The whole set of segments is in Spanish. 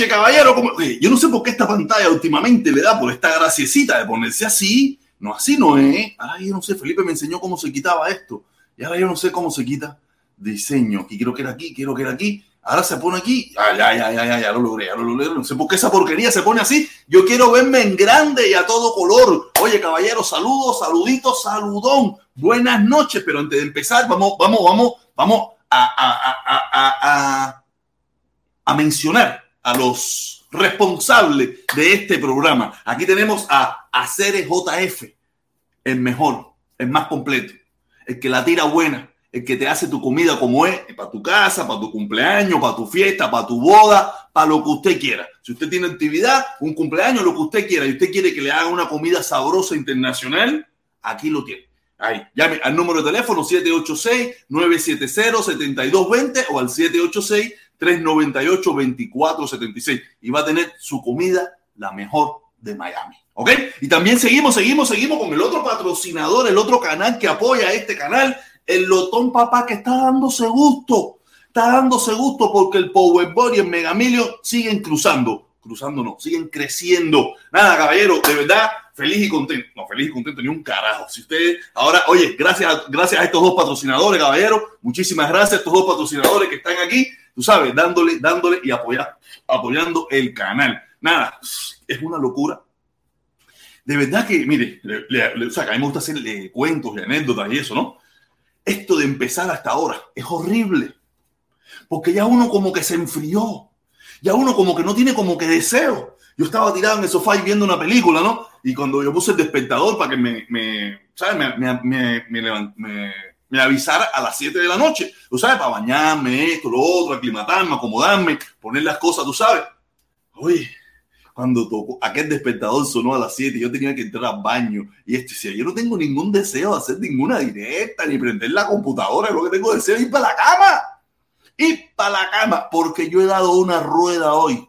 Noches, caballero. Yo no sé por qué esta pantalla últimamente le da por esta graciecita de ponerse así. No, así no es. Ay, yo no sé, Felipe me enseñó cómo se quitaba esto. Y ahora yo no sé cómo se quita. Diseño. Aquí quiero que era aquí, quiero que era aquí. Ahora se pone aquí. Ah, ya, ya, ya, ya, ya lo logré, ya lo logré. No sé por qué esa porquería se pone así. Yo quiero verme en grande y a todo color. Oye, caballero, saludos, saluditos, saludón. Buenas noches. Pero antes de empezar, vamos, vamos, vamos, vamos a, a, a, a mencionar a los responsables de este programa. Aquí tenemos a Aceres JF, el mejor, el más completo, el que la tira buena, el que te hace tu comida como es, para tu casa, para tu cumpleaños, para tu fiesta, para tu boda, para lo que usted quiera. Si usted tiene actividad, un cumpleaños, lo que usted quiera, y usted quiere que le haga una comida sabrosa internacional, aquí lo tiene. Ahí, llame al número de teléfono 786-970-7220 o al 786-398-2476 y va a tener su comida la mejor de Miami. ¿Ok? Y también seguimos, seguimos, seguimos con el otro patrocinador, el otro canal que apoya este canal, el Lotón Papá, que está dándose gusto. Está dándose gusto porque el Powerball y el Megamilio siguen cruzando. Cruzando no, siguen creciendo. Nada, caballero, de verdad, feliz y contento. No, feliz y contento ni un carajo. Si ustedes ahora, oye, gracias, gracias a estos dos patrocinadores, caballero. Muchísimas gracias a estos dos patrocinadores que están aquí, tú sabes, dándole, dándole y apoyando, apoyando el canal. Nada, es una locura. De verdad que, mire, o sea, a mí me gusta hacer cuentos y anécdotas y eso, ¿no? Esto de empezar hasta ahora es horrible. Porque ya uno como que se enfrió. Ya uno como que no tiene como que deseo. Yo estaba tirado en el sofá y viendo una película, ¿no? Y cuando yo puse el despertador para que me, me ¿sabes? Me, me, avisara a las 7 de la noche, tú sabes, para bañarme, esto, lo otro, aclimatarme, acomodarme, poner las cosas, tú sabes. Oye, cuando tocó, aquel despertador sonó a las 7, yo tenía que entrar al baño. Y este decía, yo no tengo ningún deseo de hacer ninguna directa, ni prender la computadora, lo que tengo deseo es ir para la cama. Ir para la cama, porque yo he dado una rueda hoy.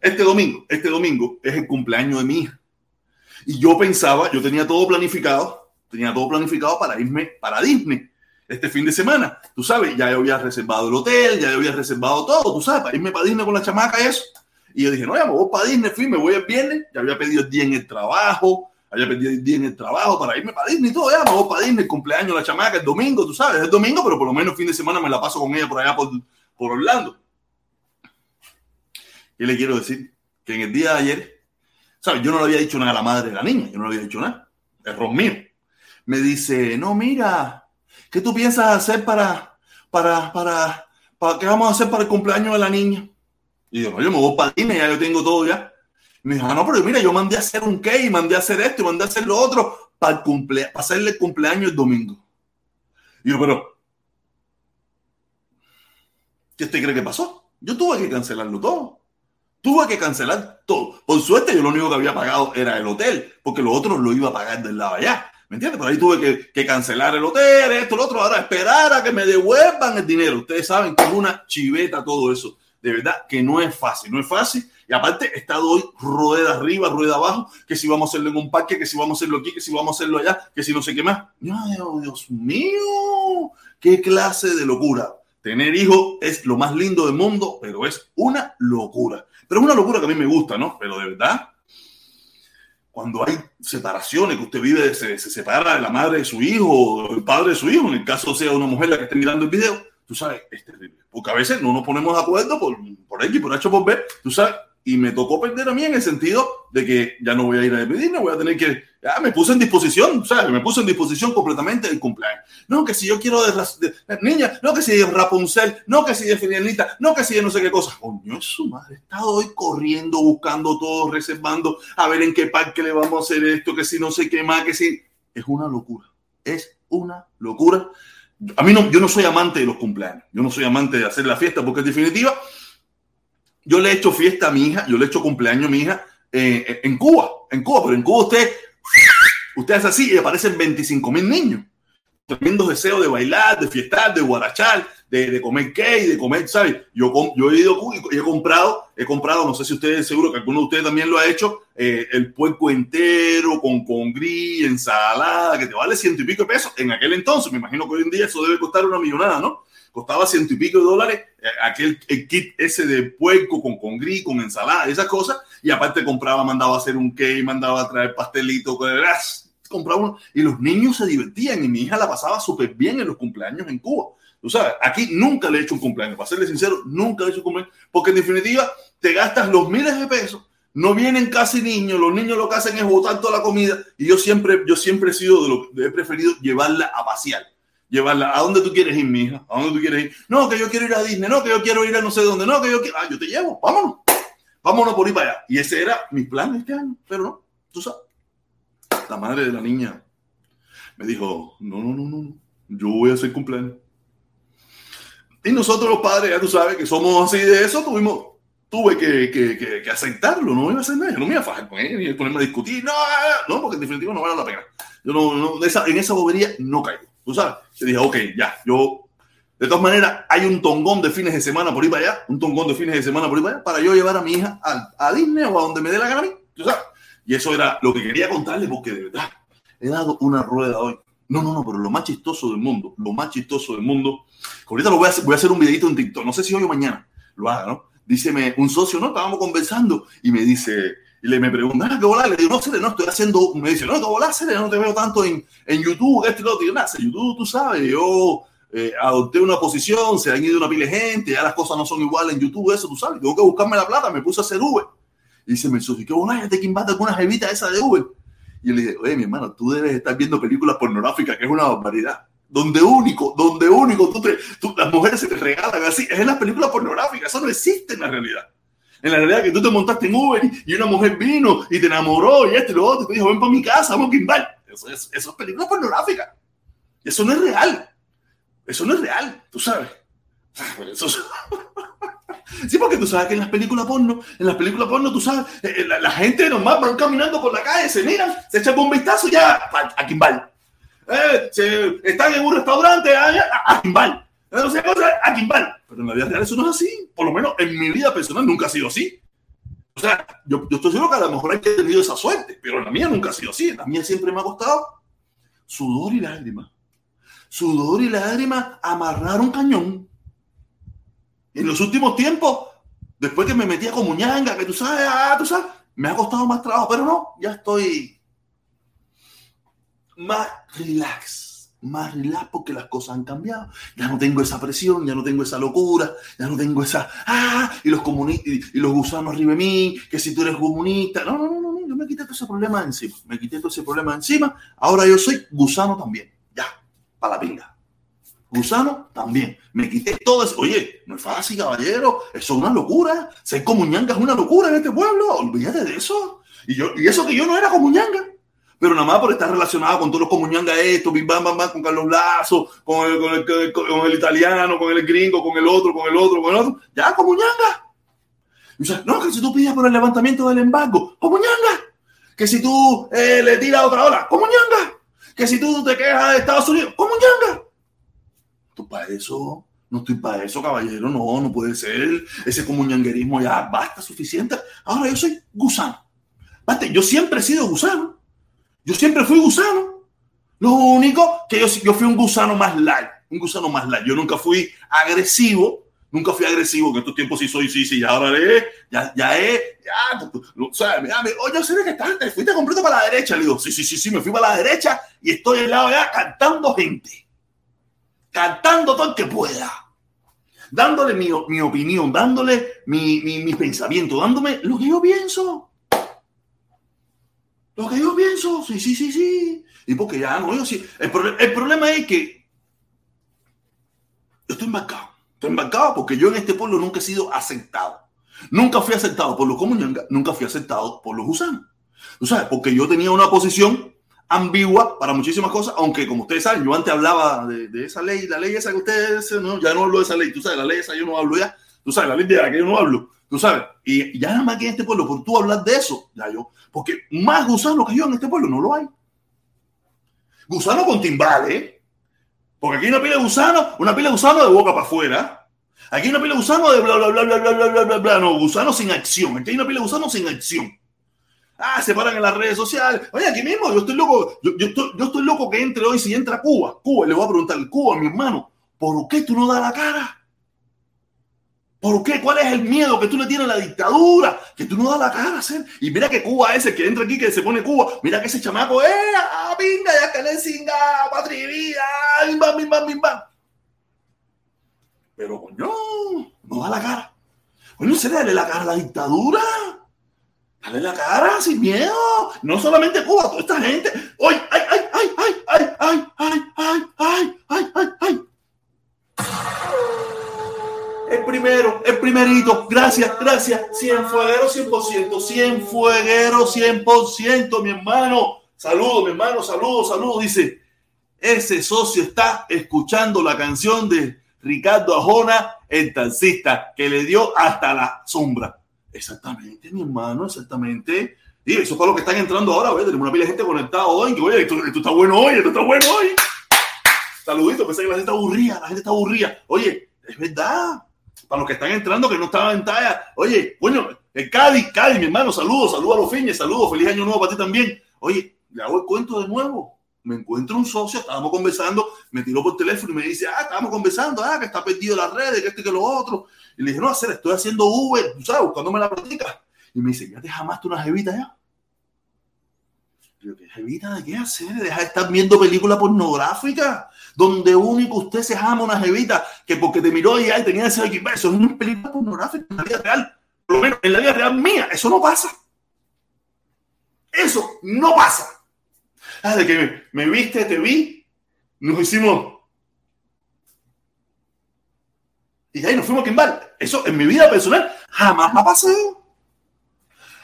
Este domingo, este domingo es el cumpleaños de mi hija. Y yo pensaba, yo tenía todo planificado, tenía todo planificado para irme para Disney este fin de semana. Tú sabes, ya yo había reservado el hotel, ya yo había reservado todo, tú sabes, para irme para Disney con la chamaca eso. Y yo dije, no, ya me voy para Disney, fui, me voy el viernes, ya había pedido el día en el trabajo, había pedido el día en el trabajo para irme para Disney y todo, ya me voy para Disney, el cumpleaños la chamaca, el domingo, tú sabes, es domingo, pero por lo menos fin de semana me la paso con ella por allá, por, por Orlando. Y le quiero decir que en el día de ayer, ¿sabes? Yo no le había dicho nada a la madre de la niña, yo no le había dicho nada, error mío. Me dice, no, mira, ¿qué tú piensas hacer para, para, para, para, qué vamos a hacer para el cumpleaños de la niña? Y yo, yo me voy para Disney, ya yo tengo todo ya. me dijo, ah, no, pero mira, yo mandé a hacer un cake, mandé a hacer esto y mandé a hacer lo otro para, el para hacerle el cumpleaños el domingo. Y yo, pero, ¿qué usted cree que pasó? Yo tuve que cancelarlo todo. Tuve que cancelar todo. Por suerte, yo lo único que había pagado era el hotel, porque lo otro lo iba a pagar del lado allá. ¿Me entiendes? Por ahí tuve que, cancelar el hotel, esto, lo otro. Ahora esperar a que me devuelvan el dinero. Ustedes saben que es una chiveta todo eso de verdad que no es fácil, no es fácil. Y aparte, he estado hoy rueda arriba, rueda abajo, que si vamos a hacerlo en un parque, que si vamos a hacerlo aquí, que si vamos a hacerlo allá, que si no sé qué más. Dios mío, qué clase de locura. Tener hijos es lo más lindo del mundo, pero es una locura. Pero es una locura que a mí me gusta, ¿no? Pero de verdad, cuando hay separaciones, que usted vive, se, se separa de la madre de su hijo, o el padre de su hijo, en el caso sea una mujer la que esté mirando el video, tú sabes, es terrible. Porque a veces no nos ponemos de acuerdo por, por X, por H, por B, tú sabes, y me tocó perder a mí en el sentido de que ya no voy a ir a Disney, voy a tener que, ya me puse en disposición, ¿sabes? Me puse en disposición completamente del cumpleaños. No, que si yo quiero de, de, niña, no que si de Rapunzel, no que si de Finianita, no que si de no sé qué cosa. Coño, es su madre, he estado hoy corriendo, buscando todo, reservando, a ver en qué parque le vamos a hacer esto, que si no sé qué más, que si... Es una locura, es una locura a mí no, yo no soy amante de los cumpleaños, yo no soy amante de hacer la fiesta, porque en definitiva, yo le he hecho fiesta a mi hija, yo le he hecho cumpleaños a mi hija eh, en Cuba, en Cuba, pero en Cuba usted, usted hace así y aparecen 25 mil niños. Tremendo deseo de bailar, de fiestar, de guarachar, de, comer cake, de comer, ¿sabes? Yo, yo he ido y he comprado, he comprado, no sé si ustedes, seguro que alguno de ustedes también lo ha hecho, eh, el puerco entero con, con gris, ensalada, que te vale ciento y pico de pesos. En aquel entonces, me imagino que hoy en día eso debe costar una millonada, ¿no? Costaba ciento y pico de dólares aquel el kit ese de puerco con, con gris, con ensalada, esas cosas. Y aparte compraba, mandaba a hacer un cake, mandaba a traer pastelito, compraba uno. Y los niños se divertían y mi hija la pasaba súper bien en los cumpleaños en Cuba. Tú sabes, aquí nunca le he hecho un cumpleaños. Para serle sincero, nunca le he hecho un cumpleaños. Porque en definitiva, te gastas los miles de pesos. No vienen casi niños. Los niños lo que hacen es botar toda la comida. Y yo siempre, yo siempre he sido de lo que he preferido llevarla a pasear. Llevarla a donde tú quieres ir, mi hija. A dónde tú quieres ir. No, que yo quiero ir a Disney. No, que yo quiero ir a no sé dónde. No, que yo quiero. Ah, yo te llevo. Vámonos. Vámonos por ir para allá. Y ese era mi plan este año. Pero no, tú sabes. La madre de la niña me dijo: No, no, no, no. Yo voy a hacer cumpleaños. Y nosotros los padres, ya tú sabes que somos así de eso, tuvimos, tuve que, que, que, aceptarlo, no iba a hacer nada, yo no me iba a fajar con él, ni ponerme a discutir, no, no, porque en definitiva no vale la pena. Yo no, no esa, en esa bobería no caigo, tú sabes. Yo dije, ok, ya, yo, de todas maneras, hay un tongón de fines de semana por ir para allá, un tongón de fines de semana por ir para allá, para yo llevar a mi hija a, a Disney o a donde me dé la gana a mí, tú sabes. Y eso era lo que quería contarle, porque de verdad, he dado una rueda hoy no, no, no, pero lo más chistoso del mundo, lo más chistoso del mundo. Ahorita lo voy a hacer, voy a hacer un videito en TikTok, no sé si hoy o mañana lo haga, ¿no? Díceme un socio, ¿no? Estábamos conversando y me dice, y le me pregunta, ah, ¿qué volá? Le digo, no, sé, no, estoy haciendo, me dice, no, ¿qué volá? no te veo tanto en, en YouTube, este y lo otro. Digo, nada, YouTube, tú sabes, yo eh, adopté una posición, se han ido una pila de gente, ya las cosas no son iguales en YouTube, eso, tú sabes, tengo que buscarme la plata, me puse a hacer Uber. Y dice, me socio, ¿qué volá? Ya te quimbate alguna jevita esa de Uber. Y yo le dije, oye, mi hermano, tú debes estar viendo películas pornográficas, que es una barbaridad. Donde único, donde único, tú te, las mujeres se te regalan así, es en las películas pornográficas, eso no existe en la realidad. En la realidad que tú te montaste en Uber y una mujer vino y te enamoró y esto y lo otro, y te dijo, ven para mi casa, vamos a Kimball. Eso es, eso es película pornográfica. Eso no es real. Eso no es real, tú sabes. Eso es... Sí, porque tú sabes que en las películas porno, en las películas porno, tú sabes, eh, eh, la, gente normal van caminando por la calle, se miran, se echan un vistazo ya a Kimball. Eh, están en un restaurante a, a Kimball. A Kimball. Pero en la vida real eso no es así. Por lo menos en mi vida personal nunca ha sido así. O sea, yo, yo estoy seguro que a lo mejor hay tenido esa suerte, pero la mía nunca ha sido así. La mía siempre me ha costado sudor y lágrimas. Sudor y lágrimas, amarrar un cañón en los últimos tiempos, después que me metía como ñanga, que tú sabes, ah, tú sabes, me ha costado más trabajo, pero no, ya estoy más relax, más relax porque las cosas han cambiado. Ya no tengo esa presión, ya no tengo esa locura, ya no tengo esa, ah, y los comunistas, y, los gusanos arriba de mí, que si tú eres comunista. No, no, no, no, yo me quité todo ese problema encima, me quité todo ese problema encima. Ahora yo soy gusano también, ya, para la pinga. Gusano también. Me quité todo eso. Oye, no es fácil, caballero. Eso es una locura. Ser comuñanga es una locura en este pueblo. Olvídate de eso. Y, yo, y eso que yo no era comuñanga. Pero nada más por estar relacionado con todos los comuñangas esto, bim, bam, bam, bam, con Carlos Lazo, con el, italiano, con el gringo, con el otro, con el otro, con el otro. Ya, comuñanga. Y o no, que si tú pides por el levantamiento del embargo, comuñanga. Que si tú eh, le tiras otra hora, comuñanga. Que si tú te quejas de Estados Unidos, comuñanga para eso, no estoy para eso, caballero, no, no puede ser. Ese comuñanguerismo ya basta, suficiente. Ahora yo soy gusano. yo siempre he sido gusano. Yo siempre fui gusano. Lo único que yo, yo fui un gusano más light, un gusano más light. Yo nunca fui agresivo, nunca fui agresivo, que en estos tiempos sí soy, sí, sí, ahora es, ya, ya es, ya, o sea, mira, oye, sé que estás, te fuiste completo para la derecha. Le digo, sí, sí, sí, sí, me fui para la derecha y estoy al lado ya cantando gente cantando todo el que pueda, dándole mi, mi opinión, dándole mi, mi, mi, pensamiento, dándome lo que yo pienso. Lo que yo pienso, sí, sí, sí, sí. Y porque ya no, yo sí. El, el problema es que yo estoy embarcado. Estoy embarcado porque yo en este pueblo nunca he sido aceptado. Nunca fui aceptado por los comunistas, nunca fui aceptado por los gusanos. ¿Tú sabes? Porque yo tenía una posición ambigua para muchísimas cosas, aunque como ustedes saben, yo antes hablaba de, esa ley, la ley esa que ustedes, no, ya no hablo de esa ley, tú sabes, la ley esa yo no hablo ya, tú sabes, la ley de la que yo no hablo, tú sabes, y ya nada más que en este pueblo, por tú hablar de eso, ya yo, porque más gusano que yo en este pueblo no lo hay. Gusano con timbales, Porque aquí hay una pila de gusano, una pila de gusano de boca para afuera. Aquí hay una pila gusano de bla, bla, bla, bla, bla, bla, bla, bla, bla. No, gusano sin acción. Aquí hay una pila de gusano sin acción. Ah, se paran en las redes sociales. Oye, aquí mismo, yo estoy loco, yo, yo, estoy, yo estoy loco que entre hoy si entra Cuba. Cuba, le voy a preguntar, Cuba, mi hermano, ¿por qué tú no das la cara? ¿Por qué? ¿Cuál es el miedo que tú le tienes a la dictadura? Que tú no das la cara, hacer. Y mira que Cuba ese que entra aquí, que se pone Cuba. Mira que ese chamaco, ¡eh! ¡Ah, pinga! ¡Ya que le singa! ¡Patria vida! ¡Bim, bam, bim, bam, bim, bam! Pero, coño, no da la cara. Coño, se dale la cara a la dictadura. Dale la cara sin miedo. No solamente Cuba, toda esta gente. ¡Ay, ay, ay, ay, ay, ay, ay, ay, ay, ay, ay, ay, ay! El primero, el primerito. Gracias, gracias. 100 fuegueros, 100%. 100 fuegueros, 100%, mi hermano. Saludos, mi hermano. Saludos, saludos. Dice, ese socio está escuchando la canción de Ricardo Ajona, el taxista, que le dio hasta la sombra. Exactamente, mi hermano, exactamente. Y eso es para los que están entrando ahora, ¿ves? Tenemos una pila de gente conectada hoy. Oye, esto, esto, está bueno hoy, esto está bueno hoy. Saludito, pensé que la gente está aburrida, la gente está aburrida. Oye, es verdad. Para los que están entrando, que no estaban en talla. Oye, bueno, el Cádiz, Cádiz, mi hermano, saludos, saludos a los fines, saludos, feliz año nuevo para ti también. Oye, le hago el cuento de nuevo. Me encuentro un socio, estábamos conversando, me tiró por teléfono y me dice, ah, estábamos conversando, ah, que está perdido las redes, que esto y que lo otro. Y le dije, no, hacer, estoy haciendo Uber, tú sabes, buscándome la práctica. Y me dice, ¿ya te jamaste una jevita ya? Yo, ¿qué jevita de qué hacer? Deja de estar viendo películas pornográficas, donde único usted se jama una jevita, que porque te miró y ahí tenía ese equipo. Eso es una película pornográfica en la vida real. Por lo menos en la vida real mía, eso no pasa. Eso no pasa. Ah, de que me, me viste, te vi, nos hicimos y ahí nos fuimos a Kimball. Eso en mi vida personal jamás ha pasado.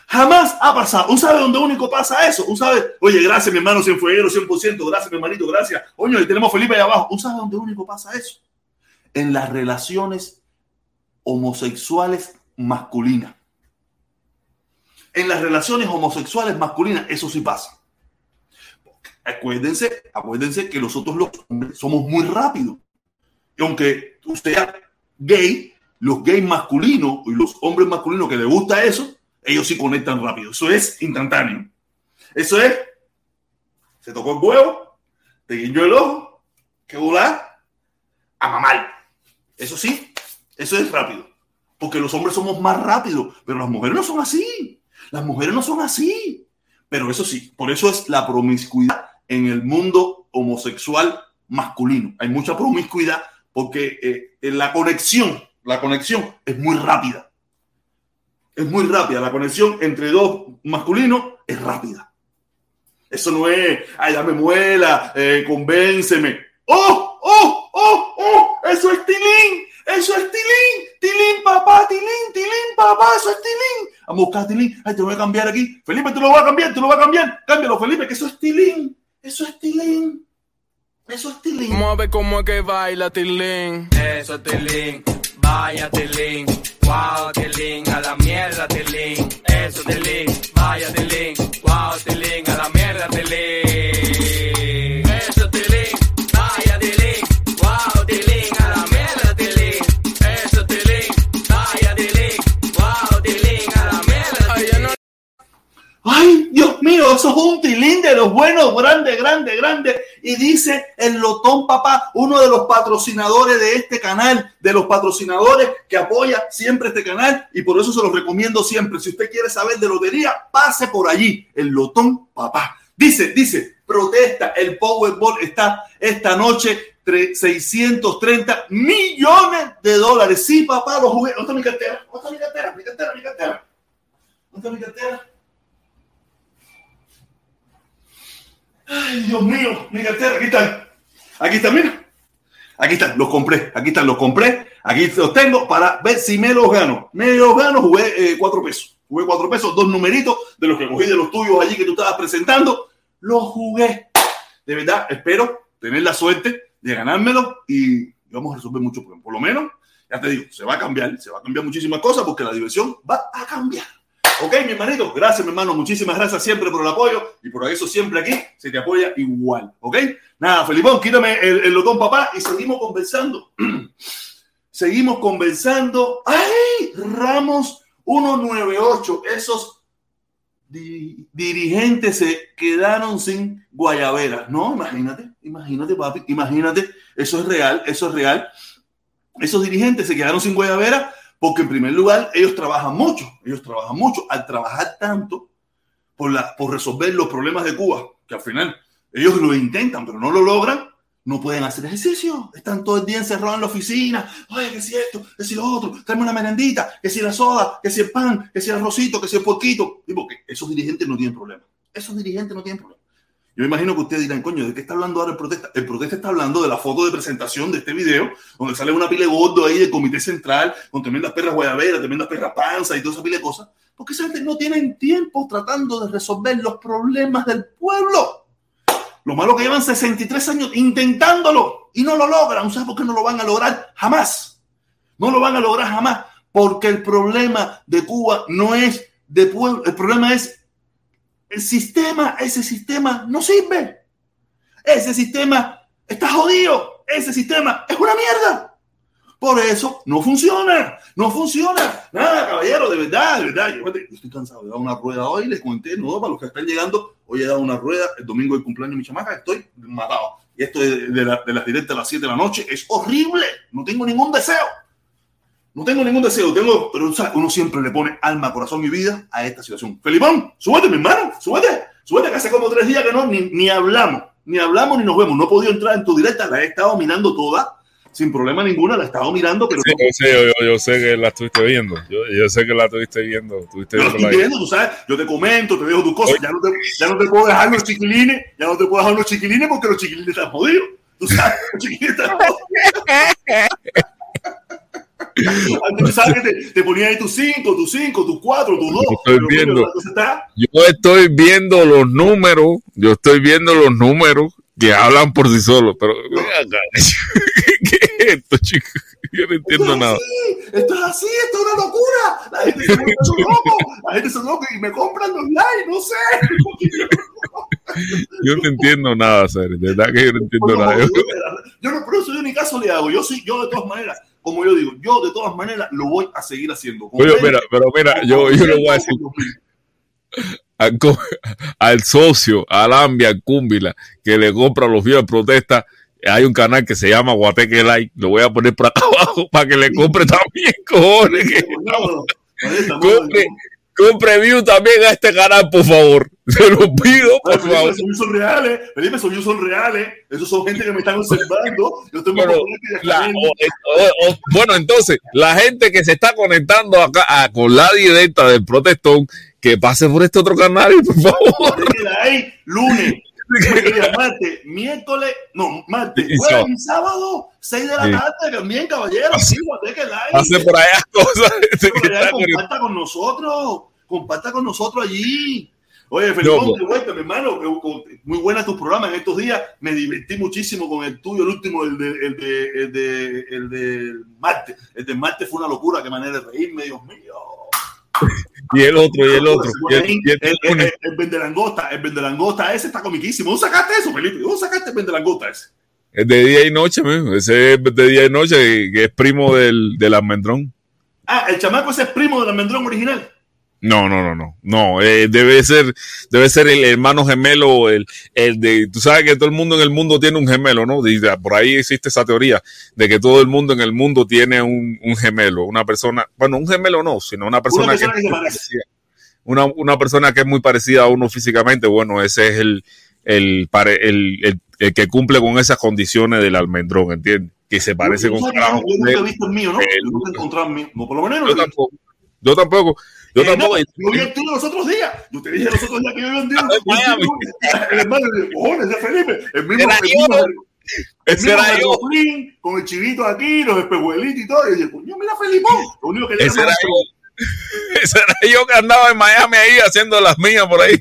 Jamás ha pasado. ¿Un sabe dónde único pasa eso? ¿Un sabe? Oye, gracias, mi hermano Cienfueguero, 100%. Gracias, mi hermanito, gracias. Oye, y tenemos Felipe ahí abajo. ¿Un sabe dónde único pasa eso? En las relaciones homosexuales masculinas. En las relaciones homosexuales masculinas, eso sí pasa. Acuérdense, acuérdense que nosotros los hombres somos muy rápidos. Y aunque usted gay, los gays masculinos y los hombres masculinos que les gusta eso, ellos sí conectan rápido. Eso es instantáneo. Eso es, se tocó el huevo, te guiñó el ojo, que volar, a mamar. Eso sí, eso es rápido. Porque los hombres somos más rápidos, pero las mujeres no son así. Las mujeres no son así. Pero eso sí, por eso es la promiscuidad en el mundo homosexual masculino. Hay mucha promiscuidad porque eh, la conexión, la conexión es muy rápida. Es muy rápida. La conexión entre dos masculinos es rápida. Eso no es, ay, dame muela, eh, convénceme. ¡Oh, oh, oh, oh! Eso es tilín, eso es tilín, tilín, papá, tilín, tilín, papá, eso es tilín. Vamos a buscar tilín. Ay, te lo voy a cambiar aquí. Felipe, te lo voy a cambiar, te lo voy a cambiar. Cámbialo, Felipe, que eso es tilín. Eso es tilín. Eso es tilín. Vamos a ver cómo es que baila tilín. Eso es tilín vaya telín, wow telín, a la mierda telín, eso telín, vaya telín, wow telín, a la mierda telín, eso telín, vaya telín, wow telín, a la mierda telín, eso telín, la mierda. Ay, mío, eso es un tilín de los buenos, grande, grande, grande. Y dice el Lotón Papá, uno de los patrocinadores de este canal, de los patrocinadores que apoya siempre este canal. Y por eso se los recomiendo siempre. Si usted quiere saber de lotería, pase por allí, el Lotón Papá. Dice, dice, protesta, el Powerball está esta noche 630 millones de dólares. Sí, papá, lo jugué. ¿Dónde está mi cartera? ¿Dónde está mi cartera? Mi cartera, mi cartera. ¿Dónde está mi cartera? Ay, Dios mío, mi cartera, aquí están. Aquí están, mira. Aquí están, los compré. Aquí están, los compré. Aquí los tengo para ver si me los gano. Me los gano, jugué eh, cuatro pesos. Jugué cuatro pesos, dos numeritos de los que cogí de los tuyos allí que tú estabas presentando. Los jugué. De verdad, espero tener la suerte de ganármelo y vamos a resolver mucho problemas. Por lo menos, ya te digo, se va a cambiar, se va a cambiar muchísimas cosas porque la diversión va a cambiar. Ok, mi hermanito, gracias, mi hermano. Muchísimas gracias siempre por el apoyo y por eso siempre aquí se te apoya igual. Ok, nada, Felipón, quítame el, el lotón, papá, y seguimos conversando. seguimos conversando. ¡Ay! Ramos 198. Esos di dirigentes se quedaron sin guayabera. No, imagínate, imagínate, papi, imagínate. Eso es real, eso es real. Esos dirigentes se quedaron sin guayabera porque en primer lugar ellos trabajan mucho, ellos trabajan mucho. Al trabajar tanto por, la, por resolver los problemas de Cuba, que al final ellos lo intentan, pero no lo logran, no pueden hacer ejercicio. Están todo el día encerrados en la oficina. Oye, que si esto, que si lo otro, tráeme una merendita, que si la soda, que si el pan, que si el arrocito, que si el porquito. Y porque esos dirigentes no tienen problema. Esos dirigentes no tienen problema. Yo imagino que ustedes dirán, coño, ¿de qué está hablando ahora el protesta? El protesta está hablando de la foto de presentación de este video, donde sale una pile gordo ahí del comité central, con tremendas perras guayaberas, tremendas perras panza y toda esa pile de cosas. Porque esa gente no tiene tiempo tratando de resolver los problemas del pueblo. Lo malo que llevan 63 años intentándolo y no lo logran. ¿Sabes por qué no lo van a lograr? Jamás. No lo van a lograr jamás. Porque el problema de Cuba no es de pueblo. El problema es el sistema. Ese sistema no sirve. Ese sistema está jodido. Ese sistema es una mierda. Por eso no funciona, no funciona. Nada, caballero, de verdad, de verdad. Yo, estoy cansado de dar una rueda hoy, les comenté, no, para los que están llegando, hoy he dado una rueda, el domingo del cumpleaños de mi chamaca, estoy matado. Y esto de, de, la, de las directas a las 7 de la noche es horrible. No tengo ningún deseo. No tengo ningún deseo, tengo, pero uno siempre le pone alma, corazón y vida a esta situación. Felipón, súbete, mi hermano, súbete, súbete, que hace como tres días que no, ni, ni hablamos, ni hablamos ni nos vemos. No he podido entrar en tu directa, la he estado mirando toda sin problema ninguno, la he estado mirando, pero... Sí, yo, sé, yo, yo, sé que la estuviste viendo, yo, yo, sé que la estuviste viendo. Estuviste viendo, la viendo tú sabes, yo te comento, te dejo tus cosas, ya no te, ya no te puedo dejar los chiquilines, ya no te puedo dejar los chiquilines porque los chiquilines están jodidos. Tú sabes, los chiquilines están jodidos. Antes sabes que te, te ponía ahí tus 5, tus 5, tus 4, tus 2. Estoy viendo, yo estoy viendo los números, yo estoy viendo los números que hablan por sí solos, pero ¿qué es esto, chicos? Yo no entiendo esto nada. Así, esto es así, esto es una locura. La gente se loco, la gente se loco y me compran los likes, no sé. Yo no entiendo nada, Sari, de verdad que yo no entiendo no, nada. Yo, yo no, pero eso yo ni caso le hago. Yo sí, yo de todas maneras, como yo digo, yo de todas maneras lo voy a seguir haciendo. Oye, mira, pero mira, yo, yo le voy a decir al, al socio, al Ambia, al Cúmbila, que le compra los videos de protesta, hay un canal que se llama Guateque Like, lo voy a poner por acá abajo para que le compre también, cojones. Que compre, compre view también a este canal, por favor. Se lo pido, por Felipe, favor. Esos son reales, Felipe, esos son reales. Esos son gente que me están observando. Yo estoy Bueno, la- o- o- o- bueno, entonces, la gente que se está conectando acá a- con la directa del protestón, que pase por este otro canal, por favor. lunes, martes, miércoles, no, martes, jueves sábado. y sábado, 6 de la Sí. tarde, también, caballero. Sí, guateque like. Pase por allá cosas. este que Por allá, comparta con nosotros, comparta con nosotros allí. Oye, Felipe, de vuelta, mi hermano, que- muy buena tus programas en estos días. Me divertí muchísimo con el tuyo, el último, el de, el de, el de, el de martes. El de martes fue una locura, qué manera de reírme, Dios mío. Y el otro, y el otro. Y el, y el- El, el, el, el vendelangosta, el vendelangosta ese está comiquísimo. ¿Dónde sacaste eso, Felipe? ¿Dónde sacaste el vendelangosta ese? es de día y noche, mismo. Ese es de día y noche, que es primo del, del almendrón. Ah, el chamaco ese es primo del almendrón original. No, no, no, no. No, eh, debe ser, debe ser el hermano gemelo, el, el de, tú sabes que todo el mundo en el mundo tiene un gemelo, ¿no? Por ahí existe esa teoría de que todo el mundo en el mundo tiene un, un gemelo, una persona, bueno, un gemelo no, sino una persona, persona que, que parecida. una, una persona que es muy parecida a uno físicamente, bueno, ese es el, el, el, el, que cumple con esas condiciones del almendrón, ¿entiendes? Que se parece Yo con carajo. Yo nunca he visto el mío, ¿no? Eh, Yo nunca he encontrado el mío. No, por lo menos no Yo tampoco. Yo tampoco. Yo Eh, tampoco. no, yo vi el tuyo los otros días. Yo te dije los otros días que yo vendí. El hermano de cojones de Felipe. El mismo. Era el mismo- el mismo era yo. Con el chivito aquí, los espejuelitos y todo. Y yo dije, coño, mira Felipón. Lo único que le Ese era yo. Ese era yo que andaba en Miami ahí haciendo las mías por ahí.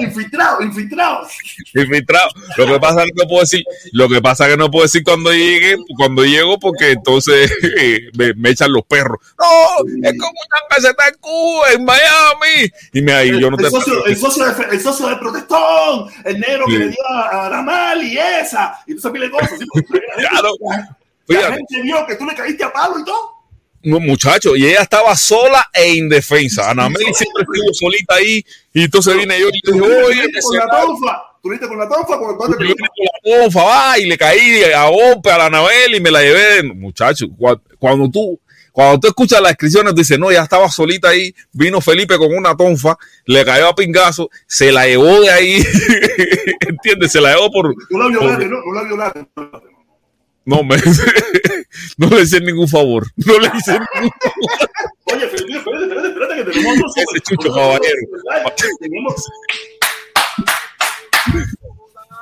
Ah, infiltrado, infiltrado. Infiltrado. Lo que pasa es que no puedo decir, lo que pasa es que no puedo decir cuando llegue, cuando llego, porque entonces me, me, echan los perros. No, es como una está en Cuba, en Miami. Y me ahí, yo no el, te socio, el, socio de, el socio del protestón, el negro sí. que le dio a, a Ramal y esa, y tú sabes cosas. ¿sí? claro. La gente vio que tú le caíste a palo y todo. No, muchacho, y ella estaba sola e indefensa. Ana Meli siempre estuvo solita ahí, y entonces vine yo y le dije, oye, con la tonfa. ¿Tuviste con la tonfa? Con el con la tonfa, va, y le caí a golpe a la Anabel y me la llevé. Muchacho, cuando tú, cuando tú escuchas las descripciones, dices, no, ya estaba solita ahí, vino Felipe con una tonfa, le cayó a pingazo, se la llevó de ahí, ¿entiendes? Se la llevó por... No la violaste, no, no la violaste. No, me, no le hice ningún favor. No le hice ningún favor. Oye, Felipe, espérate, espérate, espérate, que tenemos otro super. Ese chucho caballero. Tenemos...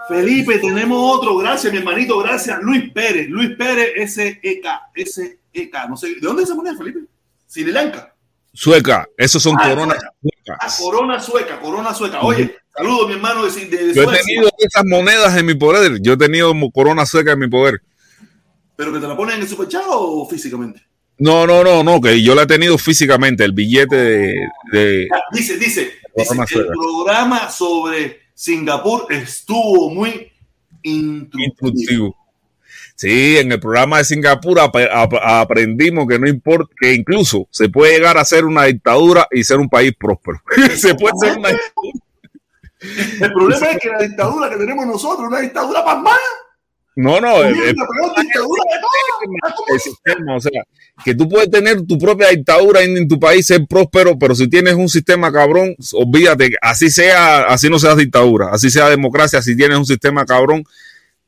Felipe, tenemos otro. Gracias, mi hermanito. Gracias. Luis Pérez. Luis Pérez, S-E-K. S-E-K. No sé. ¿De dónde se moneda, Felipe? Sri Lanka. Sueca. Esos son ah, coronas suecas. Ah, corona sueca, corona sueca. Oye, saludos, mi hermano de, de, de Yo he tenido esas monedas en mi poder. Yo he tenido corona sueca en mi poder. ¿Pero que te la ponen en el superchat o físicamente? No, no, no, no, que yo la he tenido físicamente, el billete de... de dice, dice, dice el programa sobre Singapur estuvo muy instructivo. instructivo. Sí, en el programa de Singapur ap ap aprendimos que no importa, que incluso se puede llegar a ser una dictadura y ser un país próspero. se puede ser una dictadura. El problema es que la dictadura que tenemos nosotros es una dictadura pasmada. No, no, el, el, el, sistema, o sea, que tú puedes tener tu propia dictadura en, en, tu país, ser próspero, pero si tienes un sistema cabrón, olvídate, así sea, así no sea dictadura, así sea democracia, si tienes un sistema cabrón,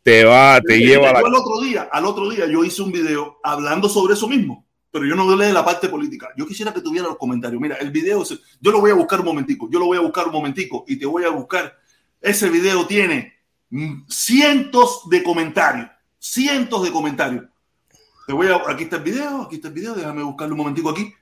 te va, te sí, lleva a la... Al otro día, al otro día yo hice un video hablando sobre eso mismo, pero yo no hablé de la parte política. Yo quisiera que tuviera los comentarios. Mira, el video, yo lo voy a buscar un momentico, yo lo voy a buscar un momentico y te voy a buscar. Ese video tiene cientos de comentarios, cientos de comentarios. Te voy a, aquí está el video, aquí está el video, déjame buscarlo un momentico aquí.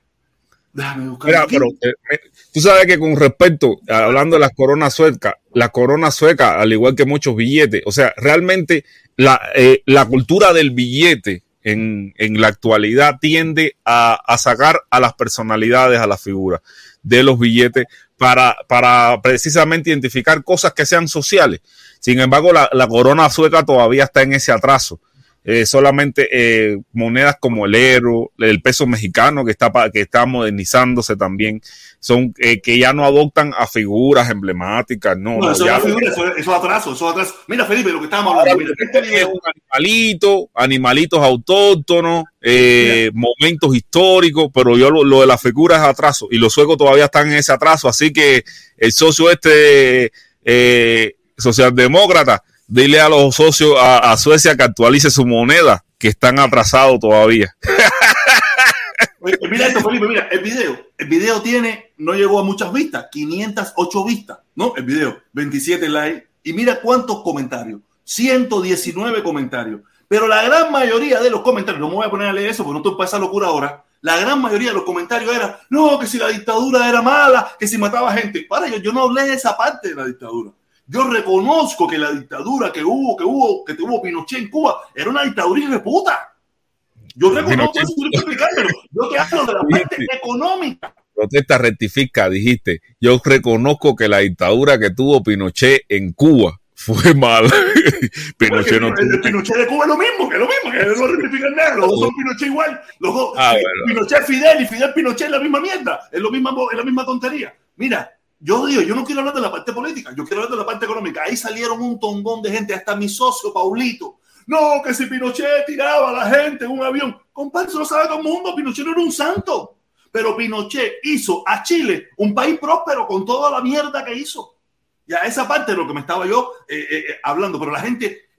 Déjame buscarlo Mira, aquí. pero eh, tú sabes que con respecto, hablando de las coronas suecas, la corona sueca, al igual que muchos billetes, o sea, realmente la, eh, la cultura del billete en, en la actualidad tiende a, a, sacar a las personalidades, a las figuras de los billetes para, para precisamente identificar cosas que sean sociales. Sin embargo, la, la corona sueca todavía está en ese atraso. Eh, solamente eh, monedas como el euro, el peso mexicano que está, que está modernizándose también, son eh, que ya no adoptan a figuras emblemáticas. No, no eso, ya, no figura, eso, eso atraso, eso atraso. Mira, Felipe, lo que estábamos hablando. Mira, este video, un animalito, animalitos autóctonos, eh, momentos históricos, pero yo lo, lo, de las figuras es atraso y los suecos todavía están en ese atraso, así que el socio este eh, socialdemócrata, dile a los socios a, Suecia que actualice su moneda, que están atrasados todavía. Mira esto, Felipe, mira, el video, el video tiene, no llegó a muchas vistas, 508 vistas, ¿no? El video, 27 likes, y mira cuántos comentarios, 119 comentarios, pero la gran mayoría de los comentarios, no me voy a poner a leer eso porque no estoy para esa locura ahora, la gran mayoría de los comentarios era, no, que si la dictadura era mala, que si mataba gente, para, yo, yo no hablé de esa parte de la dictadura. Yo reconozco que la dictadura que hubo, que hubo, que tuvo Pinochet en Cuba, era una dictadura de puta. Yo reconozco eso, explicármelo. Yo te hablo de la parte económica. Protesta rectifica, dijiste. Yo reconozco que la dictadura que tuvo Pinochet en Cuba fue mala. Pinochet no el, el tuvo. Pinochet de Cuba es lo mismo, que es lo mismo, que no rectifican nada. Los dos son Pinochet igual. Los dos. Ah. Pinochet Fidel y Fidel Pinochet es la misma mierda. Es, lo misma, es la misma tontería. Mira, yo digo, yo no quiero hablar de la parte política, yo quiero hablar de la parte económica. Ahí salieron un tongón de gente, hasta mi socio Paulito. No, que si Pinochet tiraba a la gente en un avión. Compadre, eso lo sabe todo el mundo. Pinochet no era un santo. Pero Pinochet hizo a Chile un país próspero con toda la mierda que hizo. Ya esa parte de lo que me estaba yo eh, eh, hablando, pero la gente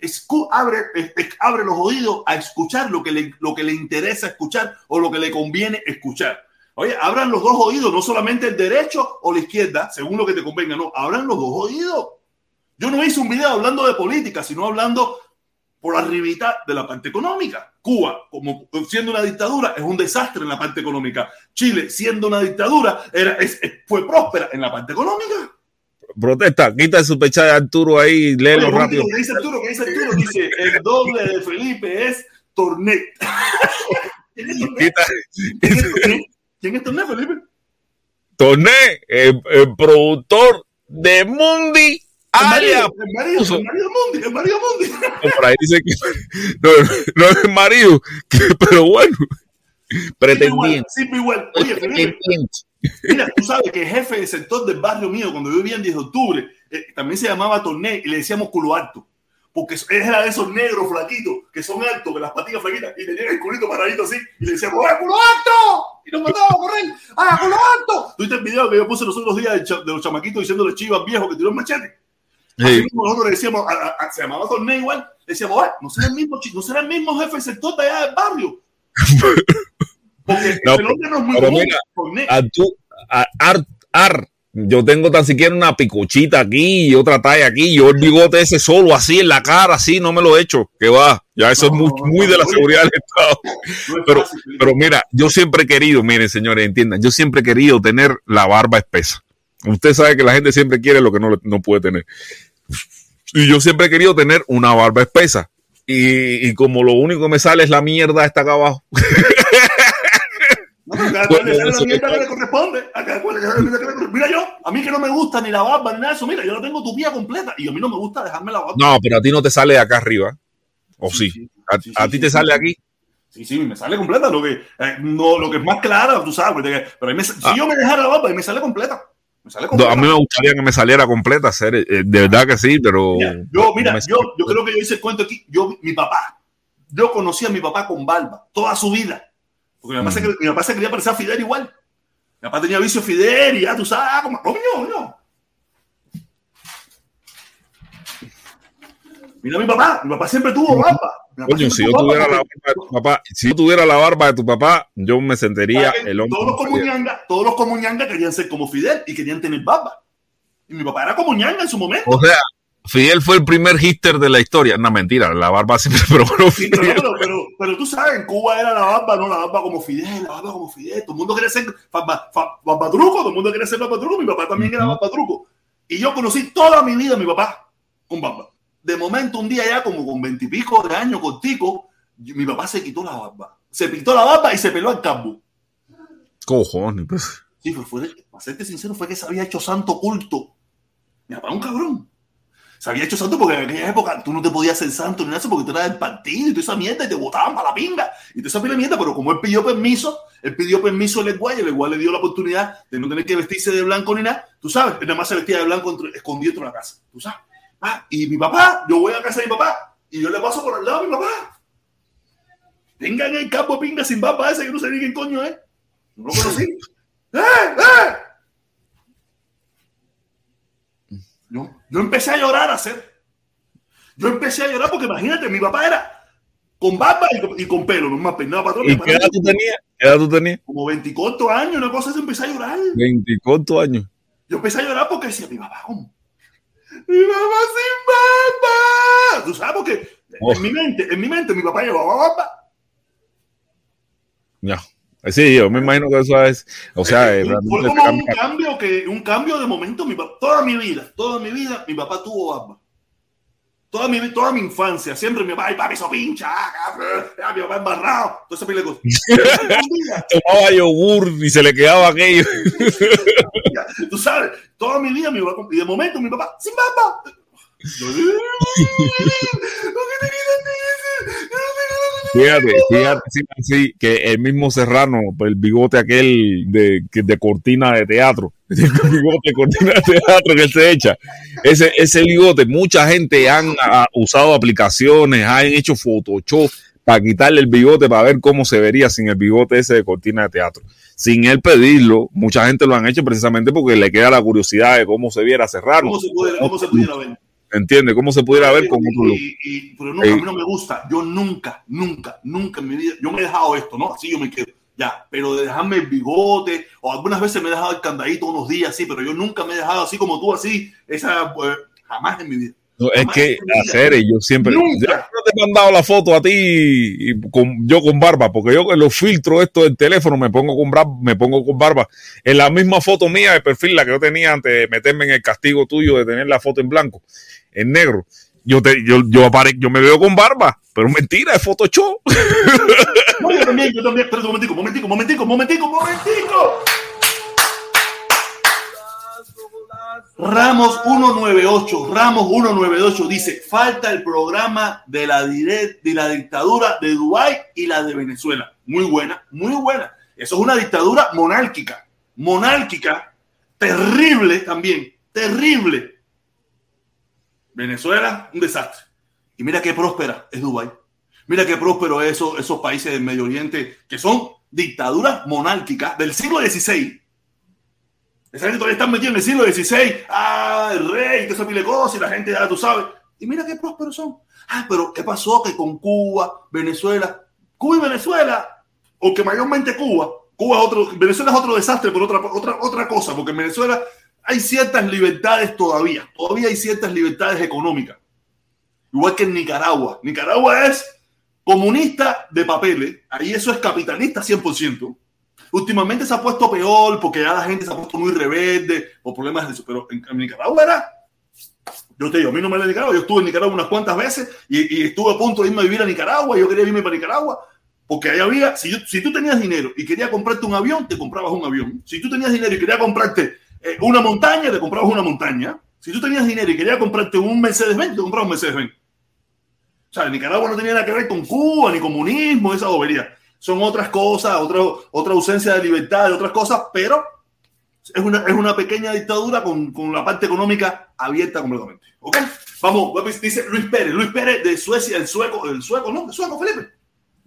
abre, eh, abre los oídos a escuchar lo que, le, lo que le interesa escuchar o lo que le conviene escuchar. Oye, abran los dos oídos, no solamente el derecho o la izquierda, según lo que te convenga, no, abran los dos oídos. Yo no hice un video hablando de política, sino hablando por arribita de la parte económica. Cuba, como siendo una dictadura, es un desastre en la parte económica. Chile, siendo una dictadura, era, es, fue próspera en la parte económica. protesta, quita el superchat de Arturo ahí, léelo Oye, rápido. ¿Qué dice Arturo? ¿Qué dice Arturo? Dice, el doble de Felipe es Tornet. ¿Quién es Tornet? ¿Quién es Tornet, Felipe? Torné, el, el productor de Mundi, El marido, el marido, el marido Mundi, el marido Mundi. por ahí dice que no, no es el marido, que- pero bueno, pretendiente. Siempre igual. Oye, Felipe. Mira, tú sabes que el jefe del sector del barrio mío, cuando yo vivía en 10 de octubre, eh, también se llamaba Torné y le decíamos culo alto. Porque él era de esos negros flaquitos que son altos, que las patillas flaquitas, y tenían el culito paradito así, y le decíamos, ¡eh, culo alto! Y nos mandaba a correr, ¡ah, culo alto! ¿Tuviste el video que yo puse los otros días de, los chamaquitos diciéndole chivas viejos que tiró el machete? Así Sí. mismo nosotros le decíamos, a- a- a- se llamaba Torné igual, le decíamos, "Ah, no será el mismo, chi- no será el mismo jefe del sector de allá del barrio. Porque No, el nombre no es muy común. mira. A yo tengo tan siquiera una picuchita aquí y otra talla aquí. Yo el bigote ese solo, así en la cara, así, no me lo he hecho. Que va, ya eso No, es muy, no, muy no, de la seguridad del Estado. Es pero- fácil. Pero mira, yo siempre he querido, miren señores, entiendan, yo siempre he querido tener la barba espesa. Usted sabe que la gente siempre quiere lo que no, no puede tener. Y yo siempre he querido tener una barba espesa. Y, y como lo único que me sale es la mierda esta acá abajo. No, pero cada Bueno, cual le sale la eso mierda que- que le corresponde. A cada cual le sale la mierda que le corresponde. Mira yo, a mí que no me gusta ni la barba ni nada de eso. Mira, yo la tengo tupida completa y a mí no me gusta dejarme la barba. No, pero a ti no te sale de acá arriba. ¿O sí? sí, ¿A, sí, a sí, ti te sale aquí? Sí, sí, me sale completa. Lo que, eh, no, lo que es más clara, tú sabes. porque- Pero me- si Ah. yo me dejara la barba, me sale completa. Me sale No, completa. a mí me gustaría que me saliera completa, ser, eh, de verdad que sí, pero. Mira, yo, mira, no yo, yo creo que yo hice el cuento aquí. Yo, mi papá, yo conocí a mi papá con barba toda su vida. Porque mi papá, se, Ujú. cre- mi papá se quería parecer a Fidel igual. Mi papá tenía vicio Fidel y ya tú sabes, ah, como, coño, coño. Mira mi papá, mi papá siempre tuvo barba. Coño, si yo tuviera la barba, de tu papá, si yo tuviera la barba de tu papá, yo me sentiría el hombre. Todos los comuñangas, todos los comuñangas querían ser como Fidel y querían tener barba. Y mi papá era comuñanga en su momento. O sea, Fidel fue el primer hitter de la historia. No, mentira, la barba siempre, pero bueno, Sí, pero, pero, pero, pero tú sabes, en Cuba era la barba, no la barba como Fidel, la barba como Fidel. Todo el mundo quería ser barba, fa- barbadruco, todo el mundo quería ser barbadruco. Mi papá también era Ujú. barbadruco. Y yo conocí toda mi vida a mi papá con barba. De momento, un día ya, como con veintipico de años, cortico, mi papá se quitó la barba. Se pintó la barba y se peló al campo. Cojones, pues. Sí, fue, fue, para serte sincero, fue que se había hecho santo culto. Mi papá un cabrón. Se había hecho santo porque en aquella época tú no te podías hacer santo ni nada eso porque tú eras del partido y toda esa mierda y te botaban para la pinga y toda esa pila de mierda, pero como él pidió permiso, él pidió permiso al Leguay y el Leguay le dio la oportunidad de no tener que vestirse de blanco ni nada, tú sabes, él nada más se vestía de blanco escondido dentro de la casa, tú sabes. Ah, y mi papá, yo voy a casa de mi papá y yo le paso por al lado a mi papá. Tengan el campo de pinga sin barba ese que no sé ni quién coño es. No lo conocí. ¡Eh! ¡Eh! Yo, yo empecé a llorar a hacer. Yo empecé a llorar porque imagínate, mi papá era con barba y con, y con pelo, nomás peinado para atrás. ¿Y qué edad tú tenías? ¿Qué edad tú tenías? Como 24 años, una cosa así, empecé a llorar. 24 años. Yo empecé a llorar porque decía, mi papá, ¿cómo? Mi papá sin barba. Tú sabes, porque Oh. en mi mente, en mi mente, mi papá llevaba barba. Ya. Sí, yo me imagino que eso es. O sea, Eh, fue como un cambio que un cambio de momento mi papá, toda mi vida toda mi vida mi papá tuvo barba toda mi toda mi infancia siempre mi papá ay papi eso pincha ah, ah, mi papá embarrado toda esa pila de cosas. Tomaba yogur y se le quedaba aquello. tú sabes toda mi vida mi papá y de momento mi papá sin barba Yo, Fíjate, fíjate, sí, sí, que el mismo Serrano, el bigote aquel de, de cortina de teatro, el bigote de cortina de teatro que él se echa, ese, ese bigote, mucha gente han ah, usado aplicaciones, han hecho Photoshop para quitarle el bigote para ver cómo se vería sin el bigote ese de cortina de teatro. Sin él pedirlo, mucha gente lo han hecho precisamente porque le queda la curiosidad de cómo se viera Serrano. ¿Cómo se cómo se pudiera ver? ¿Entiendes? ¿Cómo se pudiera ver con otro look? Y- y- pero no, a mí no me gusta. Yo nunca, nunca, nunca en mi vida, yo me he dejado esto, ¿no? Así yo me quedo. Ya, pero de dejarme el bigote, o algunas veces me he dejado el candadito unos días así, pero yo nunca me he dejado así como tú, así, esa, pues, jamás en mi vida. No, es que hacer, yo siempre. Nunca. Yo te he mandado la foto a ti y con, yo con barba, porque yo en los filtros esto del teléfono me pongo con barba, me pongo con barba. En la misma foto mía de perfil, la que yo tenía antes de meterme en el castigo tuyo de tener la foto en blanco, en negro. Yo te, yo, yo, apare, yo me veo con barba, pero mentira, es Photoshop. No, yo también, yo también. Un momentico, momentico, momentico, momentico, momentico. Ramos 198, Ramos 198 dice, falta el programa de la, de la dictadura de Dubái y la de Venezuela. Muy buena, muy buena. Eso es una dictadura monárquica, monárquica, terrible también, terrible. Venezuela, un desastre. Y mira qué próspera es Dubái. Mira qué próspero es esos, países del Medio Oriente que son dictaduras monárquicas del siglo XVI esa gente todavía está metida en el siglo XVI. Ah, el rey, que esa pile cosas, y la gente ya tú sabes. Y mira qué prósperos son. Ah, pero ¿qué pasó? Que con Cuba, Venezuela, Cuba y Venezuela, o que mayormente Cuba, Cuba es otro, Venezuela es otro desastre por otra, otra, otra cosa, porque en Venezuela hay ciertas libertades todavía, todavía hay ciertas libertades económicas. Igual que en Nicaragua. Nicaragua es comunista de papeles, ahí eso es capitalista 100%. Últimamente se ha puesto peor porque ya la gente se ha puesto muy rebelde por problemas de eso. Pero en, Nicaragua era. Yo te digo, a mí no me da Nicaragua. Yo estuve en Nicaragua unas cuantas veces y, estuve a punto de irme a vivir a Nicaragua. Yo quería irme para Nicaragua porque ahí había. Si, si tú tenías dinero y querías comprarte un avión, te comprabas un avión. Si tú tenías dinero y querías comprarte eh, una montaña, te comprabas una montaña. Si tú tenías dinero y querías comprarte un Mercedes-Benz, te comprabas un Mercedes-Benz. O sea, Nicaragua no tenía nada que ver con Cuba, ni comunismo, esa bobería son otras cosas, otra, otra ausencia de libertad, de otras cosas, pero es una, es una pequeña dictadura con, con la parte económica abierta completamente. ¿Ok? Vamos, dice Luis Pérez, Luis Pérez de Suecia, el sueco, el sueco, ¿no? El sueco, Felipe.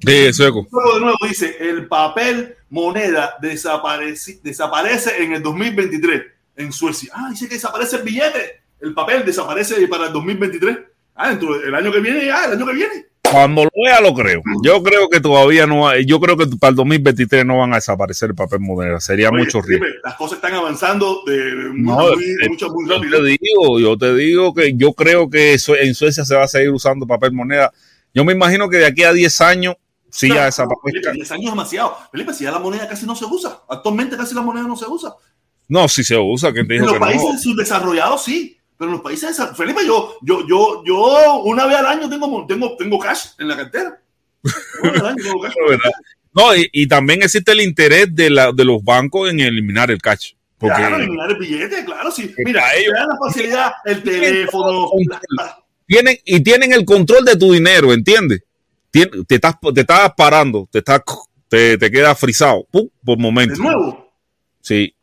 El sueco. de nuevo dice, el papel moneda desaparece, desaparece en el 2023 en Suecia. Ah, dice que desaparece el billete. El papel desaparece para el 2023. Ah, dentro del año que viene, ya, el año que viene. Cuando lo vea, lo creo. Yo creo que todavía no hay, yo creo que para el 2023 no van a desaparecer el papel moneda. Sería mucho riesgo. Las cosas están avanzando de no, muy, eh, mucho, muy rápido. Yo te digo, yo te digo que yo creo que en Suecia se va a seguir usando papel moneda. Yo me imagino que de aquí a 10 años sí ya desaparece. 10 años es demasiado. Felipe, si ya la moneda casi no se usa. Actualmente casi la moneda no se usa. No, sí se usa. ¿Quién te dijo en los países subdesarrollados sí pero en los países Felipe, yo, yo, yo, yo una vez al año tengo, tengo, tengo cash en la cartera. No, y, también existe el interés de, la, de los bancos en eliminar el cash. Porque, claro, eliminar el billete, claro, sí. Mira, ellos la facilidad, el teléfono. Tienen, y tienen el control de tu dinero, ¿entiendes? Te estás, te estás parando, te, estás, te, te quedas frisado por momento. ¿De nuevo? Sí.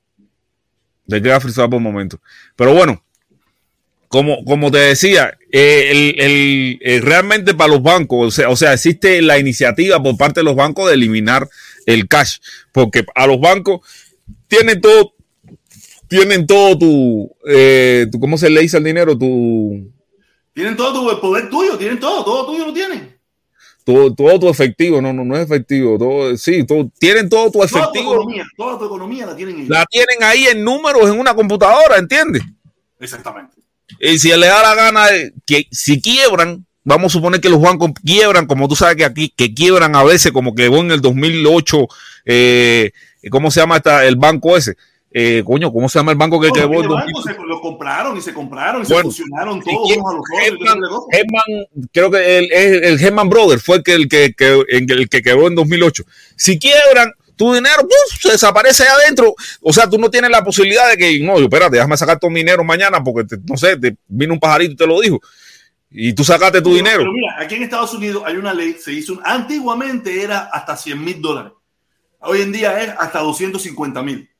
Te quedas frisado por momento. Pero bueno, como, como te decía, eh, el, el, realmente para los bancos, o sea, o sea, existe la iniciativa por parte de los bancos de eliminar el cash, porque a los bancos tienen todo, tienen todo tu, eh, tu ¿cómo se le dice al dinero? Tu, tienen todo tu el poder tuyo, tienen todo, todo tuyo lo tienen. Todo, todo tu efectivo, no, no, no es efectivo, todo, sí, todo, tienen todo tu efectivo. Toda tu economía, toda tu economía la tienen ahí. La tienen ahí en números en una computadora, ¿entiendes? Exactamente. Y si le da la gana, que si quiebran, vamos a suponer que los bancos quiebran, como tú sabes que aquí, que quiebran a veces, como que en el 2008, eh, ¿cómo se llama esta, el banco ese? Eh, coño, ¿cómo se llama el banco que quebró? Se lo compraron y se compraron y se fusionaron todos a los creo que el, el, el Herman Brothers fue el que, el que, el que quebró en 2008. Si quiebran, tu dinero se desaparece ahí adentro. O sea, tú no tienes la posibilidad de que, no, espérate, déjame sacar tu dinero mañana porque, no sé, te vino un pajarito y te lo dijo. Y tú sacaste tu dinero. Pero mira, aquí en Estados Unidos hay una ley, se hizo, antiguamente era hasta 100 mil dólares. Hoy en día es hasta 250 mil.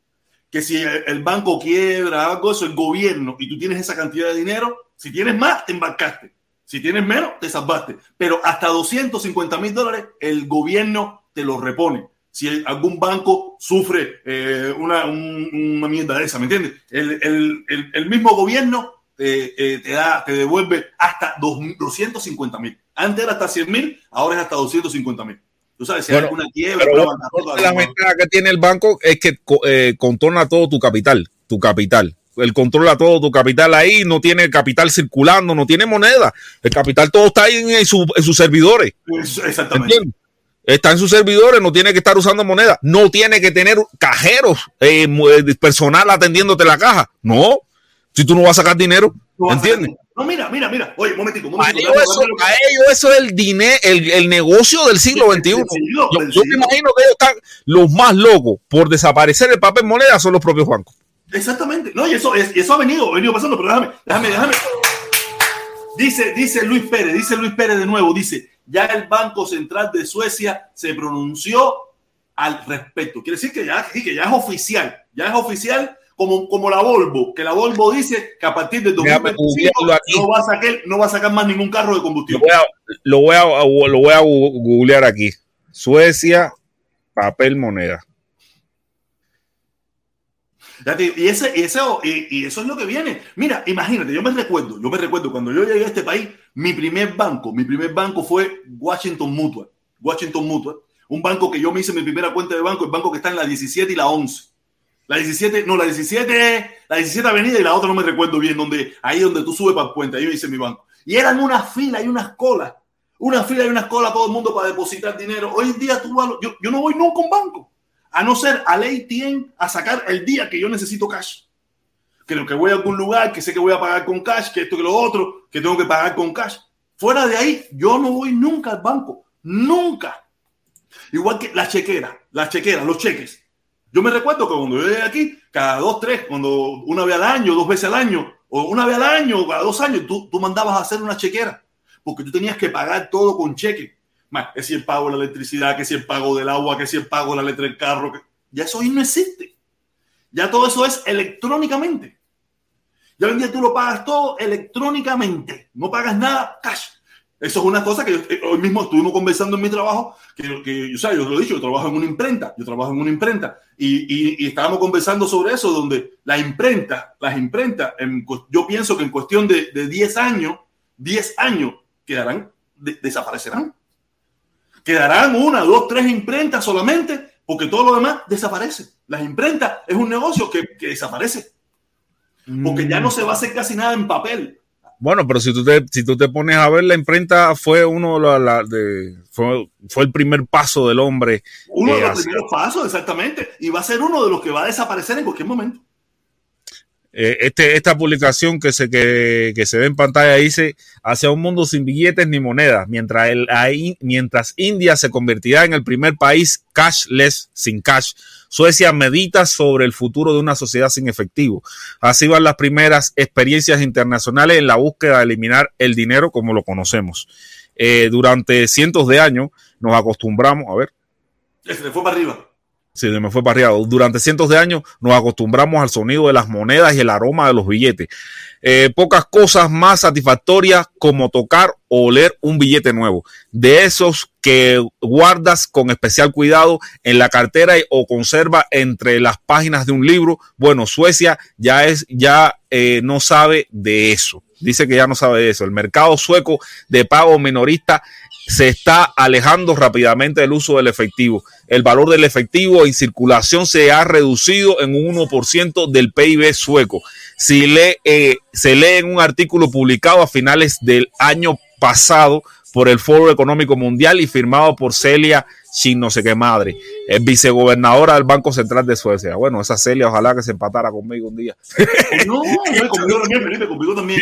Que si el banco quiebra, algo eso, el gobierno, y tú tienes esa cantidad de dinero, si tienes más, te embarcaste. Si tienes menos, te salvaste. Pero hasta 250 mil dólares, el gobierno te lo repone si algún banco sufre eh, una, una, mierda de esa, ¿me entiendes? El, el, el, mismo gobierno eh, eh, te, da, te devuelve hasta 250 mil. Antes era hasta 100 mil, ahora es hasta 250 mil. Tú sabes, si hay alguna quiebra, la ventaja que tiene el banco es que contorna todo tu capital, tu capital. él controla todo tu capital ahí, no tiene capital circulando, no tiene moneda. El capital todo está ahí en, su, en sus servidores. Exactamente. ¿Entiendes? Está en sus servidores, no tiene que estar usando moneda, no tiene que tener cajeros, eh, personal atendiéndote la caja. No, si tú no vas a sacar dinero, ¿entiendes? No, mira, mira, mira. Oye, un momentico, un A momentico. ellos, eso, a ellos eso es el, dinero, el, el negocio del siglo XXI. Del siglo, Yo, del yo me imagino que ellos están los más locos por desaparecer el papel moneda son los propios bancos. Exactamente. No, y eso, es- y eso ha venido, ha venido pasando, pero déjame, déjame, déjame. Dice, dice Luis Pérez, dice Luis Pérez de nuevo, dice, ya el Banco Central de Suecia se pronunció al respecto. Quiere decir que ya, que ya es oficial, ya es oficial como, como la Volvo, que la Volvo dice que a partir del Déjame 2025 googlearlo aquí. no va, a sacar, no va a sacar más ningún carro de Lo combustible. voy a, lo voy a, lo voy a gu- googlear aquí. Suecia, papel moneda. Y, ese, y, eso, y, y eso es lo que viene. Mira, imagínate, yo me recuerdo, yo me recuerdo cuando yo llegué a este país, mi primer banco, mi primer banco fue Washington Mutual. Washington Mutual, un banco que yo me hice mi primera cuenta de banco, el banco que está en la 17 y la 11. La 17, no, la 17, la 17 avenida y la otra no me recuerdo bien, donde, ahí donde tú subes para el puente, ahí yo hice mi banco. Y eran una fila y unas colas, una fila y unas colas todo el mundo para depositar dinero. Hoy en día tú vas, a yo, yo no voy nunca a banco a no ser al ATM a sacar el día que yo necesito cash. Creo que voy a algún lugar, que sé que voy a pagar con cash, que esto que lo otro, que tengo que pagar con cash. Fuera de ahí, yo no voy nunca al banco. Nunca. Igual que la chequera, las chequeras, los cheques. Yo me recuerdo que cuando yo llegué aquí, cada dos, tres, cuando una vez al año, dos veces al año, o una vez al año, o cada dos años, tú, tú mandabas a hacer una chequera. Porque tú tenías que pagar todo con cheque. Más, que si el pago de la electricidad, que si el pago del agua, que si el pago de la letra del carro. que- Ya eso hoy no existe. Ya todo eso es electrónicamente. Ya hoy en día tú lo pagas todo electrónicamente. No pagas nada cash. Eso es una cosa que yo- eh, hoy mismo estuvimos conversando en mi trabajo, que, que o sea, yo lo he dicho, yo trabajo en una imprenta, yo trabajo en una imprenta, y, y- y estábamos conversando sobre eso, donde la imprenta, las imprentas, en yo pienso que en cuestión de, de 10 años, 10 años, quedarán, de- desaparecerán. Quedarán una, dos, tres imprentas solamente, porque todo lo demás desaparece. Las imprentas es un negocio que, que desaparece, porque ya no se va a hacer casi nada en papel. Bueno, pero si tú te, si tú te pones a ver, la imprenta fue uno de, la- la- de- fue, fue el primer paso del hombre. Uno de Eh, los primeros pasos, exactamente, y va a ser uno de los que va a desaparecer en cualquier momento. Eh, este, esta publicación que se, que, se ve en pantalla dice hacia un mundo sin billetes ni monedas, mientras, India se convertirá en el primer país cashless, sin cash. Suecia medita sobre el futuro de una sociedad sin efectivo. Así van las primeras experiencias internacionales en la búsqueda de eliminar el dinero como lo conocemos. Eh, durante cientos de años nos acostumbramos, a ver, Se fue para arriba. Sí, me fue parreado. Durante cientos de años nos acostumbramos al sonido de las monedas y el aroma de los billetes. Eh, pocas cosas más satisfactorias como tocar o oler un billete nuevo. De esos que guardas con especial cuidado en la cartera o conserva entre las páginas de un libro. Bueno, Suecia ya es, ya eh, no sabe de eso. Dice que ya no sabe de eso. El mercado sueco de pago minorista se está alejando rápidamente del uso del efectivo. El valor del efectivo en circulación se ha reducido en un 1% del PIB sueco. Si lee, eh, se lee en un artículo publicado a finales del año pasado por el Foro Económico Mundial y firmado por Celia Chin, no sé qué madre, es vicegobernadora del Banco Central de Suecia. Bueno, esa Celia, ojalá que se empatara conmigo un día. No, no, conmigo también, Felipe, conmigo también.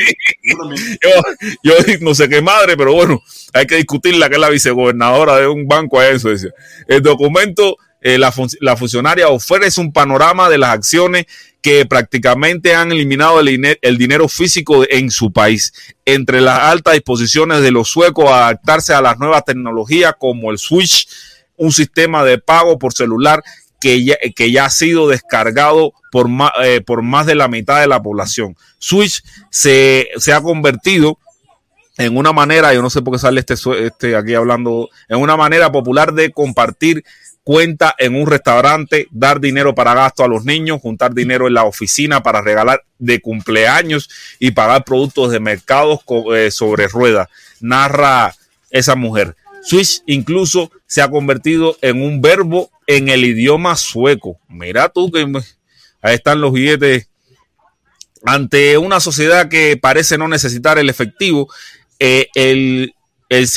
Conmigo también. yo, yo no sé qué madre, pero bueno, hay que discutirla, que es la vicegobernadora de un banco allá en Suecia. El documento, eh, la, fun- la funcionaria ofrece un panorama de las acciones que prácticamente han eliminado el, diner- el dinero físico en su país. Entre las altas disposiciones de los suecos a adaptarse a las nuevas tecnologías como el Switch, un sistema de pago por celular que ya, que ya ha sido descargado por más, eh, por más de la mitad de la población. Switch se, se ha convertido en una manera, yo no sé por qué sale este, este aquí hablando, en una manera popular de compartir cuenta en un restaurante, dar dinero para gasto a los niños, juntar dinero en la oficina para regalar de cumpleaños y pagar productos de mercados eh, sobre ruedas. Narra esa mujer. Switch incluso se ha convertido en un verbo en el idioma sueco. Mira tú que ahí están los billetes ante una sociedad que parece no necesitar el efectivo, eh, el, el,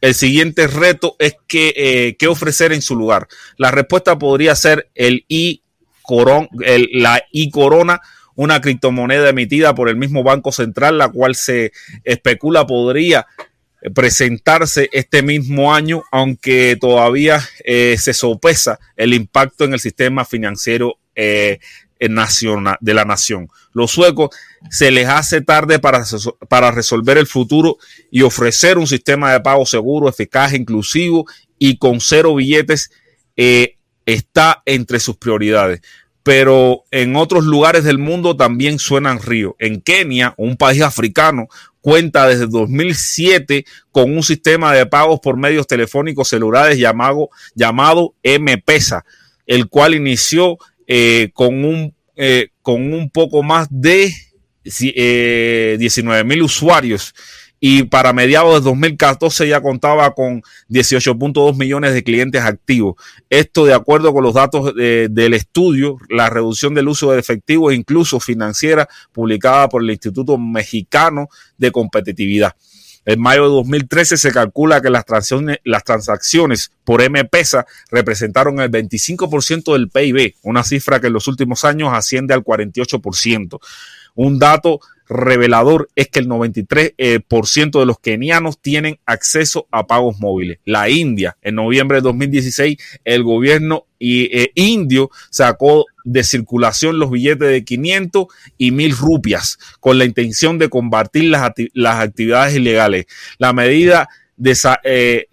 el, siguiente reto es que, eh, qué ofrecer en su lugar. La respuesta podría ser el i coron, el, la i corona, una criptomoneda emitida por el mismo Banco Central, la cual se especula podría presentarse este mismo año, aunque todavía eh, se sopesa el impacto en el sistema financiero eh, de la nación. Los suecos se les hace tarde para, para resolver el futuro y ofrecer un sistema de pago seguro, eficaz, inclusivo y con cero billetes eh, está entre sus prioridades pero en otros lugares del mundo también suenan ríos. En Kenia, un país africano, cuenta desde 2007 con un sistema de pagos por medios telefónicos celulares llamado, llamado M-Pesa, el cual inició eh, con, un, eh, con un poco más de eh, 19 mil usuarios y para mediados de 2014 ya contaba con 18.2 millones de clientes activos. Esto de acuerdo con los datos del estudio, la reducción del uso de efectivo, incluso financiera, publicada por el Instituto Mexicano de Competitividad. En mayo de 2013 se calcula que las transacciones, las transacciones por M-Pesa representaron el 25% del PIB, una cifra que en los últimos años asciende al 48%. Un dato revelador es que el 93% eh, de los kenianos tienen acceso a pagos móviles. La India, en noviembre de 2016, el gobierno eh, indio sacó de circulación los billetes de 500 y 1000 rupias con la intención de combatir las, actividades ilegales. La medida eh,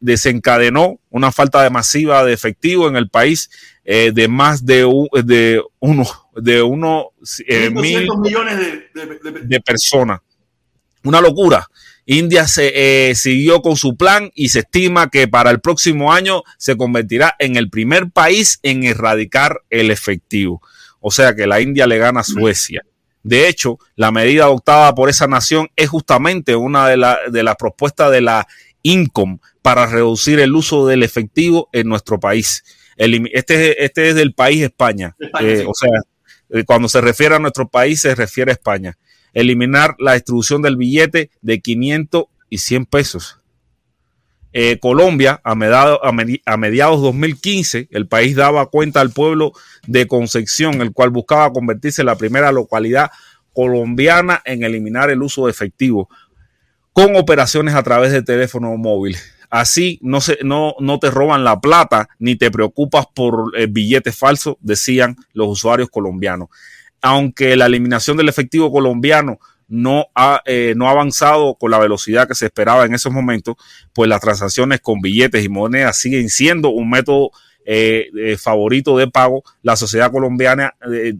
desencadenó una falta masiva de efectivo en el país de más de, de uno de unos eh, mil millones de, personas. Una locura. India se eh, siguió con su plan y se estima que para el próximo año se convertirá en el primer país en erradicar el efectivo. O sea que la India le gana a Suecia. De hecho, la medida adoptada por esa nación es justamente una de, de las propuestas de la INCOM para reducir el uso del efectivo en nuestro país. este, este es del país España. Eh, o sea, cuando se refiere a nuestro país, se refiere a España. Eliminar la distribución del billete de 500 y 100 pesos. Eh, Colombia, a, mediados, a mediados 2015, el país daba cuenta al pueblo de Concepción, el cual buscaba convertirse en la primera localidad colombiana en eliminar el uso de efectivo con operaciones a través de teléfono móvil. Así no, se, no, no te roban la plata ni te preocupas por eh, billetes falsos, decían los usuarios colombianos. Aunque la eliminación del efectivo colombiano no ha, eh, no ha avanzado con la velocidad que se esperaba en esos momentos, pues las transacciones con billetes y monedas siguen siendo un método eh, favorito de pago. La sociedad colombiana,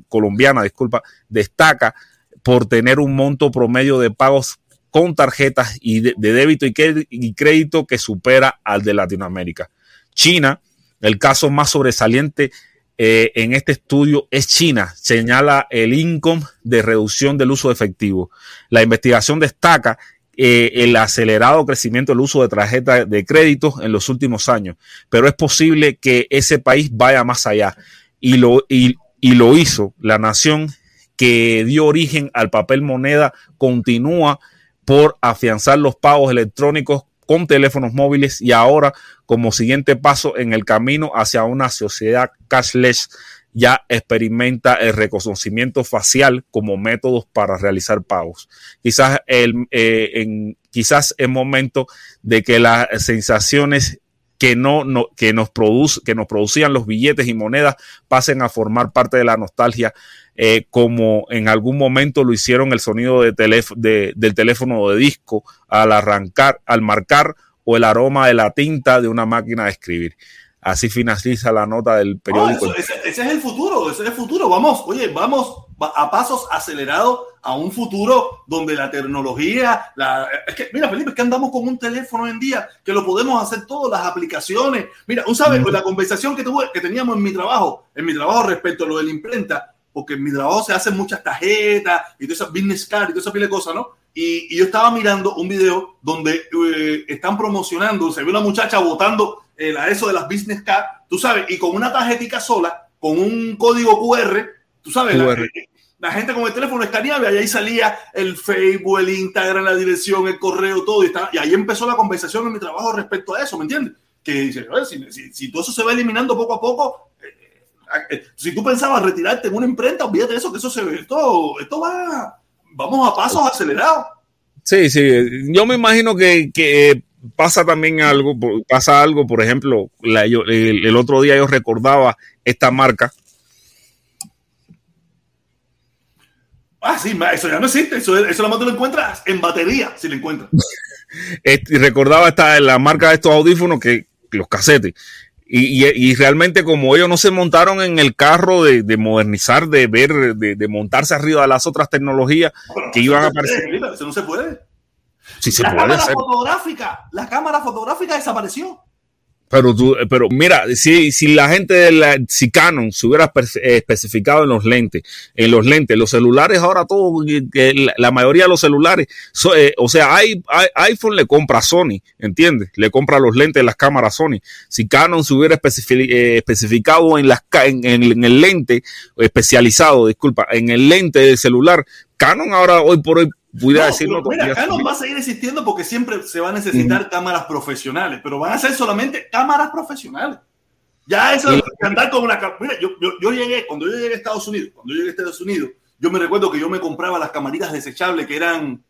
colombiana disculpa, destaca por tener un monto promedio de pagos con tarjetas y de, débito y, crédito que supera al de Latinoamérica. China, el caso más sobresaliente eh, en este estudio es China, señala el income de reducción del uso efectivo. La investigación destaca eh, el acelerado crecimiento del uso de tarjetas de crédito en los últimos años, pero es posible que ese país vaya más allá y lo, y lo hizo. La nación que dio origen al papel moneda continúa por afianzar los pagos electrónicos con teléfonos móviles y ahora como siguiente paso en el camino hacia una sociedad cashless ya experimenta el reconocimiento facial como métodos para realizar pagos. Quizás, el, eh, en, quizás es momento de que las sensaciones que, no, no, que, nos produce, que nos producían los billetes y monedas pasen a formar parte de la nostalgia eh, como en algún momento lo hicieron el sonido de del teléfono de disco al arrancar, al marcar o el aroma de la tinta de una máquina de escribir. Así finaliza la nota del periódico. ese, es el futuro, ese es el futuro. Vamos, oye, vamos a pasos acelerados a un futuro donde la tecnología, la, es que, mira, Felipe, es que andamos con un teléfono hoy en día que lo podemos hacer todas las aplicaciones. Mira, un sabe, la conversación que, tuve, que teníamos en mi trabajo, en mi trabajo respecto a lo de la imprenta, porque en mi trabajo se hacen muchas tarjetas y todas esas business cards y todas esas pile de cosas, ¿no? Y, yo estaba mirando un video donde eh, están promocionando, se ve una muchacha botando el, a eso de las business cards, tú sabes, y con una tarjetita sola, con un código QR, tú sabes, la gente con el teléfono escaneaba y ahí salía el Facebook, el Instagram, la dirección, el correo, todo. Y, está, y ahí empezó la conversación en mi trabajo respecto a eso, ¿me entiendes? Que dice, si, si, si, todo eso se va eliminando poco a poco, eh, eh, si tú pensabas retirarte en una imprenta, olvídate de eso, que eso se ve, esto, esto va, vamos a pasos acelerados. Sí, sí, yo me imagino que, que pasa también algo, pasa algo, por ejemplo, la, yo, el, el, otro día yo recordaba esta marca. Ah, sí, eso ya no existe, eso, eso la más lo encuentras en batería, si lo encuentras. y recordaba esta, la marca de estos audífonos que los casetes. Y, y, y, realmente como ellos no se montaron en el carro de, de modernizar, de ver, de, de, montarse arriba de las otras tecnologías que iban a aparecer. eso no se puede. Sí se la puede cámara hacer. fotográfica, la cámara fotográfica desapareció. Pero tú, pero mira, si, si la gente de la, si Canon se hubiera eh, especificado en los lentes, en los lentes, los celulares ahora todo, eh, la, mayoría de los celulares, eh, o sea, hay, iPhone le compra a Sony, ¿entiendes? Le compra los lentes de las cámaras Sony. Si Canon se hubiera especifi- eh, especificado en las en, en- en el lente especializado, disculpa, en el lente del celular, Canon ahora hoy por hoy pudiera No, decirlo pero mira, todavía. Canon va a seguir existiendo porque siempre se va a necesitar cámaras profesionales, pero van a ser solamente cámaras profesionales. Ya eso de andar con una Mira, yo, yo, yo llegué, cuando yo llegué a Estados Unidos, cuando yo llegué a Estados Unidos, yo me recuerdo que yo me compraba las camaritas desechables que eran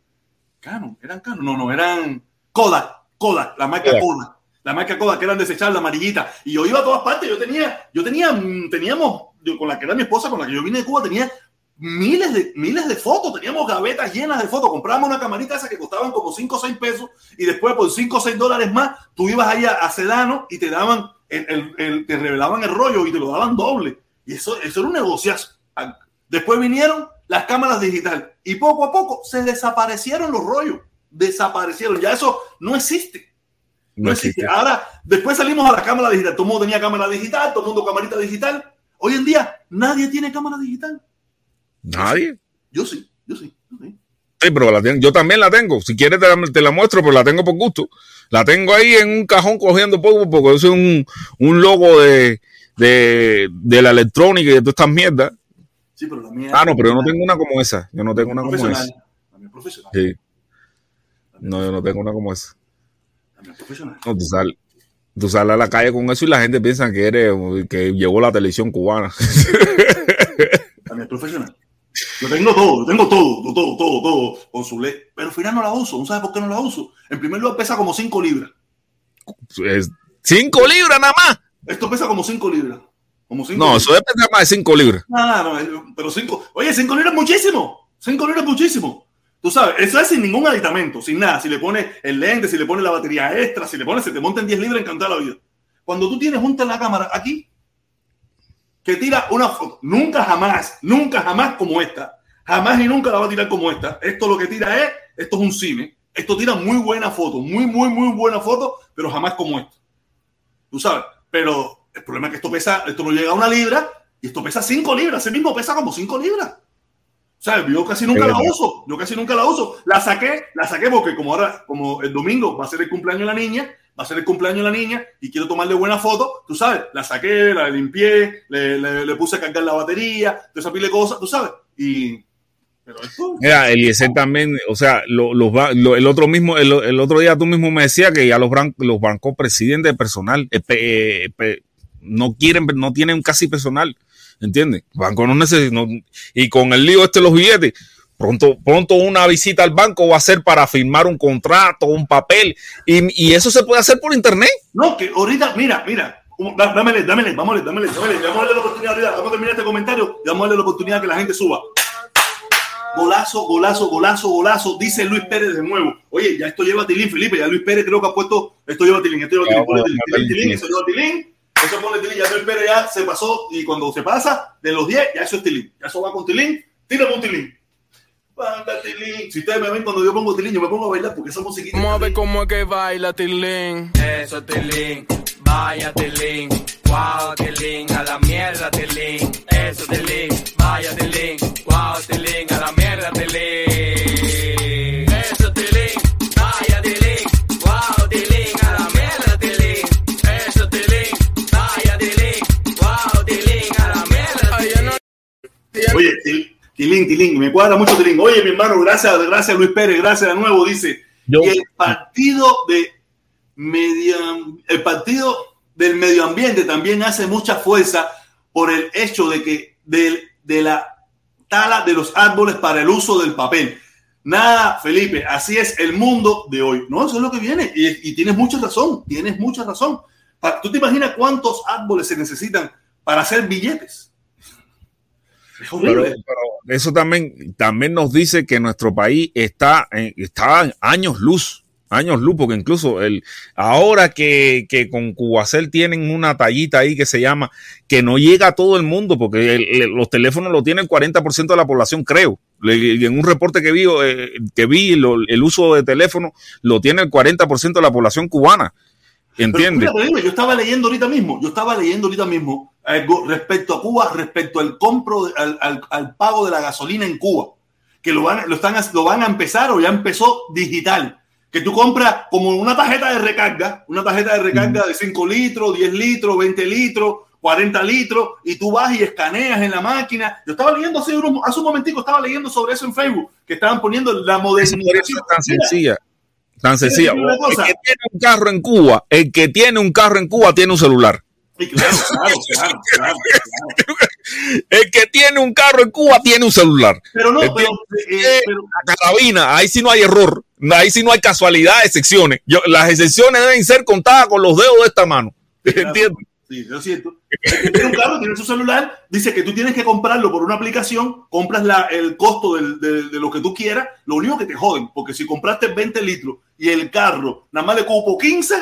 Canon, eran Canon, no, no, eran Kodak, Kodak, la marca Kodak. Kodak. La marca Kodak que eran desechables, amarillitas. Y yo iba a todas partes. Yo tenía, yo tenía, mm, teníamos, yo con la que era mi esposa, con la que yo vine de Cuba, tenía miles de, miles de fotos, teníamos gavetas llenas de fotos, comprábamos una camarita esa que costaban como 5 o 6 pesos y después por 5 o 6 dólares más, tú ibas ahí a, a Sedano y te daban, el, el- el- te revelaban el rollo y te lo daban doble. Y eso, eso era un negociazo. Después vinieron las cámaras digitales y poco a poco se desaparecieron los rollos, desaparecieron, ya eso no existe. No, No existe. existe. Ahora, después salimos a la cámara digital. Todo el mundo tenía cámara digital, todo el mundo camarita digital. Hoy en día, nadie tiene cámara digital. Nadie. Yo sí, yo sí. Yo sí. Sí, pero la tengo- yo también la tengo. Si quieres te la, te la muestro, pero la tengo por gusto. La tengo ahí en un cajón cogiendo polvo porque yo soy un, un logo de, de, de la electrónica y de todas estas mierdas. Sí, pero la mía. Ah, no, pero yo no tengo una como esa. Yo no tengo una como esa. Es profesional. Sí. No, yo no tengo una como esa. Es profesional. No, tú sales, tú sales a la calle con eso y la gente piensa que eres, que llegó la televisión cubana. Mía es profesional. Yo tengo todo, yo tengo todo, todo, todo, todo, con su ley. Pero al final no la uso. ¿No sabes por qué no la uso? En primer lugar, pesa como 5 libras. Es cinco libras nada más. Esto pesa como 5 libras. Como 5 No, eso debe pesar más de cinco libras. No, no, no, pero 5. Oye, 5 libras es muchísimo. 5 libras es muchísimo. Tú sabes, eso es sin ningún aditamento, sin nada. Si le pones el lente, si le pones la batería extra, si le pones, se te monta en 10 libras, encantada la vida. Cuando tú tienes junta en la cámara aquí, que tira una foto, nunca jamás, nunca jamás como esta, jamás y nunca la va a tirar como esta. Esto lo que tira es, esto es un cine. Esto tira muy buena foto, muy, muy, muy buena foto, pero jamás como esto. Tú sabes, pero el problema es que esto pesa, esto no llega a una libra y esto pesa 5 libras. Ese mismo pesa como 5 libras. ¿Sabes? Yo casi nunca la uso. Yo casi nunca la uso. La saqué, la saqué porque como ahora, como el domingo va a ser el cumpleaños de la niña, va a ser el cumpleaños de la niña y quiero tomarle buena foto, tú sabes, la saqué, la limpié, le, le- le puse a cargar la batería, esa pila de cosas, tú sabes. Y. Pero esto. Mira, Eliezer también, o sea, lo- los ba- lo- el otro mismo, el, el otro día tú mismo me decías que ya los, bran- los bancos presidentes de personal eh, eh, no quieren, no tienen casi personal, ¿entiendes? Banco no necesita, y con el lío este los billetes, pronto, pronto una visita al banco va a ser para firmar un contrato, un papel, y, y eso se puede hacer por internet. No, que ahorita, mira, mira. Dámele, dámele, vámonos, dámele, dámele. Vamos a darle la oportunidad ahorita. Vamos a terminar este comentario y vamos a darle la oportunidad que la gente suba. Golazo, golazo, golazo, golazo, dice Luis Pérez de nuevo. Oye, ya esto lleva a Tilín, Felipe. Ya Luis Pérez creo que ha puesto. Esto lleva a Tilín, esto lleva a Tilín. Tilín, Tilín, Tilín, eso lleva a Tilín. Eso pone Tilín. Ya Luis Pérez ya se pasó. Y cuando se pasa de los 10, ya eso es Tilín. Ya eso va con Tilín. Tírame un Tilín. Banda Tilín. Si ustedes me ven cuando yo pongo Tilín, yo me pongo a bailar porque esa musiquita. Vamos a ver cómo es que baila Tilín. Eso es Tilín. Vaya Tilín. Wow, Tilín. A la mierda, Tilín. Eso es Tilín. Vaya Tilín. Wow, Tilín. A la mierda, Tilín. Eso es Tilín. Vaya Tilín. Wow, Tilín. A la mierda, Tilín. Eso es Tilín. Vaya Tilín. Wow, Tilín. A la mierda, Tilín. Oye, Til- Tilín Tilín, Tilín, me cuadra mucho Tilín. Oye, mi hermano, gracias, gracias Luis Pérez, gracias de nuevo, dice. Yo- y el partido de media, el partido del medio ambiente también hace mucha fuerza por el hecho de que de, de la tala de los árboles para el uso del papel. Nada, Felipe, así es el mundo de hoy. No, eso es lo que viene. Y, y tienes mucha razón, tienes mucha razón. ¿Tú te imaginas cuántos árboles se necesitan para hacer billetes? Pero, horrible. pero eso también, también nos dice que nuestro país está, en- está en años luz, años luz, porque incluso el, ahora que, que con Cubacel tienen una tallita ahí que se llama, que no llega a todo el mundo, porque el- los teléfonos lo tiene el 40% de la población, creo. En un reporte que vi, eh, que vi lo- el uso de teléfono lo tiene el 40% de la población cubana. ¿Entiendes? yo estaba leyendo ahorita mismo, yo estaba leyendo ahorita mismo algo respecto a Cuba, respecto al compro, al, al- al pago de la gasolina en Cuba, que lo van, lo, están, lo van a empezar o ya empezó digital, que tú compras como una tarjeta de recarga, una tarjeta de recarga de 5 litros, 10 litros, 20 litros, 40 litros, y tú vas y escaneas en la máquina. Yo estaba leyendo hace, unos- hace un momentico, estaba leyendo sobre eso en Facebook, que estaban poniendo la modernización. es tan Mira, sencilla. Tan sencilla. El que tiene un carro en Cuba, el que tiene un carro en Cuba tiene un celular. y claro, claro, claro, claro, claro. El que tiene un carro en Cuba tiene un celular. Pero no, pero, Entiendo. eh, pero- carabina, ahí sí no hay error, ahí sí no hay casualidad, excepciones. Yo- las excepciones deben ser contadas con los dedos de esta mano. ¿Entiendes? Sí, eso es cierto. El que tiene un carro, tiene su celular, dice que tú tienes que comprarlo por una aplicación, compras la, el costo del- de, de lo que tú quieras, lo único que te joden, porque si compraste 20 litros y el carro nada más le cupo 15,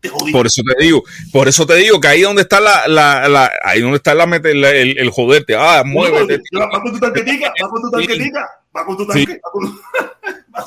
te jodiste. Por eso te digo, por eso te digo que ahí donde está la, la, la- ahí donde está la, la- el, el joderte, ah, muévete. Va con tu tanquetica, va con tu tanquetica, va con tu tanque, va con, con-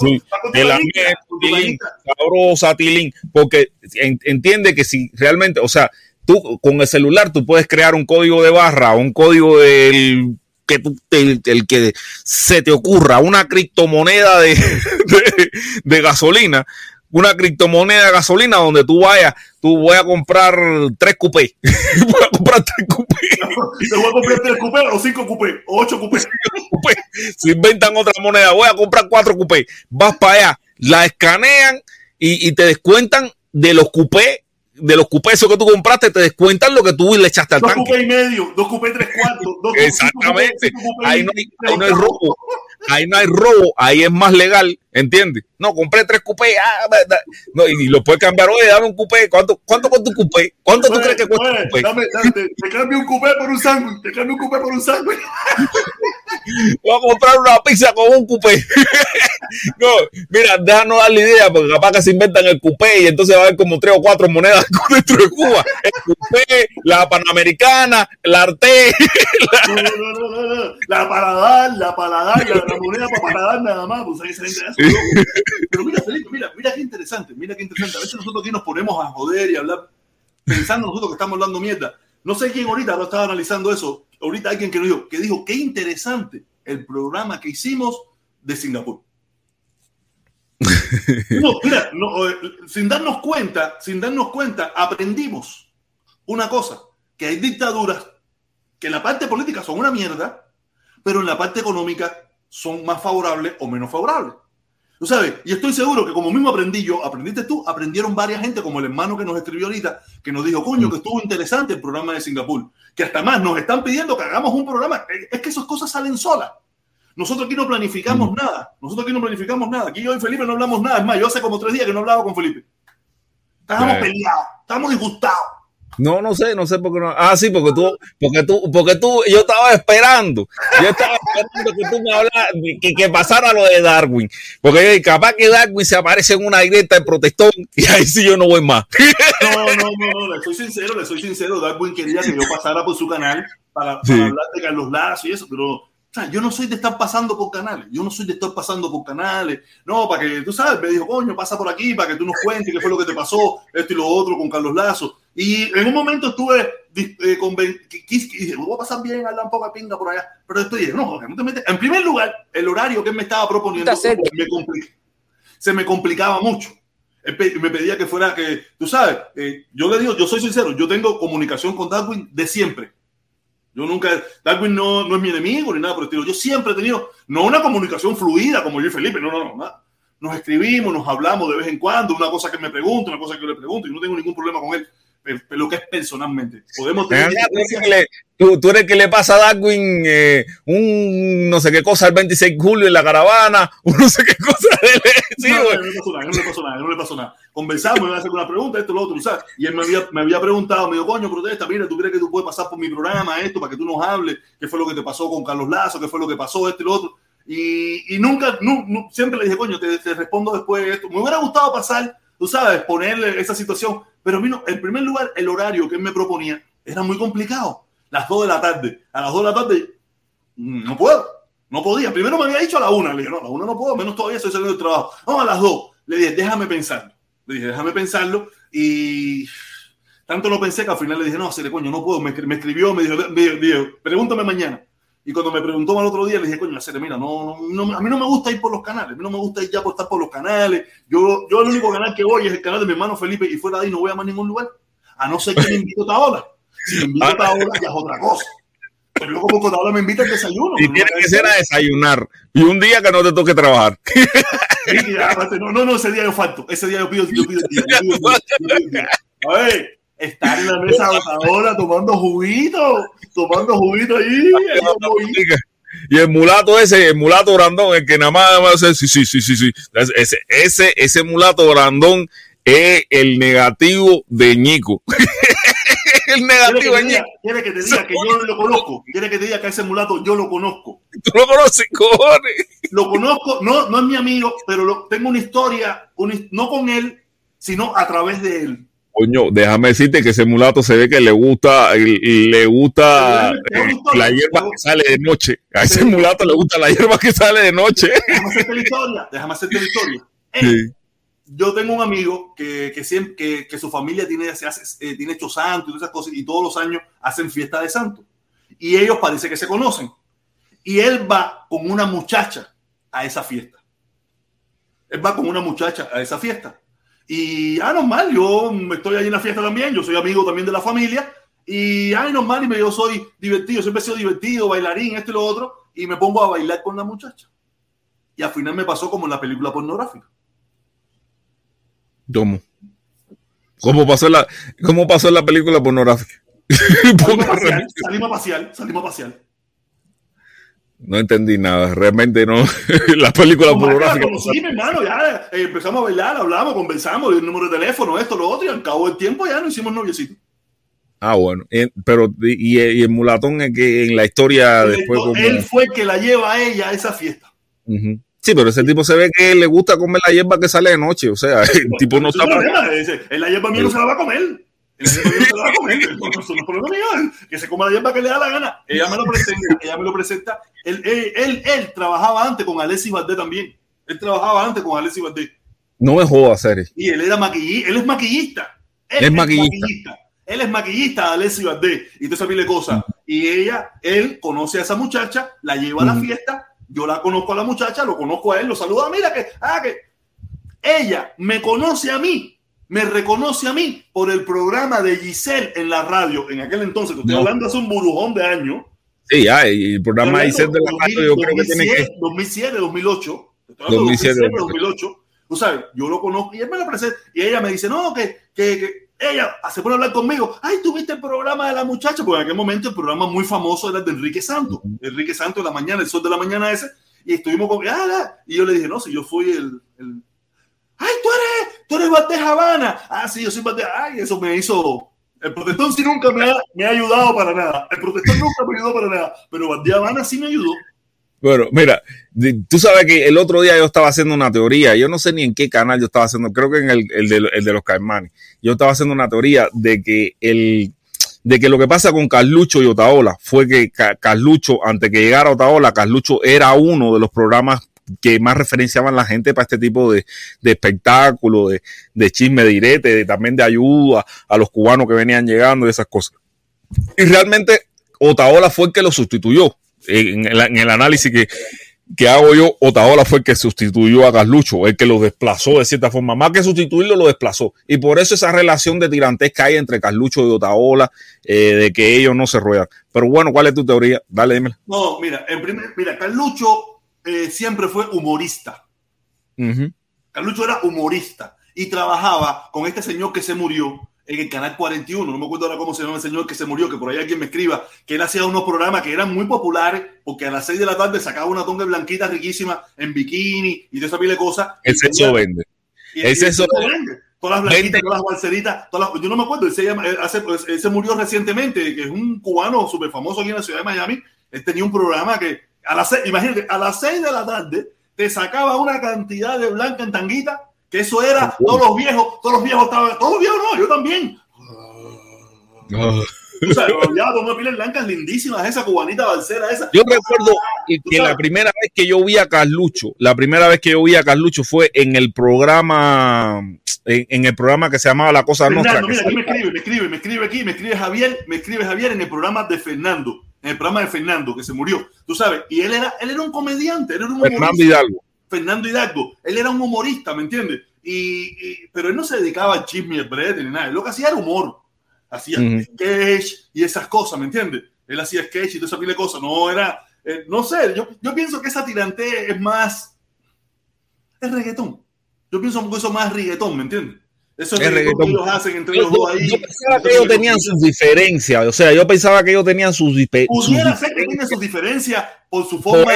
Sí. va con tu de la tu tanquita. sabrosa, tilín, porque en- entiende que si realmente, o sea, tú con el celular tú puedes crear un código de barra, un código del que tú, el, el que se te ocurra, una criptomoneda de, de, de gasolina, una criptomoneda de gasolina donde tú vayas, tú voy a comprar tres cupés, voy a comprar tres cupés, Te voy a comprar 3 cupés o 5 cupés o 8 cupés. cupés. si inventan otra moneda, voy a comprar cuatro cupés, vas para allá, la escanean y, y te descuentan de los cupés, de los cupés esos que tú compraste, te descuentan lo que tú le echaste al Dos tanque. cupés y medio, dos cupés tres cuartos. Dos, Exactamente. cupés, Ahí no, hay, ahí no hay robo. Ahí no hay robo. Ahí es más legal. ¿Entiendes? No, compré tres cupés. ah, no, y, y lo puedes cambiar. Oye, dame un cupé. ¿Cuánto, cuánto cuesta un cupé? ¿Cuánto tú Oye, crees que cuesta oye, un cupé? dame- dame- te, te cambio un cupé por un sándwich. Te cambio un cupé por un sándwich. Voy a comprar una pizza con un cupé. no, mira, déjanos dar la idea, porque capaz que se inventan el cupé y entonces va a haber como tres o cuatro monedas dentro de Cuba. El cupé, la panamericana, la arte. No, no, no, no. La paladar, la paladar, la, la moneda para paladar nada más. Pues. Pero mira, Felipe, mira, mira qué interesante. Mira qué interesante. A veces nosotros aquí nos ponemos a joder y hablar pensando nosotros que estamos hablando mierda. No sé quién ahorita lo estaba analizando eso. Ahorita alguien que nos dijo, que dijo, qué interesante el programa que hicimos de Singapur. No, mira, no, eh, sin darnos cuenta, sin darnos cuenta, aprendimos una cosa, que hay dictaduras que en la parte política son una mierda, pero en la parte económica son más favorables o menos favorables. Tú sabes, y estoy seguro que como mismo aprendí yo, aprendiste tú, aprendieron varias gente, como el hermano que nos escribió ahorita, que nos dijo, coño, que estuvo interesante el programa de Singapur, que hasta más nos están pidiendo que hagamos un programa. Eh, Es que esas cosas salen solas. Nosotros aquí no planificamos nada. Nosotros aquí no planificamos nada. Aquí yo y Felipe no hablamos nada. Es más, yo hace como tres días que no hablaba con Felipe. Estábamos peleados, estábamos disgustados. No, no sé, no sé por qué no. Ah, sí, porque tú, porque tú, porque tú, yo estaba esperando. Yo estaba esperando que tú me hablaras, que, que pasara lo de Darwin. Porque capaz que Darwin se aparece en una directa de protestón y ahí sí yo no voy más. No, no, no, no, le soy sincero, le soy sincero. Darwin quería que yo pasara por su canal para, para Sí. hablar de Carlos Lazo y eso, pero o sea, yo no soy de estar pasando por canales. Yo no soy de estar pasando por canales. No, para que tú sabes, me dijo, coño, pasa por aquí para que tú nos cuentes qué fue lo que te pasó, esto y lo otro con Carlos Lazo. Y en un momento estuve eh, conven- que- dije, voy a pasar bien, hablar un poco de pinga por allá. Pero después dije, no, Jorge, no te metes. En primer lugar, el horario que él me estaba proponiendo cerca. me se me complicaba mucho. Él me pedía que fuera que, tú sabes, eh, yo le digo, yo soy sincero, yo tengo comunicación con Darwin de siempre. Yo Yo nunca, Darwin no, no es mi enemigo ni nada por el estilo. Yo siempre he tenido, no una comunicación fluida como yo y Felipe, no, no, no, nada. Nos escribimos, nos hablamos de vez en cuando, una cosa que me pregunta, una cosa que yo le pregunto, y no tengo ningún problema con él lo que es personalmente. Podemos tener. Tú, tú, eres que le pasa a Darwin eh, un no sé qué cosa el 26 de julio en la caravana, un no sé qué cosa. Sí, no, no, no, le pasó nada, no le pasó nada, no le pasó nada. Conversamos, me iba a hacer una pregunta, esto, lo otro, ¿sabes? Y él me había, me había preguntado, me dijo, coño, protesta, mira, ¿tú crees que tú puedes pasar por mi programa, esto, para que tú nos hables? ¿Qué fue lo que te pasó con Carlos Lazo? ¿Qué fue lo que pasó, esto y lo otro? Y, y nunca, no, siempre le dije, coño, te, te respondo después de esto. Me hubiera gustado pasar, tú sabes, ponerle esa situación, pero vino, en primer lugar, el horario que él me proponía era muy complicado. Las 2 de la tarde. A las 2 de la tarde, mm, no puedo. No podía. Primero me había dicho a la 1. Le dije, no, a la 1 no puedo, menos todavía estoy saliendo del trabajo. No, a las 2. Le dije, déjame pensarlo. Le dije, déjame pensarlo. Y tanto lo pensé que al final le dije, no, le coño, no puedo. Me, me escribió, me dijo, me dijo, pregúntame mañana. Y cuando me preguntó al otro día, le dije, coño, hacer, mira, no, no, a mí no me gusta ir por los canales, a mí no me gusta ir ya por estar por los canales. Yo, yo el único canal que voy es el canal de mi hermano Felipe y fuera de ahí no voy a más ningún lugar. A no ser que me invito a Taola. Si me invito a Taola ya es otra cosa. Pero yo como Taola me invita al desayuno. Y tiene que ser a desayunar. Y un día que no te toque trabajar. no, no, no, ese día yo falto. Ese día yo pido, yo pido el. Yo pido el día. A ver, estar en la mesa ahora tomando juguito, tomando juguito ahí. Y el mulato ese, el mulato grandón, el que nada más, va a hacer, sí, sí, sí, sí, sí. Ese, ese, ese mulato grandón es el negativo de Ñico. el negativo de Ñico. Quiere que te diga que yo lo conozco. Quiere que te diga que ese mulato yo lo conozco. Tú lo conoces, cojones. Lo conozco, no, no es mi amigo, pero lo, tengo una historia, no con él, sino a través de él. Coño, déjame decirte que ese mulato se ve que le gusta, le gusta la hierba que sale de noche. A ese mulato le gusta la hierba que sale de noche. Déjame hacerte la historia, déjame hacerte la historia. Yo tengo un amigo que, que, siempre, que, su familia tiene, se hace, eh, tiene hecho santo y esas cosas, y todos los años hacen fiesta de santo. Y ellos parece que se conocen. Y él va con una muchacha a esa fiesta. Él va con una muchacha a esa fiesta. Y, ah, normal, yo estoy ahí en la fiesta también, yo soy amigo también de la familia. Y, ah, normal, y me, yo soy divertido, siempre he sido divertido, bailarín, esto y lo otro. Y me pongo a bailar con la muchacha. Y al final me pasó como en la película pornográfica. ¿Cómo? ¿Cómo pasó la, cómo pasó en la película pornográfica? salimos, a pasear, salimos a pasear, salimos a pasear. No entendí nada, realmente no. la película pornográfica. Sí, hermano, ya eh, empezamos a bailar, hablamos, conversamos, el número de teléfono, esto, lo otro, y al cabo del tiempo ya nos hicimos noviecitos. Ah, bueno, pero y, el mulatón es que en la historia después. Él fue el que la lleva a ella a esa fiesta. Sí, pero ese tipo se ve que le gusta comer la hierba que sale de noche, o sea, el tipo no está. Él la hierba mía no se la va a comer. Que se coma la hierba que le da la gana. Ella me lo presenta, ella me lo presenta. Él, él, él, trabajaba antes con Alessi Valdés también. Él trabajaba antes con Alessi Valdés. No me jodas, hacer Y él era maquillista, él es maquillista. Él es, maquillista. Él es maquillista de Alessi Valdés. Y te sabes cosas. Y ella, él conoce a esa muchacha, la lleva a la fiesta. Yo la conozco a la muchacha, lo conozco a él, lo saluda. Mira que, ah, que ella me conoce a mí me reconoce a mí por el programa de Giselle en la radio. En aquel entonces, que estoy hablando hace un burujón de años. Sí, ya, y el programa de Giselle de la radio, yo creo que tiene que. 2007, 2008. 2007, 2008. Tú sabes, yo lo conozco y él me lo presenta. Y ella me dice, no, que, que, que ella se pone a hablar conmigo. Ay, tuviste el programa de la muchacha. Porque en aquel momento el programa muy famoso era de Enrique Santos. Enrique Santos de la mañana, el sol de la mañana ese. Y estuvimos con. Ah, y yo le dije, no, si yo fui el, el ¡Ay, tú eres, tú eres Valdés Habana! Ah, sí, yo soy Valdés. ¡Ay, eso me hizo! El protestón sí nunca me ha, me ha ayudado para nada. El protestón nunca me ayudó para nada. Pero Valdés Habana sí me ayudó. Bueno, mira, tú sabes que el otro día yo estaba haciendo una teoría, yo no sé ni en qué canal yo estaba haciendo, creo que en el, el, de, el de los Caimanes, yo estaba haciendo una teoría de que el de que lo que pasa con Carlucho y Otaola fue que Carlucho, antes que llegara Otaola, Carlucho era uno de los programas que más referenciaban la gente para este tipo de, de espectáculo, de, de chisme de, también de ayuda a los cubanos que venían llegando y esas cosas. Y realmente Otaola fue el que lo sustituyó en el, el análisis que, que hago yo, Otaola fue el que sustituyó a Carlucho, el que lo desplazó de cierta forma. Más que sustituirlo, lo desplazó. Y por eso esa relación de tirantes que hay entre Carlucho y Otaola, eh, de que ellos no se ruedan. Pero bueno, ¿cuál es tu teoría? Dale, dímela. No, mira, en primer, mira, Carlucho eh, siempre fue humorista. Carlucho era humorista y trabajaba con este señor que se murió, en el canal 41, no me acuerdo ahora cómo se llama el señor que se murió, que por ahí alguien me escriba, que él hacía unos programas que eran muy populares, porque a las 6 de la tarde sacaba una tonga blanquita riquísima en bikini y de esa pile de cosas. El sexo vende. el sexo vende. Todas las blanquitas, todas las balseritas, todas las, yo no me acuerdo, él se, llama, él, hace, pues, él se murió recientemente, que es un cubano súper famoso aquí en la ciudad de Miami. Él tenía un programa que a las 6, imagínate, a las 6 de la tarde te sacaba una cantidad de blanca en tanguita que eso era, todos los viejos, todos los viejos estaban, todos los viejos no, yo también. Oh. Ya una pilas blancas lindísimas, esa cubanita balsera, esa. Yo recuerdo que la primera vez que yo vi a Carlucho, la primera vez que yo vi a Carlucho fue en el programa, en, en el programa que se llamaba La Cosa Fernando, Mira, aquí me escribe, me escribe, me escribe aquí, me escribe Javier, me escribe Javier en el programa de Fernando, en el programa de Fernando, que se murió, tú sabes, y él era, él era un comediante, él era un humorista. Fernando Hidalgo. Fernando Hidalgo. Él era un humorista, ¿me entiendes? Y, pero él no se dedicaba al chisme y al brete ni nada. Él lo que hacía era humor. Hacía sketch y esas cosas, ¿me entiendes? Él hacía sketch y toda esa pila de cosas. No era, eh, no sé, yo, yo pienso que esa tirante es más, es reggaetón. Yo pienso que eso es más reggaetón, ¿me entiendes? Eso es, reggaetón que ellos hacen entre los dos ahí. Yo pensaba que ellos tenían sus diferencias, o sea, yo pensaba que ellos tenían sus diferencias. Pudiera ser que tienen sus diferencias por su forma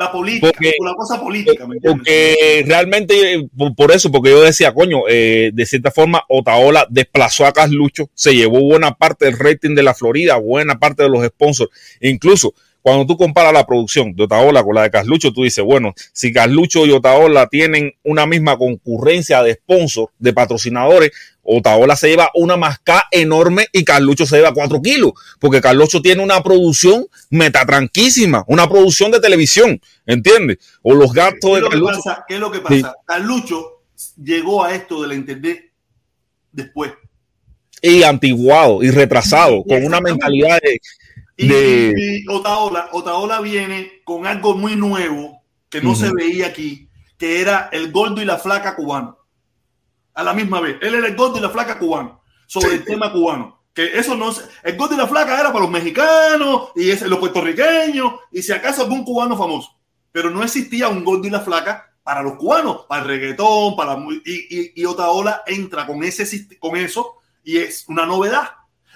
la política, porque, la cosa política. ¿me porque realmente, por, eso, porque yo decía, coño, eh, de cierta forma, Otaola desplazó a Carlucho, se llevó buena parte del rating de la Florida, buena parte de los sponsors, incluso cuando tú comparas la producción de Otaola con la de Carlucho, tú dices, bueno, si Carlucho y Otaola tienen una misma concurrencia de sponsors, de patrocinadores, Otaola se lleva una masca enorme y Carlucho se lleva cuatro kilos, porque Carlucho tiene una producción metatranquísima, una producción de televisión, ¿entiendes? O los gastos de Carlucho. ¿Qué es lo que pasa? Carlucho llegó a esto de la internet después. Y antiguado y retrasado, con una mentalidad de, y, Otaola, Otaola viene con algo muy nuevo que no se veía aquí, que era el gordo y la flaca cubano. A la misma vez. Él era el gordo y la flaca cubano. Sobre el tema cubano. Que eso no El gordo y la flaca era para los mexicanos y los puertorriqueños y si acaso algún cubano famoso. Pero no existía un gordo y la flaca para los cubanos, para el reggaetón, para y, y, Otaola entra con ese con eso y es una novedad.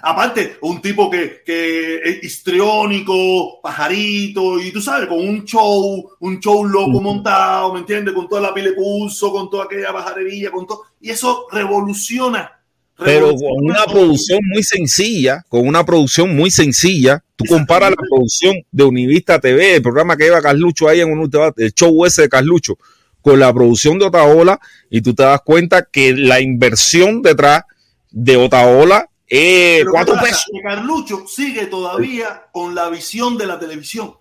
Aparte, un tipo que, que es histriónico, pajarito, y tú sabes, con un show, un show loco montado, ¿me entiendes? Con toda la pile pulso, con toda aquella pajarería, con todo. Y eso revoluciona. Pero con una producción muy sencilla, con una producción muy sencilla, tú comparas la producción de Univista TV, el programa que lleva Carlucho ahí en un el show ese de Carlucho, con la producción de Otaola, y tú te das cuenta que la inversión detrás de Otaola eh, cuatro pesos. Carlucho sigue todavía con la visión de la televisión.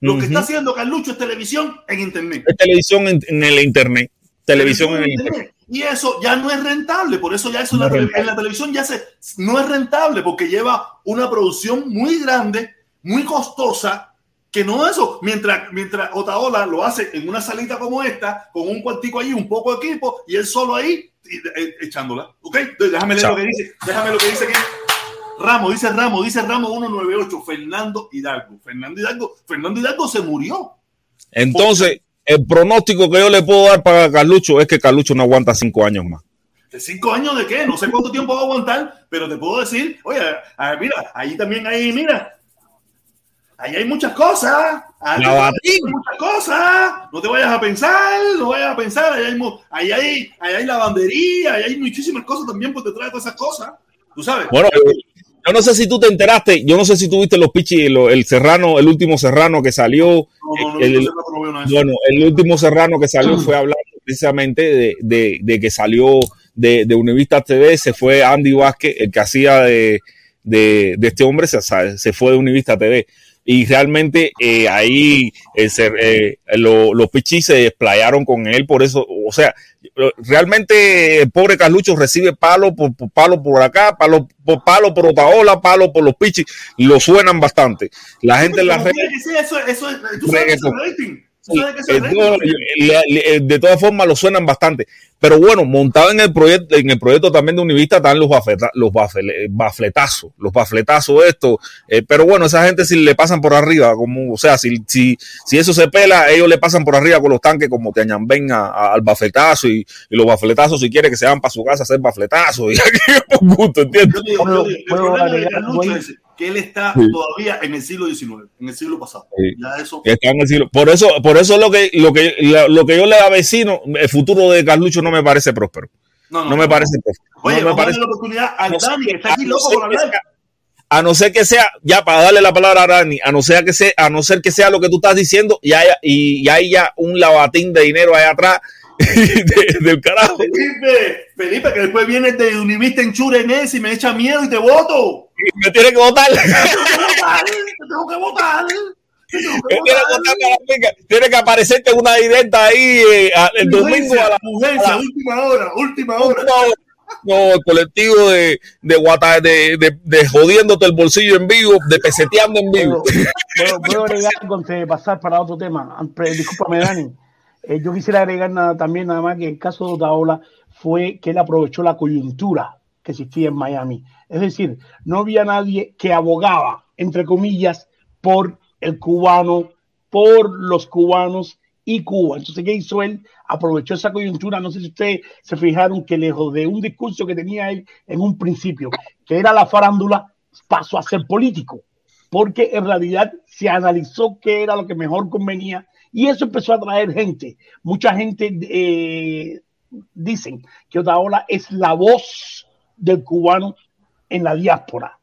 Lo que está haciendo Carlucho es televisión en internet. Es televisión en, el internet. Televisión, en, el internet. Y eso ya no es rentable. Por eso ya eso en la televisión ya se no es rentable porque lleva una producción muy grande, muy costosa. Que no eso, mientras, mientras Otaola lo hace en una salita como esta, con un cuartico ahí, un poco de equipo, y él solo ahí, eh, echándola. ¿Ok? déjame leer lo que dice. Déjame lo que dice aquí. Ramos, dice Ramos, dice Ramos 198, Fernando Hidalgo. Fernando Hidalgo, Fernando Hidalgo se murió. Entonces, el pronóstico que yo le puedo dar para Carlucho es que Carlucho no aguanta cinco años más. ¿De cinco años de qué? No sé cuánto tiempo va a aguantar, pero te puedo decir, oye, mira, ahí también hay, mira, ahí hay muchas cosas. Ahí hay muchas cosas. No te vayas a pensar, no vayas a pensar. Ahí hay, ahí hay, ahí hay lavandería, ahí hay muchísimas cosas también por detrás de todas esas cosas. Tú sabes. Bueno, yo no sé si tú te enteraste, yo no sé si tuviste los pichis, el serrano, el último serrano que salió. No, no, el, bueno, el último serrano que salió fue hablando precisamente de, de, de que salió de, de Univista TV, se fue Andy Vázquez, el que hacía de, de, de este hombre, se, se fue de Univista TV y realmente eh, ahí eh, eh, los pichis se desplayaron con él, por eso, o sea, realmente el pobre Carlucho recibe palo por, palo por acá, palo por palo por Otaola, palo por los pichis, lo suenan bastante. La gente en las redes... Eso, eso, ¿tú sabes de todas formas lo suenan bastante. Pero bueno, montado en el proyecto, en el proyecto también de Univista están los, los bafletazos, los bafletazos esto. Eh, pero bueno, esa gente si le pasan por arriba, como, o sea, si, si, si eso se pela, ellos le pasan por arriba con los tanques como te añamben al bafletazo y, los bafletazos si quiere que se van para su casa a hacer bafletazos y aquí por gusto, ¿entiendes? Que él está todavía en el siglo XIX, en el siglo pasado. Está en el siglo. Por eso, por eso lo que, lo que, lo que yo le avecino, el futuro de Carlucho no me parece próspero. No, no, me parece próspero. Oye, no me parece... la oportunidad a Dani, que está aquí loco por hablar. A no ser que sea, ya para darle la palabra a Dani, a no ser que sea, a no ser que sea lo que tú estás diciendo, y haya, y, y hay ya un lavatín de dinero allá atrás del carajo. Felipe, Felipe, que después viene de Univista en Churenes y me echa miedo y te voto. Me tiene que votar. Te tengo que votar. Tiene que aparecerte una identa ahí eh, el domingo a la última hora, última hora. No, el colectivo de, de, guata, de, de, de, jodiéndote el bolsillo en vivo, de peseteando en vivo. Puedo agregar antes de pasar para otro tema. Discúlpame, Dani. Eh, yo quisiera agregar nada, también nada más que el caso de Otaola fue que él aprovechó la coyuntura que existía en Miami. Es decir, no había nadie que abogaba, entre comillas, por el cubano, por los cubanos y Cuba. Entonces, ¿qué hizo él? Aprovechó esa coyuntura. No sé si ustedes se fijaron que lejos de un discurso que tenía él en un principio, que era la farándula, pasó a ser político, porque en realidad se analizó qué era lo que mejor convenía y eso empezó a atraer gente. Mucha gente eh, dicen que Otaola es la voz del cubano en la diáspora.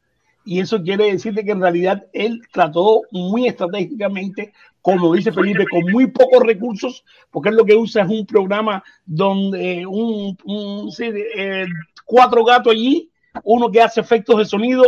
Y eso quiere decir que en realidad él trató muy estratégicamente, como dice Felipe, con muy pocos recursos, porque él lo que usa es un programa donde un, eh, cuatro gatos allí, uno que hace efectos de sonido,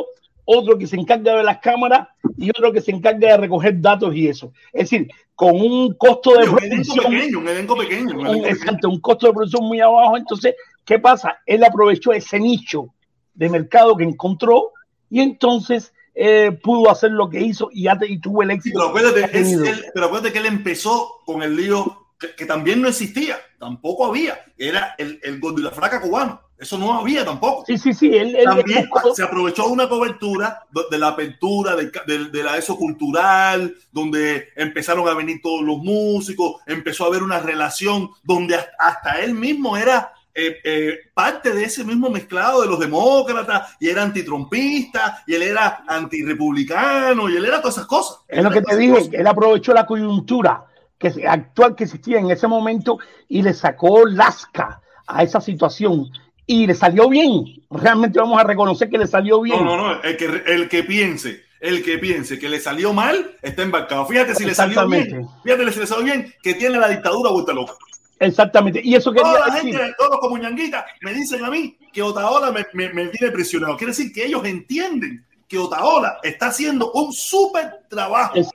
otro que se encarga de las cámaras y otro que se encarga de recoger datos y eso. Es decir, con un costo de producción. Pequeño, un pequeño. Un, exacto, un costo de producción muy abajo. Entonces, ¿qué pasa? Él aprovechó ese nicho de mercado que encontró y entonces eh, pudo hacer lo que hizo y, y tuvo el éxito. pero, acuérdate, que él empezó con el lío que, también no existía, tampoco había. Era el, el gordo y la flaca cubano. Eso no había tampoco. Sí, sí, sí. Él, También se aprovechó una cobertura de la apertura, de, de, la ESO cultural, donde empezaron a venir todos los músicos, empezó a haber una relación donde hasta él mismo era eh, eh, parte de ese mismo mezclado de los demócratas y era antitrompista y él era antirepublicano y él era todas esas cosas. Es lo que te dije, él aprovechó la coyuntura que, actual que existía en ese momento y le sacó lasca a esa situación y le salió bien. Realmente vamos a reconocer que le salió bien. No, no, no. El que, el que piense, el que piense que le salió mal, está embarcado. Fíjate si le salió bien. Fíjate si le salió bien, que tiene la dictadura vuelta loca. Exactamente. Y eso quería Toda la gente, todos como ñanguitas, me dicen a mí que Otaola me, me, me tiene presionado. Quiere decir que ellos entienden que Otaola está haciendo un súper trabajo. Eso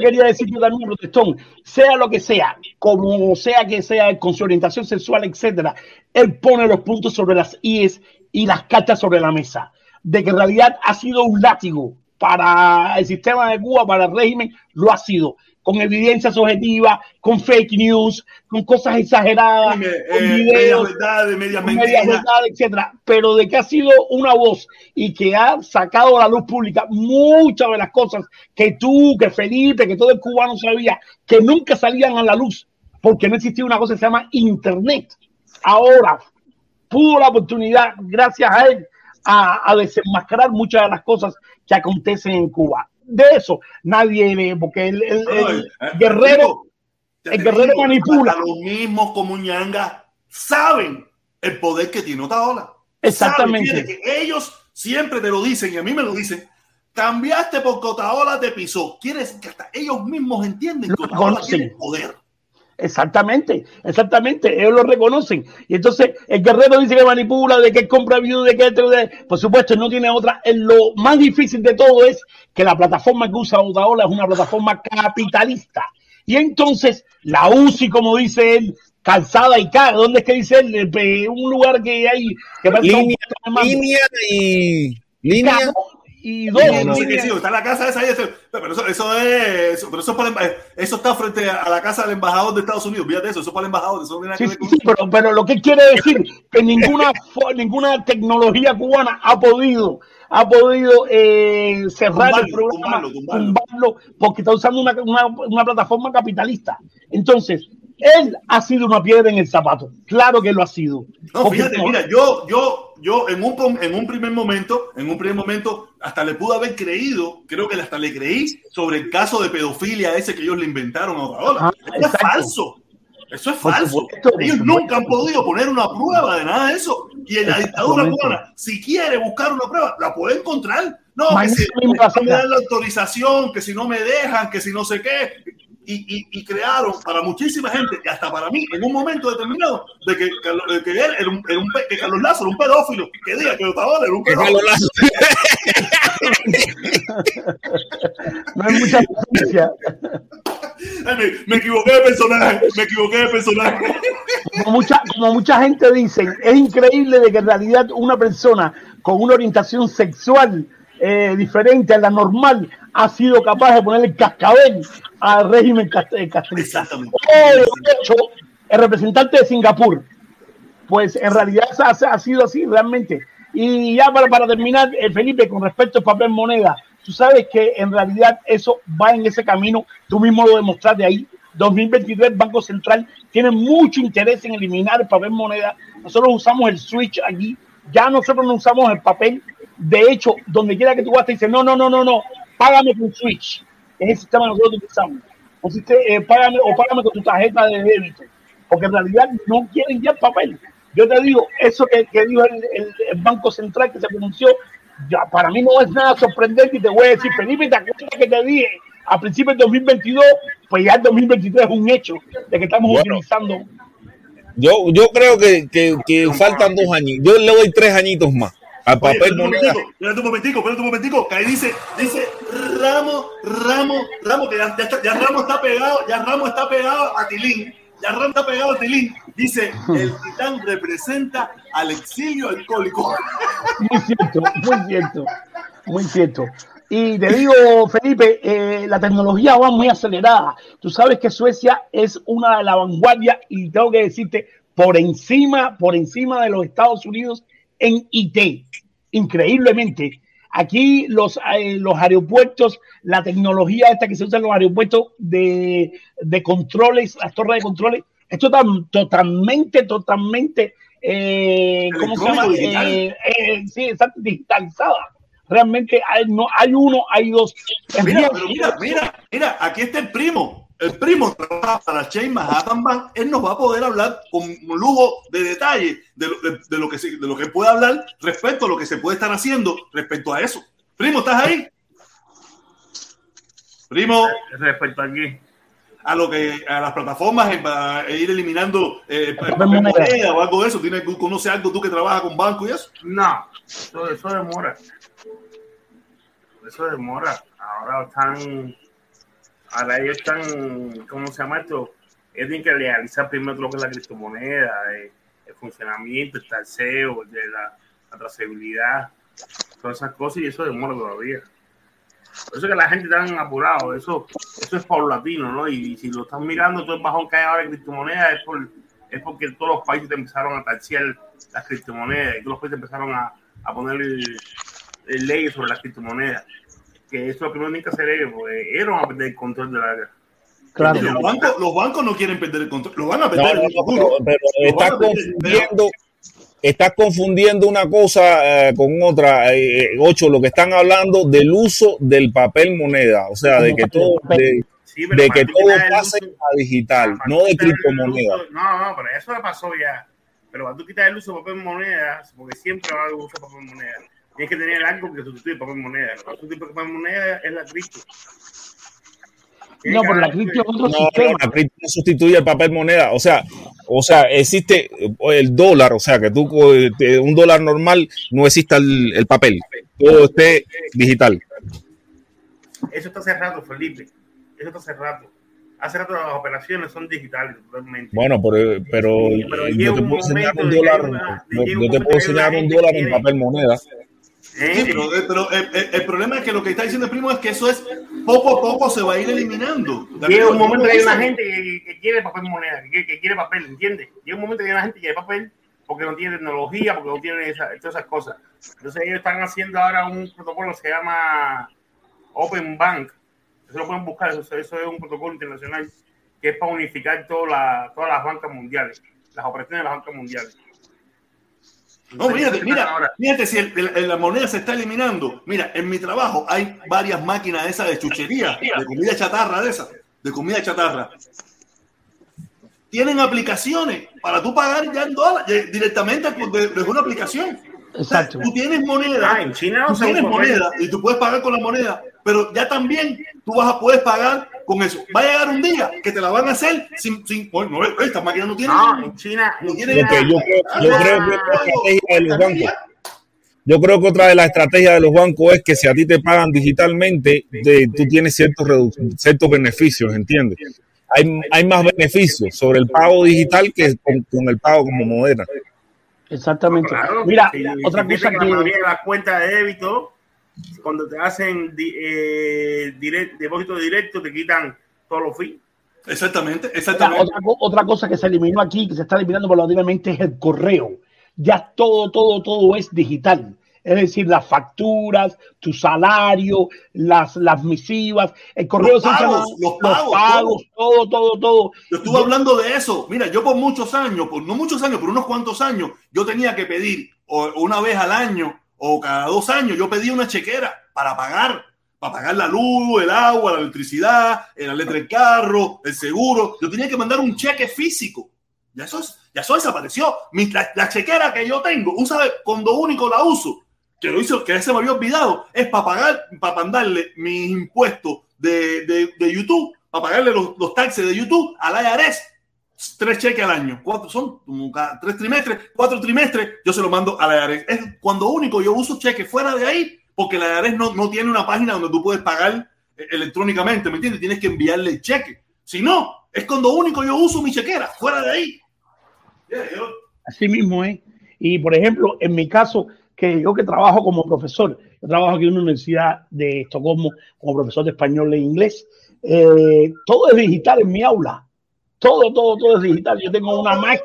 quería decir yo también, Protestón, sea lo que sea, como sea que sea, con su orientación sexual, etcétera, él pone los puntos sobre las IES y las cartas sobre la mesa, de que en realidad ha sido un látigo para el sistema de Cuba, para el régimen, lo ha sido con evidencias objetivas, con fake news, con cosas exageradas, con eh, videos, verdades, medias mentiras, etcétera, pero de que ha sido una voz y que ha sacado a la luz pública muchas de las cosas que tú, que Felipe, que todo el cubano sabía, que nunca salían a la luz, porque no existía una cosa que se llama Internet. Ahora pudo la oportunidad, gracias a él, a, a desenmascarar muchas de las cosas que acontecen en Cuba de eso nadie porque el, el, el eh, guerrero, el guerrero manipula. Los mismos como Ñanga saben el poder que tiene Otaola. Exactamente. que ellos siempre te lo dicen y a mí me lo dicen. Cambiaste porque Otaola te pisó. Quieres que hasta ellos mismos entienden que Otaola tiene poder. Exactamente, exactamente, ellos lo reconocen. Y entonces el guerrero dice que manipula, de que compra views, de que... De, por supuesto, no tiene otra. Lo más difícil de todo es que la plataforma que usa Otaola es una plataforma capitalista. Y entonces la UCI, como dice él, calzada y cara. ¿Dónde es que dice él? Un lugar que hay... Que línea, línea y... Línea y dos. No, no qué sí, está en la casa esa ahí, pero eso, eso es, eso, pero eso, es para el eso está frente a la casa del embajador de Estados Unidos, fíjate eso, eso es para el embajador, eso no tiene nada que Sí, sí, sí, pero, pero lo que quiere decir que ninguna ninguna tecnología cubana ha podido ha podido eh, cerrar Tumbarlo, el programa, tumbarlo, tumbarlo. tumbarlo, porque está usando una, una, una plataforma capitalista. Entonces, él ha sido una piedra en el zapato. Claro que lo ha sido. No, fíjate, mira, yo, yo, yo en un, en un primer momento, en un primer momento, hasta le pude haber creído, creo que hasta le creí sobre el caso de pedofilia ese que ellos le inventaron a Otaola. Ah, Eso es falso. Eso es falso. ellos nunca han podido poner una prueba de nada de eso. Y en la dictadura cubana, si quiere buscar una prueba, la puede encontrar. No, que si no me dan la autorización, que si no me dejan, que si no sé qué. Y, y- y crearon para muchísima gente, y hasta para mí, en un momento determinado, de que, que él era un, era un que Carlos Lazo era un pedófilo, que diga que Otaola era un pedófilo. No hay mucha. Ay, Me, me equivoqué de personaje, me equivoqué de personaje. Como mucha, como mucha gente dice, es increíble de que en realidad una persona con una orientación sexual eh, diferente a la normal ha sido capaz de poner el cascabel al régimen cast- eh, castrista. De hecho, el representante de Singapur, pues en realidad ha, ha sido así realmente. Y ya para, para terminar, eh, Felipe, con respecto al papel moneda, tú sabes que en realidad eso va en ese camino, tú mismo lo demostraste ahí. 2023, el Banco Central tiene mucho interés en eliminar el papel moneda. Nosotros usamos el switch aquí, ya nosotros no usamos el papel. De hecho, donde quiera que tú vas, te dicen, no, no, no, no, no, págame con switch. Es el sistema que nosotros utilizamos. Consiste, eh, págame o págame con tu tarjeta de débito porque en realidad no quieren ya el papel. Yo te digo, eso que, que dijo el, el- el Banco Central que se pronunció, ya para mí no es nada sorprendente y te voy a decir, Felipe, ¿te acuerdas que te dije a principios del 2022? Pues ya el 2023 es un hecho de que estamos Bueno. utilizando. Yo, yo creo que, que, que faltan dos años. Yo le doy tres añitos más al Oye, papel espérate un moneda. momentico, espérate un momentico, espérate un momentico, que ahí dice, dice Ramos, Ramos, Ramos, que ya, ya está- ya Ramos está pegado, ya Ramos está pegado a Tilín, ya Ramos está pegado a Tilín. Dice, el titán representa al exilio alcohólico. Muy cierto, muy cierto, muy cierto. Y te digo, Felipe, eh, la tecnología va muy acelerada. Tú sabes que Suecia es una de la vanguardia y tengo que decirte, por encima, por encima de los Estados Unidos en IT. Increíblemente. Aquí los, eh, los aeropuertos, la tecnología esta que se usa en los aeropuertos de, de controles, las torres de controles, esto está totalmente, totalmente, eh, ¿cómo se llama? Eh, eh, sí, está digitalizada. Realmente hay, no, hay uno, hay dos. Mira, pero mira, mira, mira, aquí está el primo. El primo trabaja para Chain Manhattan Bank. Él nos va a poder hablar con lujo de detalle de lo, de, de lo que se- de lo que puede hablar respecto a lo que se puede estar haciendo respecto a eso. Primo, ¿estás ahí? Primo, Respecto aquí. a lo que a las plataformas eh, para ir eliminando eh, moneda. moneda o algo de eso. ¿Tienes, tú conoces algo tú que trabajas con banco y eso? No, eso, eso demora. Eso demora. Ahora están. Ahora ellos están. ¿Cómo se llama esto? Ellos tienen que realizar primero lo que es la criptomoneda, eh, el funcionamiento, el tarseo, de la, la trazabilidad, todas esas cosas y eso demora todavía. Por eso es que la gente está apurado, eso, eso es paulatino, ¿no? Y, si lo están mirando, todo el bajón que hay ahora en criptomonedas es, por, es porque todos los países empezaron a tarsear las criptomonedas y todos los países empezaron a, a poner el leyes sobre las criptomonedas. Que eso es lo primero que tienen que hacer ellos, porque ellos no van a perder el control de la claro. Los bancos, los bancos no quieren perder el control. Lo van a perder no, no, pero, confundiendo, estás confundiendo una cosa eh, con otra. Eh, ocho, lo que están hablando del uso del papel moneda, o sea, de que todo, de, Sí, que todo pase uso- a digital, no de criptomoneda. uso- No, no, pero eso ya pasó ya. Pero para tú quitar el uso de papel moneda, porque siempre va a haber uso de papel moneda, tienes que tener algo que sustituya el papel moneda. Lo que sustituye el papel moneda es la cripto. No, pero la cripto es otro No, sistema. no, la cripto no sustituye el papel moneda. O sea, o sea, existe el dólar, o sea, que tú te- un dólar normal no exista el, el papel, todo esté digital. Eso está hace rato, Felipe. Eso está hace rato. Hace rato las operaciones son digitales totalmente. Bueno, pero, pero Sí, pero yo te puedo enseñar un dólar, yo, te puedo enseñar un dólar en papel moneda. Sí, pero, pero, eh, eh, el problema es que lo que está diciendo el primo es que eso es poco a poco se va a ir eliminando. Llega un momento que hay una gente que, que quiere papel moneda, que, que, quiere papel, ¿entiendes? Llega un momento que hay una gente que quiere papel porque no tiene tecnología, porque no tiene esa, todas esas cosas. Entonces ellos están haciendo ahora un protocolo que se llama Open Bank. Eso lo pueden buscar, eso, eso es un protocolo internacional que es para unificar toda la, todas las bancas mundiales, las operaciones de las bancas mundiales. No, fíjate, mira, fíjate si el, el, la moneda se está eliminando. Mira, en mi trabajo hay varias máquinas de esas de chuchería, de comida chatarra de esas, de comida chatarra. Tienen aplicaciones para tú pagar ya en dólares, directamente desde una aplicación. Exacto. Tú tienes moneda, Ah, en China no tú se tienes moneda y tú puedes pagar con la moneda, pero ya también tú vas a poder pagar con eso. Va a llegar un día que te la van a hacer sin, sin oh, no, esta máquina no tiene. No, en China, No tiene yo, creo- yo creo que otra estrategia de los bancos, yo creo que otra de las estrategias de los bancos es que si a ti te pagan digitalmente, de- tú tienes ciertos, ciertos beneficios, ¿entiendes? Hay, hay más beneficios sobre el pago digital que con, con el pago como moneda. Exactamente. Claro, Mira, si- otra si cosa piensas la mayoría que. de las cuentas de débito, cuando te hacen eh, direct- depósito directo, te quitan todos los fees. Exactamente, Mira, exactamente. otra, otra cosa que se eliminó aquí, que se está eliminando paulatinamente, es el correo. Ya todo, todo, todo es digital. Es decir, las facturas, tu salario, las, las misivas, el correo Los pagos, más- los pagos, todo, todo, todo. Yo estuve hablando de eso. Mira, yo por muchos años, por no muchos años, por unos cuantos años, yo tenía que pedir o una vez al año o cada dos años, yo pedía una chequera para pagar, para pagar la luz, el agua, la electricidad, la letra del carro, el seguro. Yo tenía que mandar un cheque físico. Ya eso, es- ya eso desapareció. Mi- la, la chequera que yo tengo, un sabe, cuando único la uso, que lo hizo, que se me había olvidado, es para pagar, para mandarle mis impuestos de, de, de YouTube, para pagarle los, los taxes de YouTube al IRS, tres cheques al año, cuatro son tres trimestres, cuatro trimestres, yo se lo mando al IRS. Es cuando único yo uso cheques fuera de ahí, porque la IRS no, no tiene una página donde tú puedes pagar eh, electrónicamente, ¿me entiendes? Tienes que enviarle el cheque. Si no, es cuando único yo uso mi chequera, fuera de ahí. Así mismo es. Y por ejemplo, en mi caso, que yo que trabajo como profesor, trabajo aquí en una universidad de Estocolmo como profesor de español e inglés, eh, todo es digital en mi aula. Todo, todo, todo es digital. Yo tengo una Mac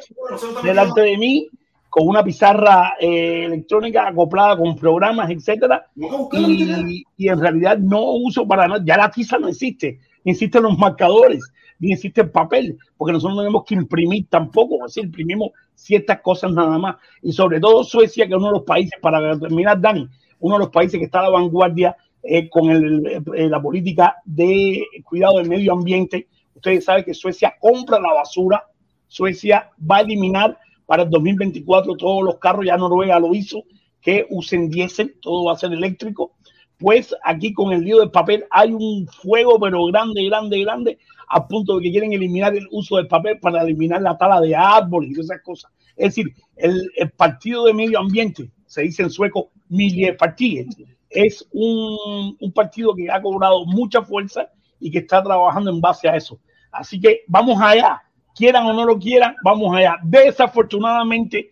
delante de mí con una pizarra eh, electrónica acoplada con programas, etcétera. Y, y en realidad no uso para nada. Ya la tiza no existe, existen los marcadores, ni existe el papel, porque nosotros no tenemos que imprimir tampoco. Decir, imprimimos ciertas cosas nada más. Y sobre todo Suecia, que es uno de los países, para terminar, Dani, uno de los países que está a la vanguardia eh, con eh, la política de cuidado del medio ambiente. Ustedes saben que Suecia compra la basura. Suecia va a eliminar para el 2024 todos los carros, ya Noruega lo hizo, que usen diésel, todo va a ser eléctrico. Pues aquí con el lío del papel hay un fuego, pero grande, grande, grande, a punto de que quieren eliminar el uso del papel para eliminar la tala de árboles y esas cosas. Es decir, el, el partido de medio ambiente, se dice en sueco Miljöpartiet, es un, un partido que ha cobrado mucha fuerza y que está trabajando en base a eso. Así que vamos allá, quieran o no lo quieran, vamos allá. Desafortunadamente,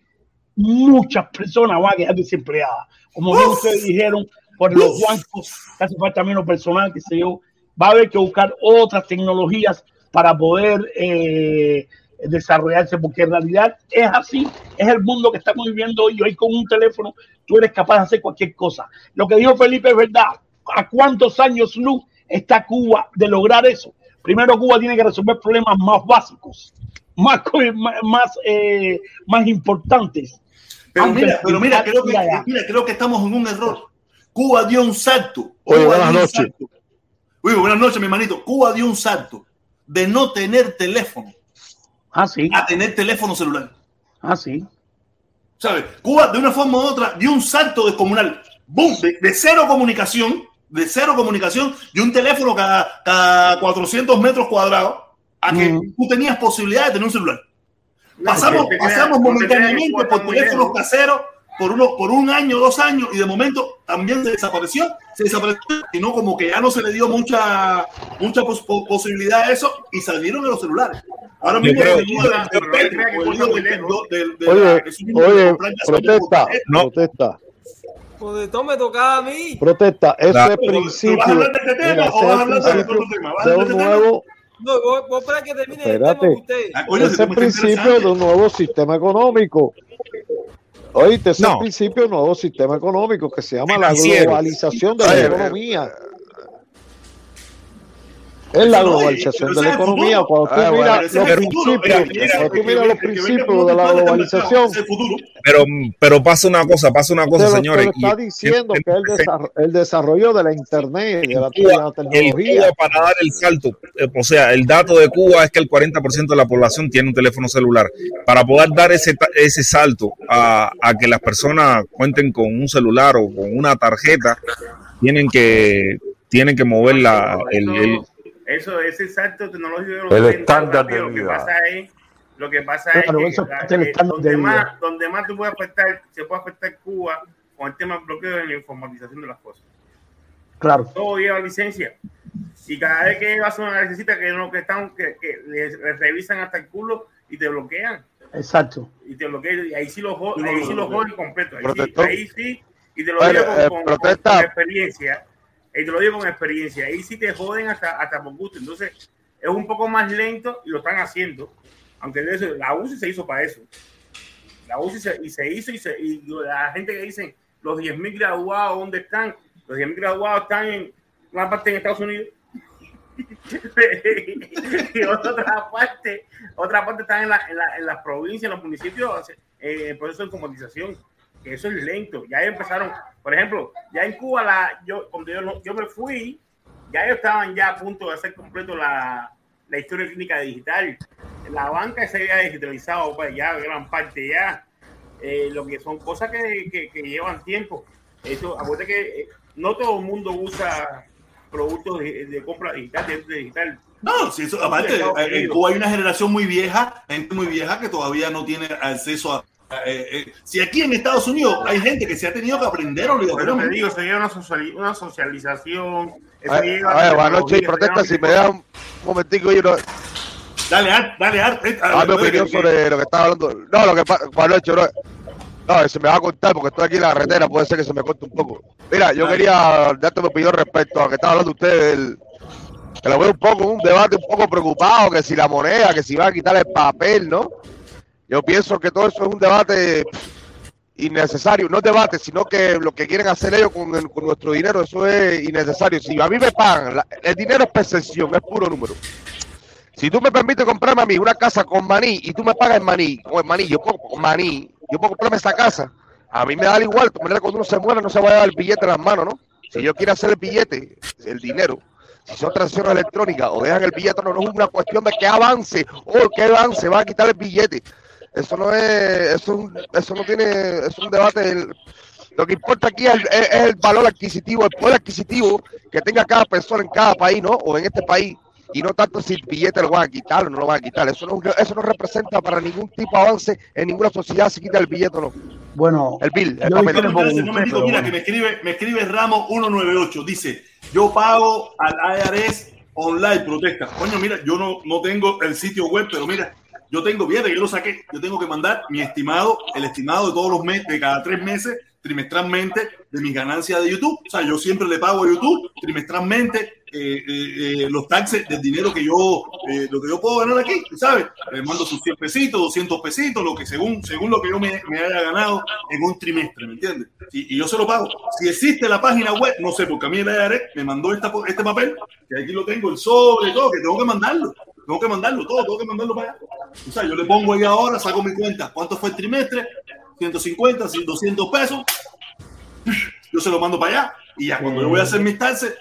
muchas personas van a quedar desempleadas. Como bien ustedes dijeron, por los bancos, que hace falta menos personal, que se yo, va a haber que buscar otras tecnologías para poder eh, desarrollarse, porque en realidad es así, es el mundo que estamos viviendo hoy. Hoy con un teléfono tú eres capaz de hacer cualquier cosa. Lo que dijo Felipe es verdad. ¿A cuántos años luz está Cuba de lograr eso? Primero Cuba tiene que resolver problemas más básicos, más, más, más, eh, más importantes. Pero Antes mira, pero mira, creo que, mira, creo que estamos en un error. Cuba dio un salto. Oye, buenas noches. Oye, buenas noches, mi hermanito. Cuba dio un salto de no tener teléfono Ah, sí, a tener teléfono celular. ah, sí. ¿Sabes? Cuba, de una forma u otra, dio un salto descomunal. ¡Bum! De, de cero comunicación, de cero comunicación, de un teléfono cada, cada 400 metros cuadrados, a que Mm. tú tenías posibilidad de tener un celular. Pasamos, no pasamos momentáneamente por teléfonos caseros por, uno, por un año, dos años, y de momento también se desapareció. Se desapareció, sino como que ya no se le dio mucha, mucha pos- po- posibilidad a eso y salieron de los celulares. Ahora mismo el el de Oye, de oye, protesta. No. protesta. Pues esto me tocaba a mí. Protesta, ese Claro. es ¿Pero principio. ¿Vas a hablar de este tema mira, o vas a hablar de otro tema? ¿Vas a de hablar un de este tema? nuevo, No, vos, vos espera que termine el Espérate. tema usted. Ah, coño, ese es tema el principio de un nuevo sistema económico. Oíste, es No. el principio de un nuevo sistema económico que se llama la globalización de la economía. Es la globalización pero de la economía. Cuando tú Ah, miras los principios, que que que de la globalización. Pero, pero pasa una cosa, pasa una cosa, te señores. lo está y- diciendo que es el desarrollo, el desarrollo de la internet, de la, de la el tecnología. Cuba para dar el salto, eh, o sea, el dato de Cuba es que el 40% de la población tiene un teléfono celular. Para poder dar ese, ta- ese salto a, a que las personas cuenten con un celular o con una tarjeta, tienen que tienen que mover la, el, el- Eso, ese salto tecnológico El lo ven tan estándar de rápido. Lo que vida. pasa es, lo que pasa Claro, es eso que es el eh, estándar de donde, vida. más, donde más te puede afectar, se puede afectar Cuba con el tema del bloqueo de la informatización de las cosas. Claro. Todo lleva licencia. Y cada vez que vas a una necesita que no que están, que, que revisan hasta el culo y te bloquean. Exacto. Y te bloquean. Y ahí sí lo jo- No, ahí no, sí no, lo no. joden completo. Ahí sí, ahí sí. Y te lo digo con, eh, con- con experiencia. Y te lo digo con experiencia. Ahí sí te joden hasta, hasta por gusto. Entonces, es un poco más lento y lo están haciendo. Aunque eso, la UCI se hizo para eso. La UCI se, y se hizo y, se, y la gente que dicen los 10.000 graduados, ¿dónde están? Los 10.000 graduados están en una parte en Estados Unidos. y otra parte, otra parte están en, en, la, en las provincias, en los municipios, eh, el proceso de informatización, que eso es lento. Ya empezaron, por ejemplo, ya en Cuba, la, yo, cuando yo, yo me fui, ya ellos estaban ya a punto de hacer completo la, la historia clínica digital. La banca se había digitalizado, pues ya gran parte ya. Eh, lo que son cosas que, que, que llevan tiempo. Eso, acuérdate que eh, no todo el mundo usa productos de, de compra digital, de, de digital. No, si eso, aparte, en Cuba hay una generación muy vieja, gente muy vieja que todavía no tiene acceso a. a- eh, eh, si aquí en Estados Unidos hay gente que se ha tenido que aprender eso te obligatoriamente. digo, se lleva una, sociali- una socialización. Ay, lleva ay, tecnología, Banoche, se protesta, si me da un momentico, yo no, Dale, Art, dale, Art. eh, a- dame a- opinión que- sobre lo que estaba hablando. No, lo que pasa, Banoche, no, no, se me va a cortar porque estoy aquí en la carretera, puede ser que se me corte un poco. Mira, yo Dale. quería darte mi opinión respecto a lo que estaba hablando usted, del- que lo veo un poco, un debate un poco preocupado, que si la moneda, que si va a quitar el papel, ¿no? Yo pienso que todo eso es un debate innecesario, no debate, sino que lo que quieren hacer ellos con, el- con nuestro dinero, eso es innecesario. Si a mí me pagan, el dinero es percepción, es puro número. Si tú me permites comprarme a mí una casa con maní y tú me pagas el maní, con el maní, yo puedo con maní, yo puedo comprarme esa casa, a mí me da igual, de manera cuando uno se muera no se va a llevar el billete en las manos, ¿no? Si yo quiero hacer el billete, el dinero, si son transacciones electrónicas o dejan el billete, no, no es una cuestión de que avance o que avance, va a quitar el billete. Eso no es, eso, es un- eso no tiene, es un debate. del- lo que importa aquí es el, es- es el valor adquisitivo, el poder adquisitivo que tenga cada persona en cada país, ¿no? O en este país. Y no tanto si el billete lo van a quitar o no lo van a quitar. Eso no, eso no representa para ningún tipo de avance en ninguna sociedad si quita el billete o no. Bueno, El bill, el Yo papel. Un momento, mira, bueno. que me escribe, me escribe Ramos 198. Dice: Yo pago al IRS online, protesta. Coño, mira, yo no, no tengo el sitio web, pero mira, yo tengo, fíjate, yo lo saqué. Yo tengo que mandar mi estimado, el estimado de todos los meses, de cada tres meses, trimestralmente, de mis ganancias de YouTube. O sea, yo siempre le pago a YouTube trimestralmente eh, eh, eh, los taxes del dinero que yo, lo que yo puedo ganar aquí, ¿sabes? Le mando sus 100 pesitos, 200 pesitos, lo que según, según lo que yo me, haya ganado en un trimestre, ¿me entiendes? Y, yo se lo pago. Si existe la página web, no sé, porque a mí el IRS me mandó esta, este papel, que aquí lo tengo, el sobre, todo, que tengo que mandarlo. Tengo que mandarlo todo, tengo que mandarlo para allá. O sea, yo le pongo ahí ahora, saco mi cuenta, ¿cuánto fue el trimestre? 150, 200 pesos. Yo se lo mando para allá. Y ya cuando yo voy a hacer mis taxes,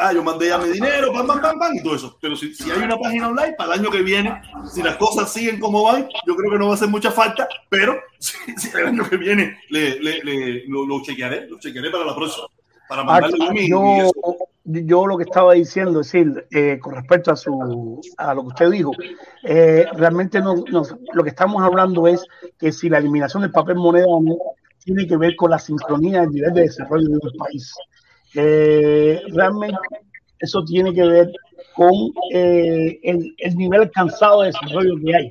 ah, yo mandé ya mi dinero, pam, pam, pam, pam, y todo eso. Pero si, si hay una página online para el año que viene, si las cosas siguen como van, yo creo que no va a hacer mucha falta, pero si, el año que viene le, le- lo chequearé, lo chequearé para la próxima. Para mandarle yo yo, lo que estaba diciendo, es decir, eh, con respecto a su a lo que usted dijo, eh, realmente no, no- lo que estamos hablando es que si la eliminación del papel moneda o no tiene que ver con la sincronía del nivel de desarrollo de un país. Eh, realmente eso tiene que ver con eh, el, el nivel alcanzado de desarrollo que hay.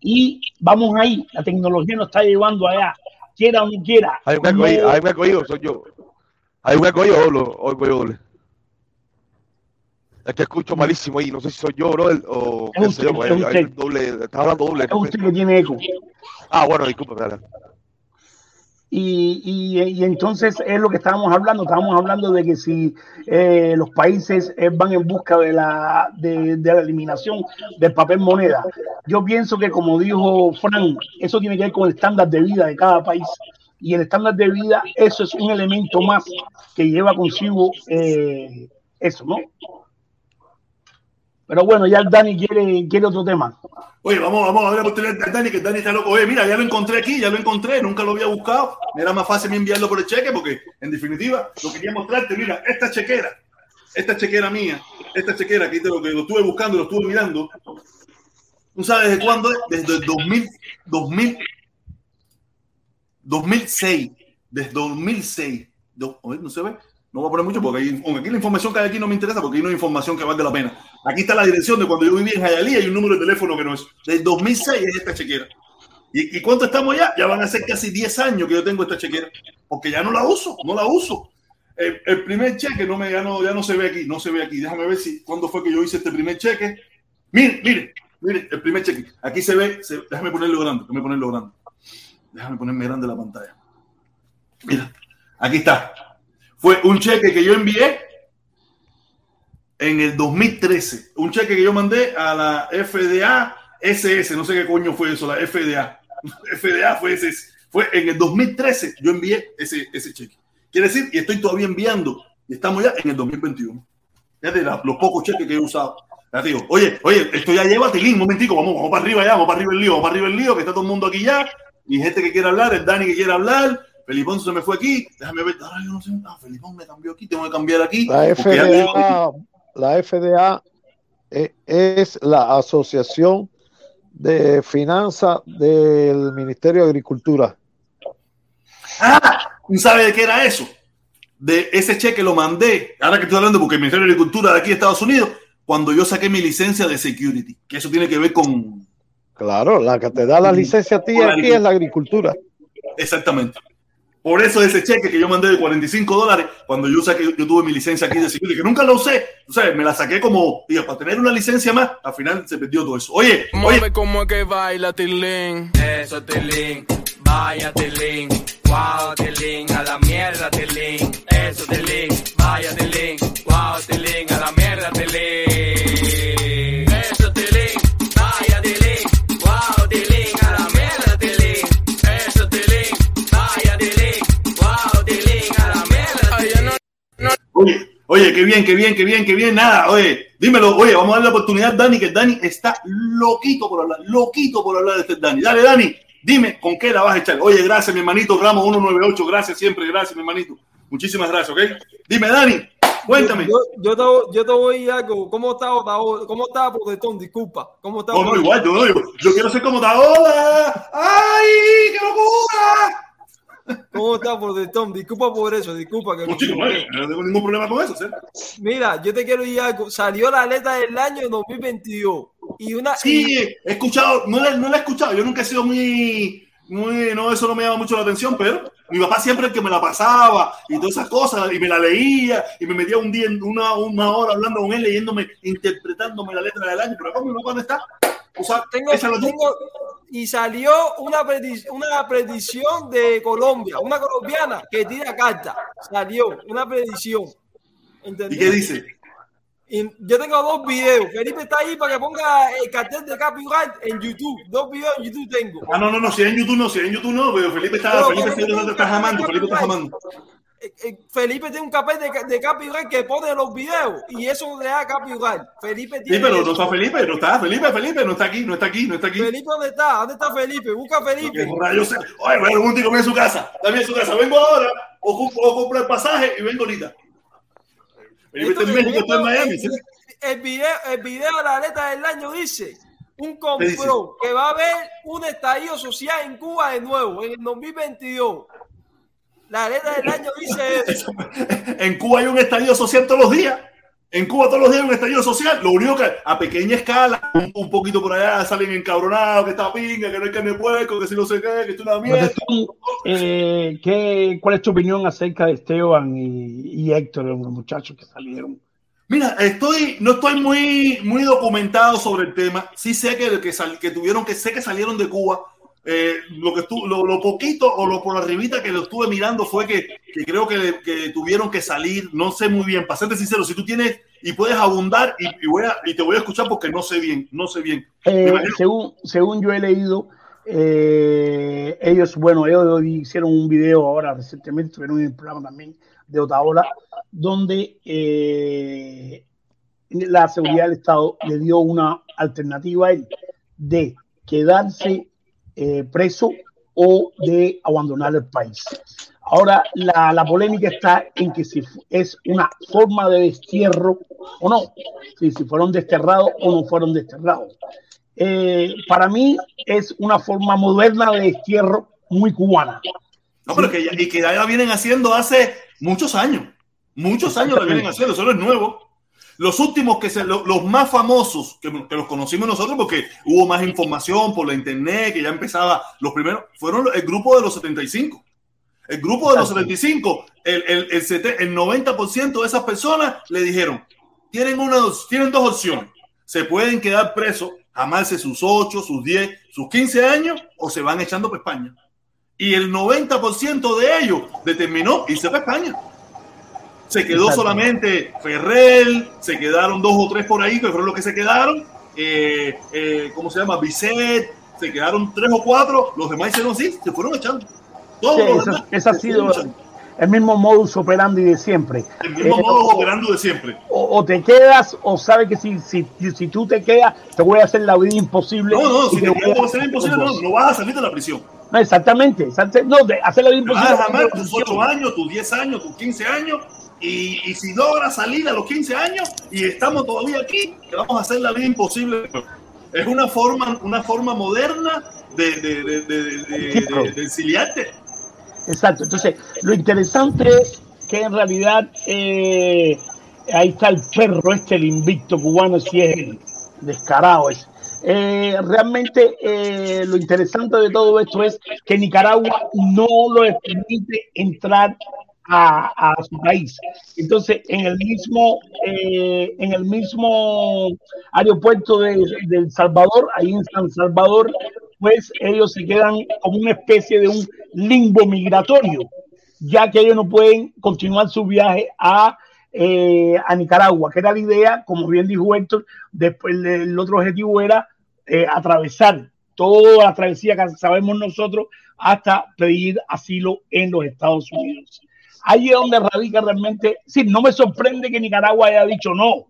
Y vamos ahí, la tecnología nos está llevando allá quiera o no quiera. Hay un ahí, hay un eco ahí, o soy yo. Hay un eco ahí, o o. Es que escucho malísimo ahí, no sé si soy yo, bro, o Es qué sé yo, pues, es hay- doble, estás hablando doble. es usted que tiene eco. Ah, bueno, disculpa. Y, y, y entonces es lo que estábamos hablando, estábamos hablando de que si eh, los países eh, van en busca de la, de, de la eliminación del papel moneda. Yo pienso que como dijo Frank, eso tiene que ver con el estándar de vida de cada país. Y el estándar de vida, eso es un elemento más que lleva consigo eh, eso, ¿no? Pero bueno, ya el Dani quiere, quiere otro tema. Oye, vamos, vamos a ver la oportunidad Dani, que Dani está loco. Oye, mira, ya lo encontré aquí, ya lo encontré, nunca lo había buscado. Era más fácil enviarlo por el cheque porque, en definitiva, lo quería mostrarte. Mira, esta chequera, esta chequera mía, esta chequera, aquí te lo que lo estuve buscando, lo estuve mirando. ¿Tú sabes desde cuándo es? Desde el 2000, 2000, 2006. Desde 2006. Do- oye, no se ve. No voy a poner mucho porque aunque aquí la información que hay aquí no me interesa porque hay información que valga la pena. Aquí está la dirección de cuando yo vivía en Jayalía y un número de teléfono que no es. Desde 2006 es esta chequera. ¿Y, y cuánto estamos ya? Ya van a ser casi 10 años que yo tengo esta chequera. Porque ya no la uso, no la uso. El, primer cheque no me, ya, no, ya no se ve aquí, no se ve aquí. Déjame ver si cuándo fue que yo hice este primer cheque. Mire, mire, mire, el primer cheque. Aquí se ve, déjame ponerlo grande, déjame ponerlo grande. Déjame ponerme grande la pantalla. Mira, aquí está. Fue un cheque que yo envié en el 2013. Un cheque que yo mandé a la FDA SS, no sé qué coño fue eso, la FDA. FDA fue ese. Fue en el 2013 yo envié ese, ese cheque. Quiere decir, y estoy todavía enviando, y estamos ya en el 2021. Fíjate los pocos cheques que he usado. Ya digo, oye, oye, esto ya lleva tilín, un momentico, vamos, vamos para arriba ya, vamos para arriba el lío, vamos para arriba el lío, que está todo el mundo aquí ya, y gente que quiere hablar, el Dani que quiere hablar, Felipón se me fue aquí, déjame ver, ahora yo no sé, ah, Felipón me cambió aquí, tengo que cambiar aquí. La FDA, la FDA eh, es la Asociación de Finanzas del Ministerio de Agricultura. Ah, ¿tú sabes de qué era eso? De ese cheque lo mandé, ahora que estoy hablando porque el Ministerio de Agricultura de aquí de Estados Unidos, cuando yo saqué mi licencia de security, que eso tiene que ver con, Claro, la que te da la licencia a ti la aquí es la agricultura. exactamente. Por eso ese cheque que yo mandé de 45 dólares, cuando yo saqué, yo tuve mi licencia aquí de security, que nunca lo usé, o sea, me la saqué como, digo, para tener una licencia más, al final se perdió todo eso. Oye, oye, Mueve como es que baila Tilín. Eso Tilín. Vaya Tilín. Wow Tilín. A la mierda Tilín. Eso Tilín. Vaya Tilín. Wow Tilín. A la mierda Tilín. Oye, oye, qué bien, qué bien, qué bien, qué bien. Nada, oye, dímelo, oye, vamos a darle la oportunidad a Dani, que Dani está loquito por hablar, loquito por hablar de este Dani. Dale, Dani, dime con qué la vas a echar. Oye, gracias, mi hermanito Ramos 198, gracias siempre, gracias, mi hermanito. Muchísimas gracias, ¿ok? Dime, Dani, cuéntame. Yo, yo, te, yo te voy algo. ¿Cómo está Otaola? ¿Cómo está Protestón? Disculpa. ¿Cómo está? No, no, igual, yo, no, yo, yo quiero ser como Taola. ¡Ay, qué locura! ¿Cómo está Protestón? Disculpa por eso, disculpa. Que Pues, chico, no tengo ningún problema con eso, ¿sí? Mira, yo te quiero decir algo. Salió la letra del año 2022. Y una. Sí, he escuchado, no la, no la he escuchado, yo nunca he sido muy, muy, no, eso no me llama mucho la atención, pero mi papá siempre el que me la pasaba y todas esas cosas, y me la leía, y me metía un día, una, una hora hablando con él, leyéndome, interpretándome la letra del año, pero ¿cómo no está? O sea, tengo, y salió una, predi- una predicción de Colombia, una colombiana que tira carta. Salió una predicción. ¿Entendés? ¿Y qué dice? Y yo tengo dos videos. Felipe está ahí para que ponga el cartel de copyright en YouTube. Dos videos en YouTube tengo. Ah, no, no, no, si es en YouTube no, si es en YouTube no, pero Felipe está, Pero, Felipe está jamando, Felipe está jamando. Eh, eh, Felipe tiene un papel de, de copyright que pone los videos y eso le da copyright. Felipe Sí, tiene. pero no está Felipe, no está Felipe, Felipe, no está aquí, no está aquí, no está aquí. Felipe, ¿dónde está? ¿Dónde está Felipe? Busca a Felipe. Oye, bueno, un tico en su casa, también en su casa, vengo ahora, o, o compro el pasaje y vengo ahorita. Felipe está en México, está en Miami. el, ¿sí? el video, el video de la letra del año dice un compró que va a haber un estallido social en Cuba de nuevo en el 2022. La letra del año dice eso. En Cuba hay un estadio social todos los días. En Cuba todos los días hay un estallido social. Lo único que a pequeña escala, un, un poquito por allá, salen encabronados, que está pinga, que no hay carne de puerco, que si no sé qué, que es una mierda. Protestón, eh, ¿qué, ¿Cuál es tu opinión acerca de Esteban y, y Héctor, los muchachos que salieron? Mira, estoy, no estoy muy, muy documentado sobre el tema. Sí sé que, que, sal- que tuvieron que, sé que salieron de Cuba. Eh, lo que estu- lo, lo poquito o lo por arribita que lo estuve mirando fue que, que creo que, que tuvieron que salir. No sé muy bien. Para serte sincero, si tú tienes y puedes abundar y, y voy a, y te voy a escuchar porque no sé bien, no sé bien. Eh, según, según yo he leído, eh, ellos, bueno, ellos hicieron un video ahora recientemente, tuvieron un programa también de Otaola, donde la seguridad del Estado le dio una alternativa a él de quedarse eh, preso o de abandonar el país. Ahora, la, la polémica está en que si es una forma de destierro o no, si, si fueron desterrados o no fueron desterrados. Eh, para mí es una forma moderna de destierro muy cubana. No, pero que ya, y que ya la vienen haciendo hace muchos años. Muchos años la vienen haciendo, eso no es nuevo. Los últimos que se, lo- los más famosos que, que los conocimos nosotros porque hubo más información por la internet, que ya empezaba, los primeros fueron el grupo de los 75. El grupo de los Exacto. 75, el, el, el, sete- el 90% de esas personas le dijeron, tienen, una, tienen dos opciones. Se pueden quedar presos, amarse sus 8, sus 10, sus 15 años o se van echando para España. Y el 90% de ellos determinó irse para España. Se quedó solamente Ferrell, se quedaron dos o tres por ahí, que fueron los que se quedaron. Eh, eh, ¿Cómo se llama? Bizet, se quedaron tres o cuatro. Los demás hicieron así, se fueron echando. Todos Sí, los ese ha sido el mismo modus operandi de siempre. el mismo Eh, modo o- operando de siempre. o, o te quedas o sabes que si, si, si tú te quedas te voy a hacer la vida imposible. No, no, si te te voy a- quedas, va a ser imposible, no, no vas a salir de la prisión. No, exactamente, exactamente. No, de hacer la vida Te vas imposible. a amar tus 8 años, tus 10 años, tus 15 años, y, y si logras salir a los 15 años y estamos todavía aquí, vamos a hacer la vida imposible. Es una forma, una forma moderna de, de, exiliarte. Exacto. Entonces, lo interesante es que en realidad eh, ahí está el perro este, el invicto cubano, si es el descarado ese. Eh, realmente eh, lo interesante de todo esto es que Nicaragua no lo permite entrar a, su país. Entonces, en el mismo, eh, en el mismo aeropuerto de, de El Salvador, ahí en San Salvador, pues ellos se quedan como una especie de un limbo migratorio, ya que ellos no pueden continuar su viaje a, eh, a Nicaragua, que era la idea, como bien dijo Héctor, después el otro objetivo era eh, atravesar toda la travesía que sabemos nosotros hasta pedir asilo en los Estados Unidos. Ahí es donde radica realmente, sí, no me sorprende que Nicaragua haya dicho no,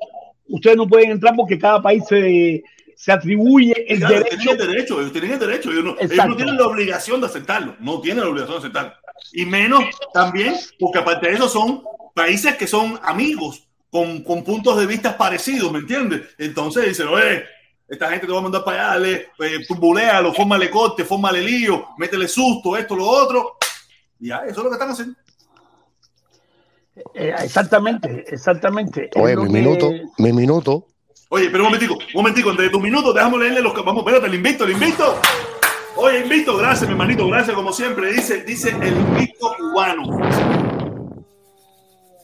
ustedes no pueden entrar porque cada país se, se atribuye el Claro, derecho tienen el derecho, ellos tienen el derecho, ellos no, ellos no tienen la obligación de aceptarlo, no tienen la obligación de aceptarlo. Y menos también, porque aparte de eso son países que son amigos, con, con puntos de vista parecidos, ¿me entiendes? Entonces dicen, oye, esta gente te va a mandar para allá, dale, eh, turbuléalo, fórmale corte, fórmale lío, métele susto, esto, lo otro. Y ya, eso es lo que están haciendo. Eh, exactamente, exactamente. Es Oye, mi que- minuto, mi minuto. Oye, pero un momentico, un momentico, antes de tu minuto, déjame leerle los vamos, espérate, el invicto, el invicto. Oye, invicto, gracias, mi hermanito, gracias como siempre. Dice, dice el invicto cubano.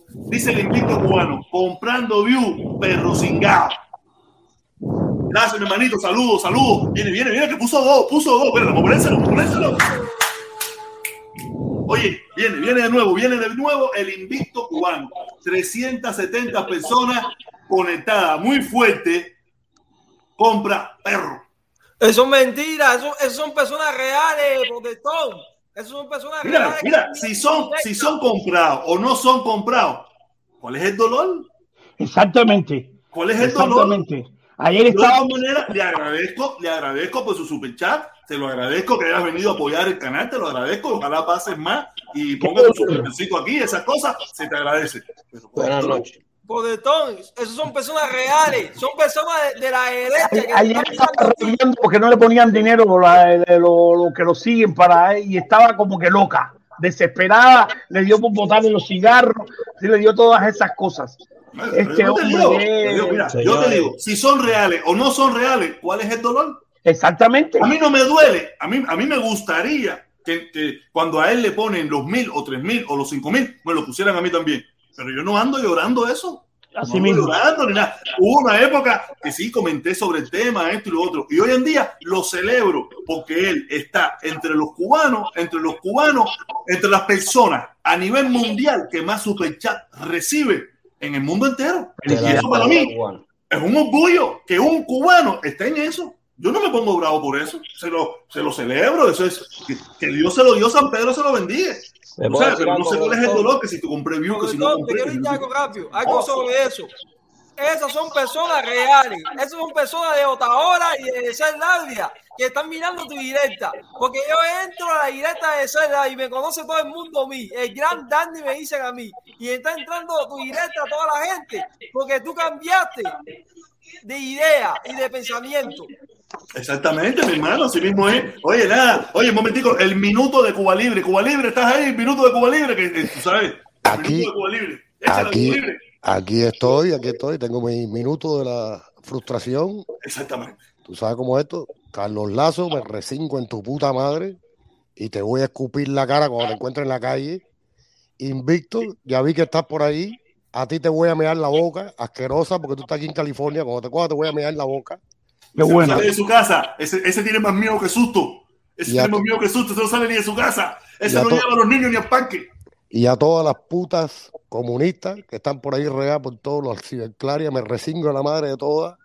Dice el invicto cubano, comprando view, perro cingado. Gracias, mi hermanito, saludos, saludos. Viene, viene, viene, que puso dos, puso dos. Espérate, vamos ponérselo. Oye, viene, viene de nuevo, viene de nuevo el invicto cubano. 370 personas conectadas, muy fuerte. Compra perro. Eso es mentira, eso, eso son personas reales, protestón. Eso son personas Mira, reales. mira, si son, si son comprados o no son comprados, ¿cuál es el dolor? Exactamente, ¿Cuál es el dolor? exactamente. Ayer De estaba todas maneras, le agradezco, le agradezco por su super chat, te lo agradezco que hayas venido a apoyar el canal, te lo agradezco, ojalá pases más y ponga tu supercito aquí, esas cosas, se te agradece. Pero, Buenas noches. Protestón, esos son personas reales, son personas de, de la derecha. que ayer estaba reviviendo porque no le ponían dinero de lo, lo que lo siguen para él y estaba como que loca, desesperada, le dio por botarle los cigarros, sí, le dio todas esas cosas. Este yo, te hombre digo, es- digo, mira, yo te digo, si son reales o no son reales, ¿cuál es el dolor? Exactamente. A mí no me duele, a mí, a mí me gustaría que, que cuando a él le ponen los mil o tres mil o los cinco mil, me lo pusieran a mí también. Pero yo no ando llorando eso. Así no ando mismo. llorando ni nada. Hubo una época que sí comenté sobre el tema, esto y lo otro. Y hoy en día lo celebro porque él está entre los cubanos, entre los cubanos, entre las personas a nivel mundial que más superchat recibe en el mundo entero. Y eso para mí es un orgullo que un cubano esté en eso. Yo no me pongo bravo por eso. Se lo, se lo celebro. Eso es que, que Dios se lo dio, San Pedro se lo bendiga. ¿Me O sea, pero no sé cuál es el dolor, que si tú compré view, que si no Doctor, te compré. quiero decir algo rápido, algo sobre eso. Esas son personas reales, esas son personas de Otaola y de Cerlavia que están mirando tu directa. Porque yo entro a la directa de Cerlavia y me conoce todo el mundo a mí. El gran Dandy me dicen a mí. Y está entrando a tu directa toda la gente. Porque tú cambiaste de idea y de pensamiento. Exactamente, mi hermano, así mismo es. Oye, nada, oye, un momentico, el minuto de Cuba Libre. Cuba Libre, estás ahí, el minuto de Cuba Libre, que eh, tú sabes. El Aquí- minuto de Cuba Libre. Aquí- Cuba Libre. Aquí estoy, aquí estoy, tengo mi minuto de la frustración. Exactamente. Tú sabes cómo es esto. Carlos Lazo, me recinco en tu puta madre y te voy a escupir la cara cuando te encuentre en la calle. Invicto, ya vi que estás por ahí. A ti te voy a mear la boca, asquerosa, porque tú estás aquí en California. Cuando te coja, te voy a mear la boca. Qué Ese no bueno. sale de su casa. Ese, ese tiene más miedo que susto. Ese Ya tiene más to- miedo que susto. Ese no sale ni de su casa. Ese no lleva a los niños ni al parque. Y a todas las putas comunistas que están por ahí regadas por todos los ciberclarias, me recingo a la madre de todas.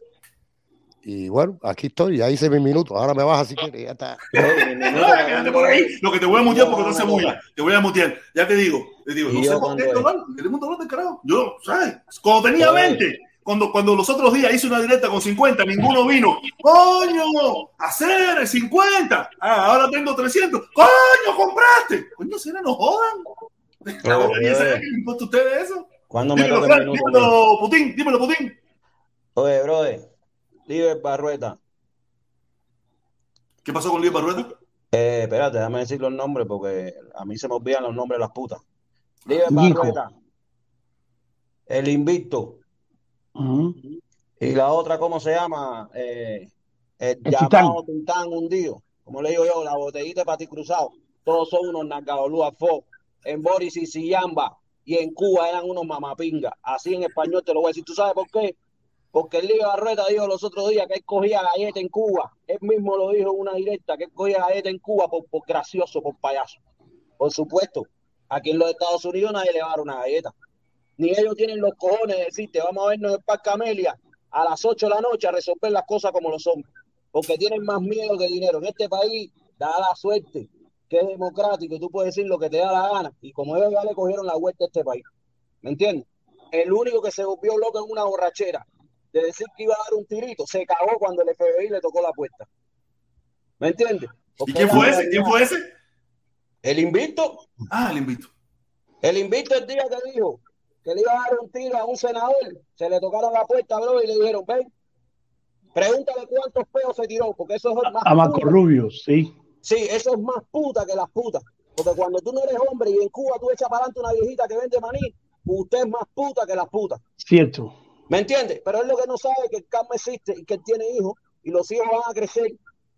Y bueno, aquí estoy, ya hice mi minuto. Ahora me baja si quieres, ya está. Quédate por ahí. Lo que te voy a mutear porque no se bulla. Te voy a mutear. Ya te digo. Te digo, no sé por qué, dolor. Tenemos un dolor de carajo. Yo, ¿sabes? Cuando tenía Joder. 20, cuando, cuando los otros días hice una directa con 50, ninguno vino. ¡Coño! ¡Hacer 50! Ah, ahora tengo 300. ¡Coño, compraste! Coño, si no jodan. La Joder. bobería esa, ¿qué le importa a ustedes eso? ¿Cuándo me Dímelo, el Frank, minuto? dímelo, Putin, dímelo, Putin. Oye, brother, Liber Barrueta. ¿Qué pasó con Luis Barrueta? Eh, espérate, déjame decir los nombres porque a mí se me olvidan los nombres de las putas. Liber. Barrueta. El Invicto. Y la otra, ¿cómo se llama? Eh, el El llamado Tintán hundido. Como le digo yo, la botellita de Pati Cruzado. Todos son unos Nagaolúa Fo. En Boris y Siyamba. Y en Cuba eran unos mamapingas. Así en español te lo voy a decir. ¿Tú sabes por qué? Porque el Liga Barrueta dijo los otros días que él cogía galleta en Cuba. Él mismo lo dijo en una directa, que él cogía galleta en Cuba por, por gracioso, por payaso. Por supuesto, aquí en los Estados Unidos nadie le va a dar una galleta. Ni ellos tienen los cojones de decirte, vamos a vernos en Parque Amelia a las 8 de la noche a resolver las cosas como lo son. Porque tienen más miedo que dinero. En este país da la suerte que es democrático y tú puedes decir lo que te da la gana. Y como ellos ya le cogieron la vuelta a este país. ¿Me entiendes? El único que se volvió loco en una borrachera de decir que iba a dar un tirito, se cagó cuando el FBI le tocó la puerta. ¿Me entiendes? ¿Y quién fue ese? ¿Quién fue ese? El invicto. Ah, el invito. El invicto el día que dijo que le iba a dar un tiro a un senador, se le tocaron la puerta, bro, y le dijeron, ven, pregúntale cuántos peos se tiró, porque eso es más A Marco puta. Rubio, sí. Sí, eso es más puta que las putas. Porque cuando tú no eres hombre y en Cuba tú echas para adelante una viejita que vende maní, usted es más puta que las putas. Cierto. ¿Me entiendes? Pero es lo que no sabe que el karma existe y que él tiene hijos y los hijos van a crecer.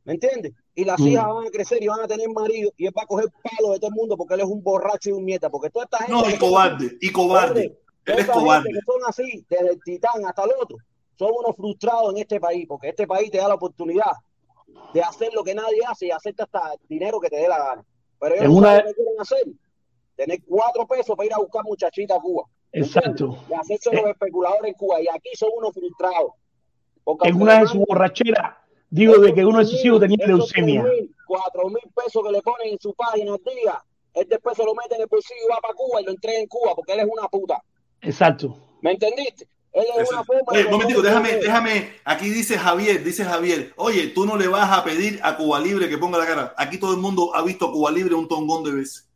¿Me entiendes? Y las Mm. hijas van a crecer y van a tener marido y él va a coger palo de todo el mundo porque él es un borracho y un mierda. Porque toda esta gente. No, y son cobarde, y cobarde. Él es cobarde. que son así, desde el titán hasta el otro, son unos frustrados en este país, porque este país te da la oportunidad de hacer lo que nadie hace y hacerte hasta dinero que te dé la gana. Pero ellos no una- que quieren hacer. Tener cuatro pesos para ir a buscar muchachita a Cuba. Exacto. Y hacerse los especuladores en Cuba. Y aquí son unos frustrados. Porque En una de sus borracheras, digo de que uno de sus hijos tenía leucemia. 3.000, cuatro mil pesos que le ponen en su página al día, él después se lo mete en el bolsillo y va para Cuba y lo entrega en Cuba porque él es una puta. Exacto. ¿Me entendiste? Él es Eso. una forma Oye, momentico, déjame, déjame. Aquí dice Javier, dice Javier, oye, tú no le vas a pedir a Cuba Libre que ponga la cara. Aquí todo el mundo ha visto a Cuba Libre un tongón de veces.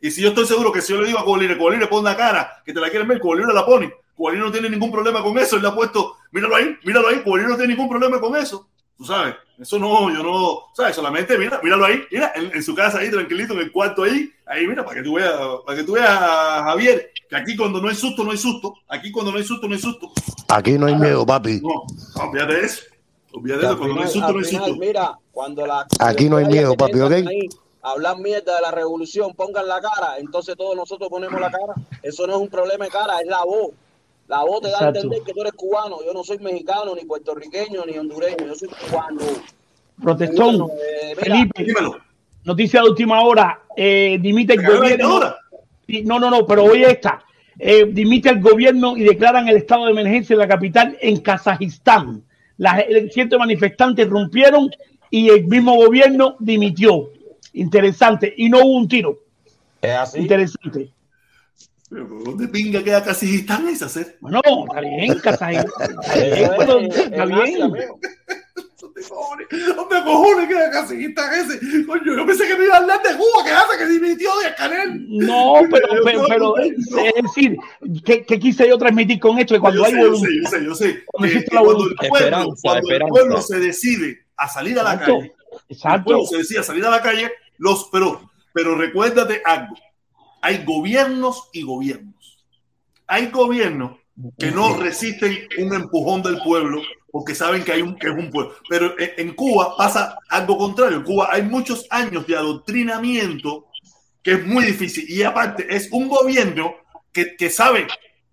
Y si yo estoy seguro que si yo le digo a Cuba Libre, Cuba Libre pon la cara, que te la quieren ver, Cuba Libre la pone. Cuba Libre no tiene ningún problema con eso. Él le ha puesto, míralo ahí, míralo ahí, Cuba Libre no tiene ningún problema con eso. Tú sabes, eso no, yo no, ¿sabes? Solamente, mira, míralo ahí, mira, en, en su casa ahí, tranquilito, en el cuarto ahí, ahí, mira, para que tú veas, para que tú veas, Javier, que aquí cuando no hay susto, no hay susto. Aquí cuando no hay susto, no hay susto. Aquí no hay miedo, papi. No, no, olvídate de eso. Olvídate de eso, cuando no hay final- susto, no hay final, susto. Mira, cuando la Aquí no hay miedo, papi, ¿ok? ahí, hablar mierda de la revolución, pongan la cara, entonces todos nosotros ponemos la cara. Eso no es un problema de cara, es la voz. La voz te da a entender que tú eres cubano. Yo no soy mexicano, ni puertorriqueño, ni hondureño. Yo soy cubano. Protestón, eh, mira, Felipe, Dímelo. noticia de última hora, eh, dimite el ¿Se acabó la gobierno. No, no, no, pero oye esta. Eh, dimite el gobierno y declaran el estado de emergencia en la capital en Kazajistán. Las cientos de manifestantes rompieron y el mismo gobierno dimitió. Interesante. Y no hubo un tiro. es así. Interesante. Pero, ¿Dónde pinga queda Kazajistán esa ser? Bueno, está bien, Kazajistán. Está bien, Eso es pero en- está en Asia, bien. amigo. ¿Dónde cojones? ¿Dónde queda Kazajistán ese? Coño, yo pensé que me iba a hablar de Cuba, que hace que dimitió de Canel. No, pero, pero, pero, es decir, ¿qué, qué quise yo transmitir con esto? Que cuando yo hay sé, yo voluntad, sé, yo sé, yo sé. Cuando el pueblo, cuando el se decide a salir a la Exacto, calle, el exacto. pueblo se decide a salir a la calle, los, pero, pero recuérdate algo. Hay gobiernos y gobiernos. Hay gobiernos que no resisten un empujón del pueblo porque saben que hay un que es un pueblo. Pero en, Cuba pasa algo contrario. En Cuba hay muchos años de adoctrinamiento que es muy difícil. Y aparte, es un gobierno que, que sabe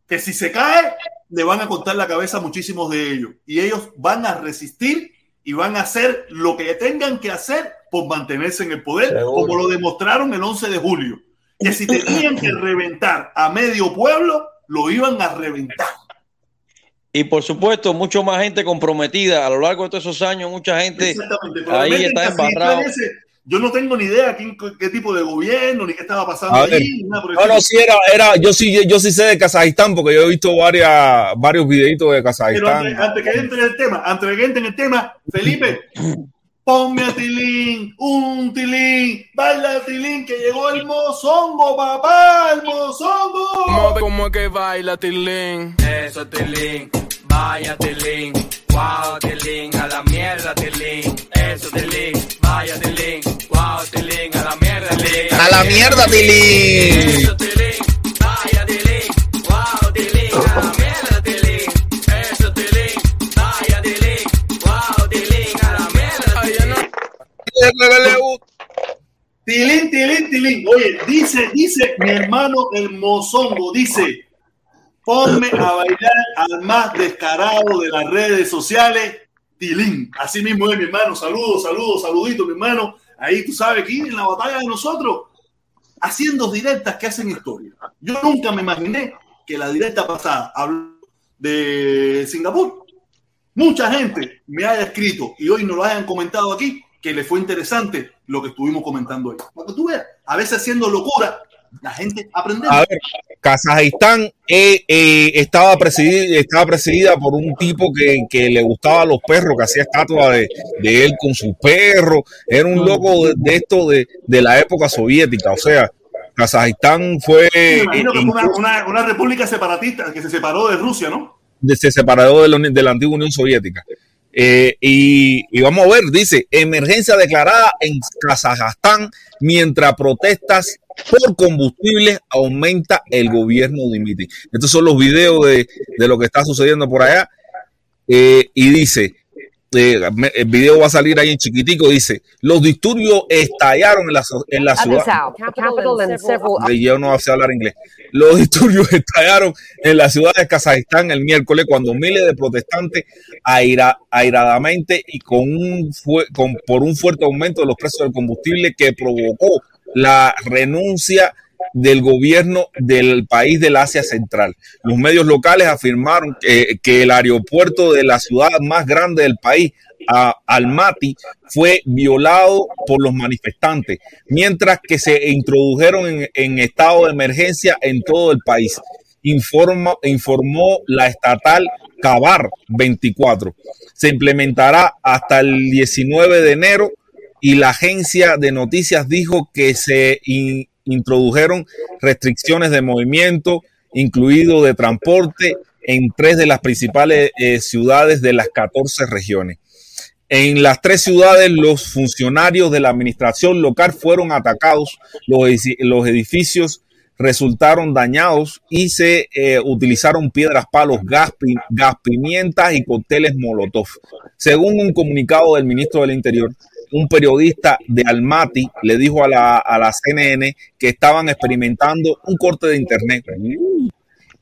que si se cae, le van a cortar la cabeza a muchísimos de ellos. Y ellos van a resistir y van a hacer lo que tengan que hacer por mantenerse en el poder, Seguro. como lo demostraron el 11 de julio. Que si tenían que reventar a medio pueblo, lo iban a reventar. Y por supuesto, mucho más gente comprometida a lo largo de todos esos años, mucha gente Exactamente. ahí está ese, Yo no tengo ni idea quién- qué tipo de gobierno, ni qué estaba pasando A ver. allí. ni nada por No, sí era, era, yo sí, yo sí sé de Kazajistán porque yo he visto varias, varios videitos de Pero Kazajistán. antes, antes que entre en el tema, antes de que entre en el tema, Felipe, ponme a Tilín, un Tilín, baila Tilín, que llegó el mozongo, papá, el mozongo. ¿Cómo, cómo es que baila Tilín? Eso Tilín, vaya Tilín, wow Tilín, a la mierda Tilín, eso Tilín, vaya Tilín, wow Tilín, a la mierda Tilín. A la mierda, Tilín. Eso Tilín, vaya Tilín, wow Tilín, a la mierda Tilín, Tilín, Tilín. Oye, dice, dice mi hermano el mozongo, dice, ponme a bailar al más descarado de las redes sociales, Tilín. Así mismo es mi hermano. Saludos, saludos, saluditos, mi hermano. Ahí tú sabes que en la batalla de nosotros, haciendo directas que hacen historia. Yo nunca me imaginé que la directa pasada habló de Singapur. Mucha gente me haya escrito y hoy nos lo hayan comentado aquí que le fue interesante lo que estuvimos comentando hoy. Para que tú veas, a veces haciendo locura, la gente aprende. A ver, Kazajistán eh, eh, estaba, presidida, estaba presidida por un tipo que, que le gustaba a los perros, que hacía estatua de, de él con su perro. Era un loco de, de esto de, de la época soviética. O sea, Kazajistán fue. Me imagino que fue una, una- una república separatista que se separó de Rusia, ¿no? se separó de la, de la antigua Unión Soviética. Eh, y, vamos a ver, dice, emergencia declarada en Kazajstán mientras protestas por combustible aumenta el gobierno dimite. Estos son los videos de, de lo que está sucediendo por allá. Eh, y dice, eh, me- el video va a salir ahí en chiquitico, dice, los disturbios estallaron en la, en la ciudad. Yo no sé hablar inglés. Los disturbios estallaron en la ciudad de Kazajistán el miércoles cuando miles de protestantes aira- airadamente y con un fue- con- por un fuerte aumento de los precios del combustible que provocó la renuncia del gobierno del país del Asia Central. Los medios locales afirmaron que, que el aeropuerto de la ciudad más grande del país, Almaty, fue violado por los manifestantes, mientras que se introdujeron en, en estado de emergencia en todo el país. Informa, informó la estatal Cabar 24. Se implementará hasta el 19 de enero y la agencia de noticias dijo que se introdujeron restricciones de movimiento, incluido de transporte, en tres de las principales eh, ciudades de las 14 regiones. En las tres ciudades, los funcionarios de la administración local fueron atacados, los, edi- los edificios resultaron dañados y se eh, utilizaron piedras, palos, gas, gas pimientas y cócteles Molotov. Según un comunicado del ministro del Interior, un periodista de Almaty le dijo a la, a la CNN que estaban experimentando un corte de internet.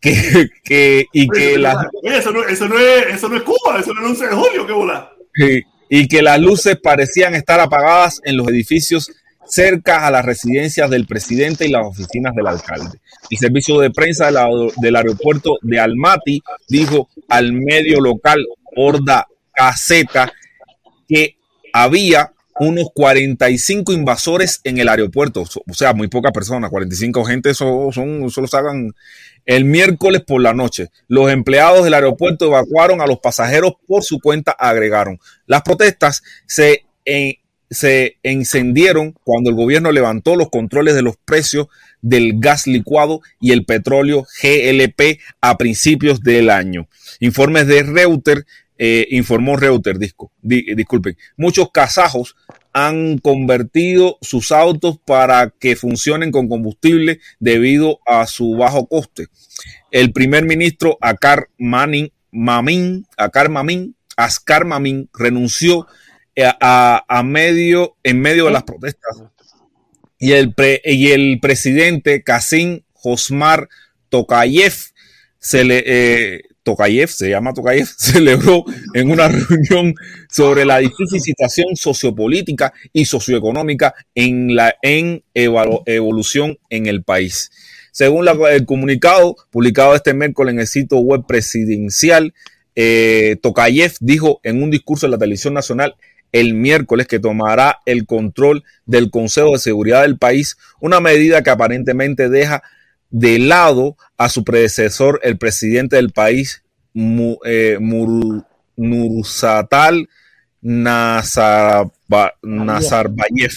Que, que- y que las eso no, eso, no es, eso no es Cuba, eso no es el 11 de julio, qué bola. Sí, y que las luces parecían estar apagadas en los edificios cerca a las residencias del presidente y las oficinas del alcalde. El servicio de prensa de la- del aeropuerto de Almaty dijo al medio local Horda Caseta que había unos 45 invasores en el aeropuerto, o sea, muy pocas personas, 45 gente, eso son, eso lo sacan el miércoles por la noche. Los empleados del aeropuerto evacuaron a los pasajeros por su cuenta, agregaron. Las protestas se, eh, se encendieron cuando el gobierno levantó los controles de los precios del gas licuado y el petróleo GLP a principios del año. Informes de Reuters, eh, informó Reuters, disco, di- disculpen, muchos kazajos han convertido sus autos para que funcionen con combustible debido a su bajo coste. El primer ministro Akar Manin, Mamin, Akar Mamin, Askar Mamin renunció a, medio, en medio de las protestas y el, y el presidente Kasim Josmar Tokayev se le, eh, Tokayev, se llama Tokayev, celebró en una reunión sobre la difícil situación sociopolítica y socioeconómica en la en evolución en el país. Según la- el comunicado publicado este miércoles en el sitio web presidencial, eh, Tokayev dijo en un discurso en la televisión nacional el miércoles que tomará el control del Consejo de Seguridad del país, una medida que aparentemente deja de lado a su predecesor, el presidente del país, Mu- eh, Mur- Nursatal Nazarba- Nazarbayev.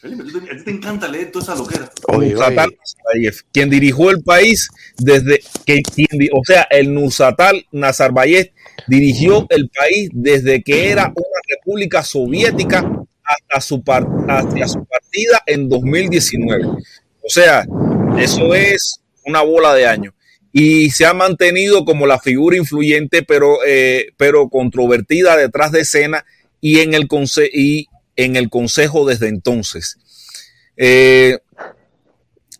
Felipe, a ti te encanta leer toda esa loquera. Nursatal Nazarbayev, quien dirigió el país desde que, quien o sea, el Nursatal Nazarbayev dirigió el país desde que era una república soviética hasta su, hacia su partida en 2019. O sea, eso es una bola de años. Y se ha mantenido como la figura influyente, pero, eh, pero controvertida detrás de escena y en el, conse- y en el consejo desde entonces. Eh,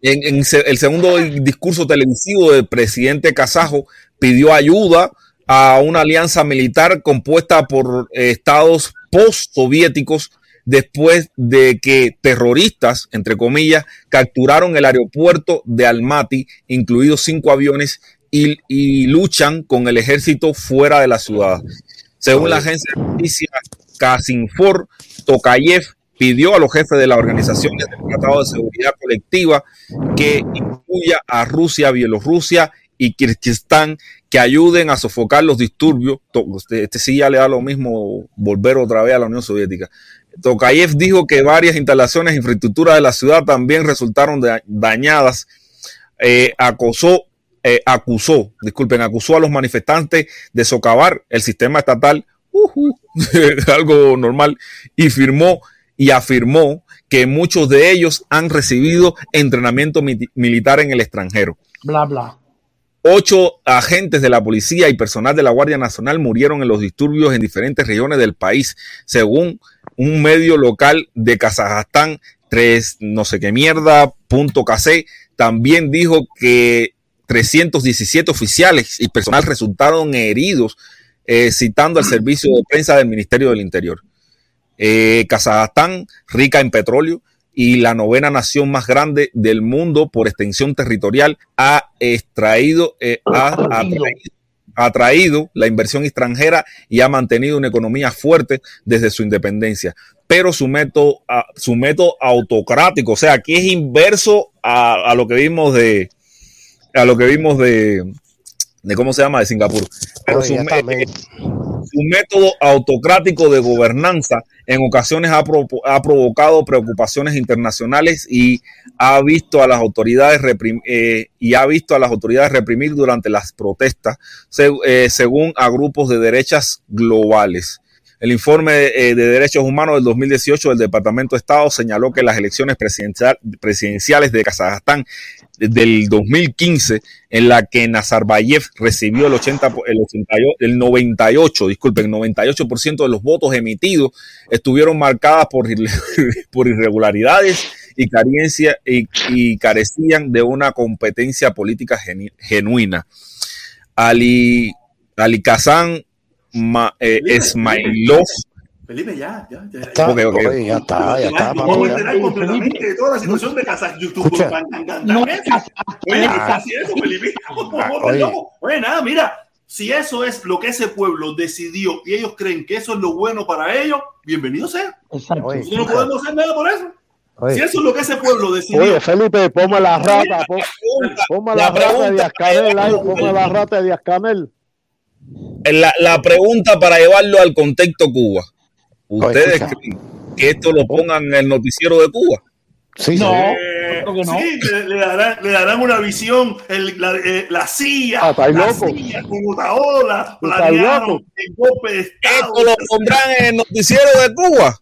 en, el segundo discurso televisivo del presidente kazajo pidió ayuda a una alianza militar compuesta por eh, estados post-soviéticos después de que terroristas, entre comillas, capturaron el aeropuerto de Almaty, incluidos cinco aviones, y, y luchan con el ejército fuera de la ciudad. Según la agencia de noticias Kasinfor, Tokayev pidió a los jefes de las organizaciones del Tratado de Seguridad Colectiva que incluya a Rusia, Bielorrusia y Kirguistán que ayuden a sofocar los disturbios. Este, este sí ya le da lo mismo volver otra vez a la Unión Soviética. Tokayev dijo que varias instalaciones e infraestructuras de la ciudad también resultaron da- dañadas. Eh, eh, acusó, disculpen, acusó a los manifestantes de socavar el sistema estatal, ujú, algo normal, y firmó y afirmó que muchos de ellos han recibido entrenamiento mi- militar en el extranjero. Bla, bla. Ocho agentes de la policía y personal de la Guardia Nacional murieron en los disturbios en diferentes regiones del país, según un medio local de Kazajstán, tres no sé qué mierda, punto KC, también dijo que 317 oficiales y personal resultaron heridos, eh, citando al servicio de prensa del Ministerio del Interior. Eh, Kazajstán, rica en petróleo y la novena nación más grande del mundo por extensión territorial, ha extraído, eh, ha, ha traído, ha traído la inversión extranjera y ha mantenido una economía fuerte desde su independencia. Pero su método, a- su método autocrático, o sea, que es inverso a, a lo que vimos de, a lo que vimos de, de cómo se llama, de Singapur. Pero Oye, su, eh, método autocrático de gobernanza en ocasiones ha, pro- ha provocado preocupaciones internacionales y ha visto a las autoridades reprim- eh, y ha visto a las autoridades reprimir durante las protestas, se- eh, según a grupos de derechas globales. El informe eh, de derechos humanos del 2018 del Departamento de Estado señaló que las elecciones presidencial- presidenciales de Kazajstán del 2015, en la que Nazarbayev recibió el 80, po- el 88, el 98, disculpen, 98% de los votos emitidos estuvieron marcadas por, por irregularidades y, carencia, y, y carecían de una competencia política genu- genuina. Ali, Ali Kazan Ma- eh, Esmailov. Felipe, ya, ya, ya. Está, Ok, ok. oye, ya está, ya está. Vamos a enterar completamente de toda la situación de Kazaj YouTube. Escucha. No, Oye, ¿qué Ah. está haciendo, Felipe? Ah, oye. Oye, nada, mira, si eso es lo que ese pueblo decidió y ellos creen que eso es lo bueno para ellos, bienvenido sea. Exacto. Oye, no podemos hacer nada por eso. Oye. Si eso es lo que ese pueblo decidió, Oye, Felipe, ponme la rata, pon- ponme la La rata de pregunta- Díaz Canel ahí, ponme la rata de Díaz Canel. La, la pregunta para llevarlo al contexto Cuba. ¿Ustedes creen que esto lo pongan en el noticiero de Cuba? Sí, No. sí. eh, creo que no. sí, le, le darán, le darán una visión, el- la, eh, la CIA, Ah, ¿estáis la loco? CIA, el golpe de Estado. ¿Esto lo pondrán en el noticiero de Cuba?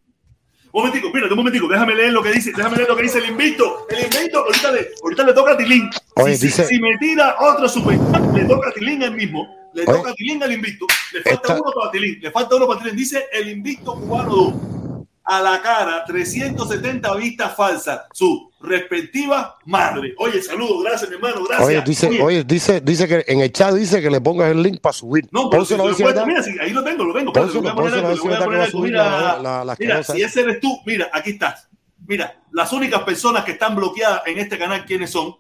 Un momentico, espérate un momentico, déjame leer lo que dice, déjame leer lo que dice el invicto. El invicto, ahorita le, ahorita le toca a Tilín. Oye, si, dice- si, si me tira otro super, le toca a Tilín el mismo. Le Oye. toca a Tilín al invicto. Le falta Esta- uno para Tilín. Le falta uno para Tilín. Dice el invicto cubano 2. A la cara, 370 vistas falsas. Su respectiva madre. Oye, saludos, gracias, mi hermano, gracias. Oye, dice, oye, dice, dice que en el chat dice que le pongas el link para subir. No, pero si lo puedes- mira, si ahí lo tengo, lo tengo. espérate, Pónselo, le voy a poner algo, voy a algo. Mira, la- la- la mira, asquerosa si ese eres tú, mira, aquí estás. Mira, las únicas personas que están bloqueadas en este canal, ¿quiénes son?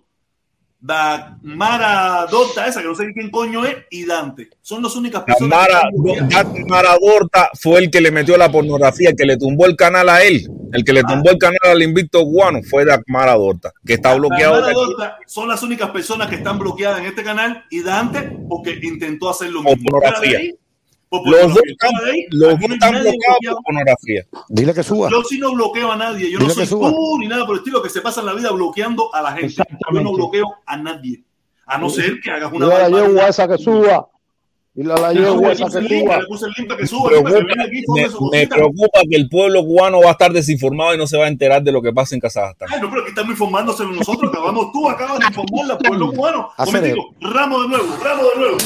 Damara Dorta, esa que no sé quién coño es, y Dante. Son las únicas personas Mara, que están bloqueadas. Mara Dorta fue el que le metió la pornografía, el que le tumbó el canal a él. El que le tumbó el canal al invicto cubano fue Mara Dorta, que está bloqueado. Dorta son las únicas personas que están bloqueadas en este canal y Dante porque intentó hacer lo mismo. pornografía. Ahí, por Los dos ahí, los dos están bloqueados bloqueado. por pornografía. Dile que suba. Yo sí no bloqueo a nadie. Yo Dile no soy tú ni nada por el estilo que se pasa en la vida bloqueando a la gente. Yo no bloqueo a nadie. A no ser que hagas una Dile a la yegua esa que suba. A la Le yegua esa que suba. Me preocupa, y que el pueblo cubano va a estar desinformado y no se va a enterar de lo que pasa en Kazajstán. Ay, no, pero aquí estamos informándose nosotros. Acabamos tú, acabas de informarla, pueblo cubano. Ramo de nuevo, ramo de nuevo.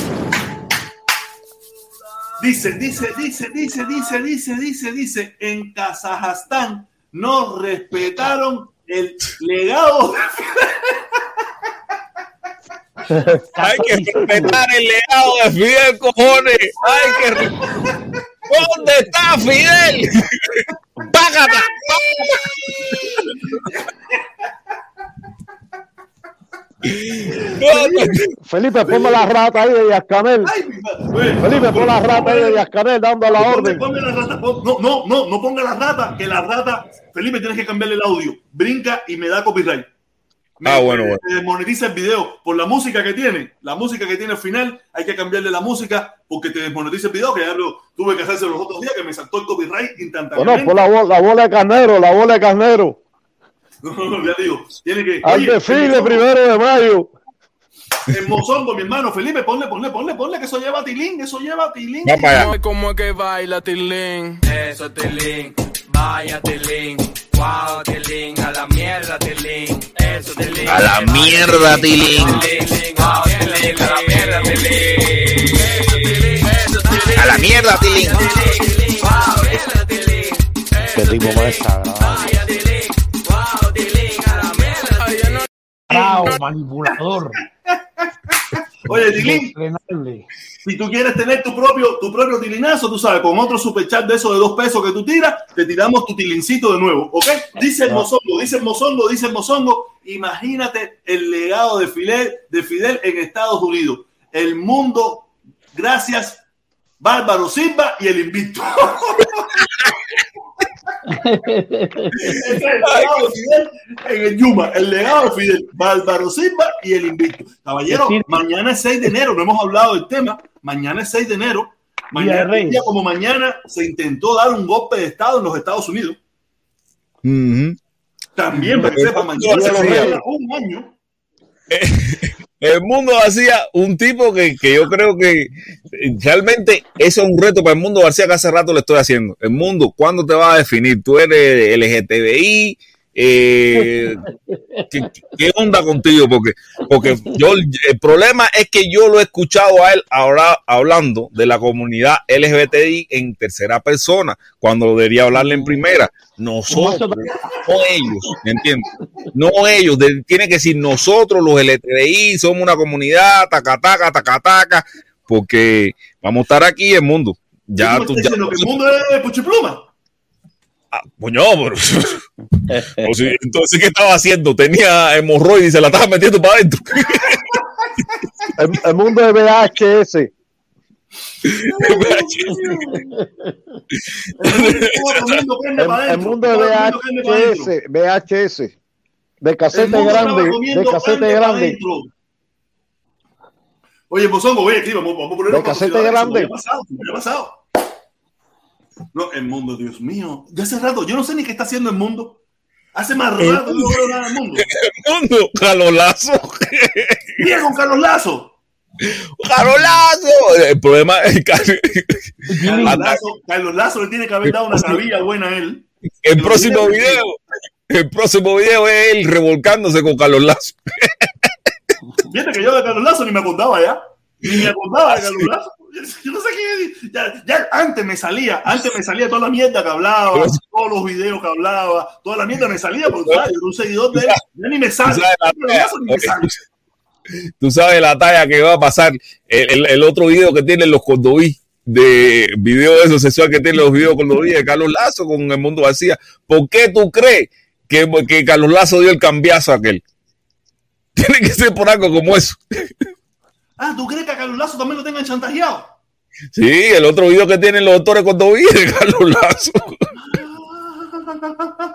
Dice, dice, dice, dice, dice, dice, dice, dice, en Kazajstán no respetaron el legado Hay que respetar el legado de Fidel, cojones. Hay que. ¿Dónde está Fidel? ¡Págata! Felipe, ponme la rata ahí de madre. Felipe, pon la rata ahí de Díaz Canel dando la orden. la rata, no, no, no, no ponga la rata, que la rata, Felipe, tienes que cambiarle el audio. Brinca y me da copyright. Me, Ah, bueno, bueno. desmonetiza el video por la música que tiene. La música que tiene al final, hay que cambiarle la música porque te desmonetiza el video, que ya lo tuve que hacerse los otros días, que me saltó el copyright Bueno, instantáneamente. pon la, bo- la bola de carnero, la bola de carnero. No, no, ya digo, tiene que. Al Oye, desfile primero de mayo. En Mozongo, mi hermano, Felipe, ponle, ponle, ponle, ponle, que eso lleva a Tilín, eso lleva a Tilín. Va para allá. ¿Cómo es que baila Tilín? Eso Tilín, vaya Tilín, wow Tilín, a la mierda Tilín, eso Tilín. A la mierda, Tilín. Tilín, wow Tilín, a la mierda Tilín. A la mierda, Tilín. Qué tipo más desagradable. Bravo, manipulador. Oye. Si tú quieres tener tu propio, tu propio tilinazo, tú sabes, con otro superchat de esos de dos pesos que tú tiras, te tiramos tu tilincito de nuevo, ¿ok? Dice el mozongo, dice el mozongo, dice el mozongo, imagínate el legado de Fidel, de Fidel en Estados Unidos. El mundo, gracias, Bárbaro Silva y el invicto. Es el legado de Fidel en el Yuma, el legado de Fidel, Bárbaro Silva y el invicto. Caballero, Sí. mañana es 6 de enero, no hemos hablado del tema, mañana es 6 de enero, mañana, día como mañana se intentó dar un golpe de Estado en los Estados Unidos. También, para que sepa, mañana se un año. El mundo García, un tipo que, que yo creo que realmente eso es un reto para el mundo García que hace rato le estoy haciendo. El mundo, ¿cuándo te vas a definir? ¿Tú eres LGTBI? Eh, ¿qué, qué onda contigo? Porque, porque yo, el problema es que yo lo he escuchado a él ahora hablando de la comunidad LGBTI en tercera persona, cuando debería hablarle en primera. Nosotros, no ellos, ¿me entiendes? No ellos, de- tiene que decir nosotros los LGBTI somos una comunidad, taca, taca, taca, taca, porque vamos a estar aquí en el mundo. Ya ¿Tú ya, que el mundo es puchipluma? Coño, pero. O entonces, ¿qué estaba haciendo? Tenía hemorroides y se la estaba metiendo para adentro. El, el mundo de VHS. El, el mundo de VHS, VHS. De casete El mundo estaba grande, de casete grande. Oye, Mozongo, oye, aquí vamos, vamos a poner De casete grande. ¿Qué ha pasado? ¿Qué ha pasado? No, el mundo, Dios mío. Ya hace rato, yo no sé ni qué está haciendo el mundo. Hace más El rato que no veo nada del mundo. El mundo, Carlos Lazo. Mira con Carlos Lazo. Carlos Lazo. El problema es que Carlos Lazo, Carlos Lazo le tiene que haber dado una cabilla buena a él. el próximo video, el próximo video es él revolcándose con Carlos Lazo. Fíjate que yo de Carlos Lazo ni me acordaba ya. Ni me acordaba de Carlos Lazo. Yo no sé qué. Ya, ya antes me salía, antes me salía toda la mierda que hablaba, todos los videos que hablaba, toda la mierda me salía, porque yo era un seguidor de él, ya ni me sale. Tú sabes la talla que va a pasar. El, el- el otro video que tienen los Cordoví, de video de eso sexual que tienen los videos Cordoví de Carlos Lazo con el mundo García. ¿Por qué tú crees que, que Carlos Lazo dio el cambiazo a aquel? Tiene que ser por algo como eso. Ah, ¿tú crees que a Carlos Lazo también lo tengan chantajeado? Sí, el otro video que tienen los doctores Cordoví de Carlos Lazo.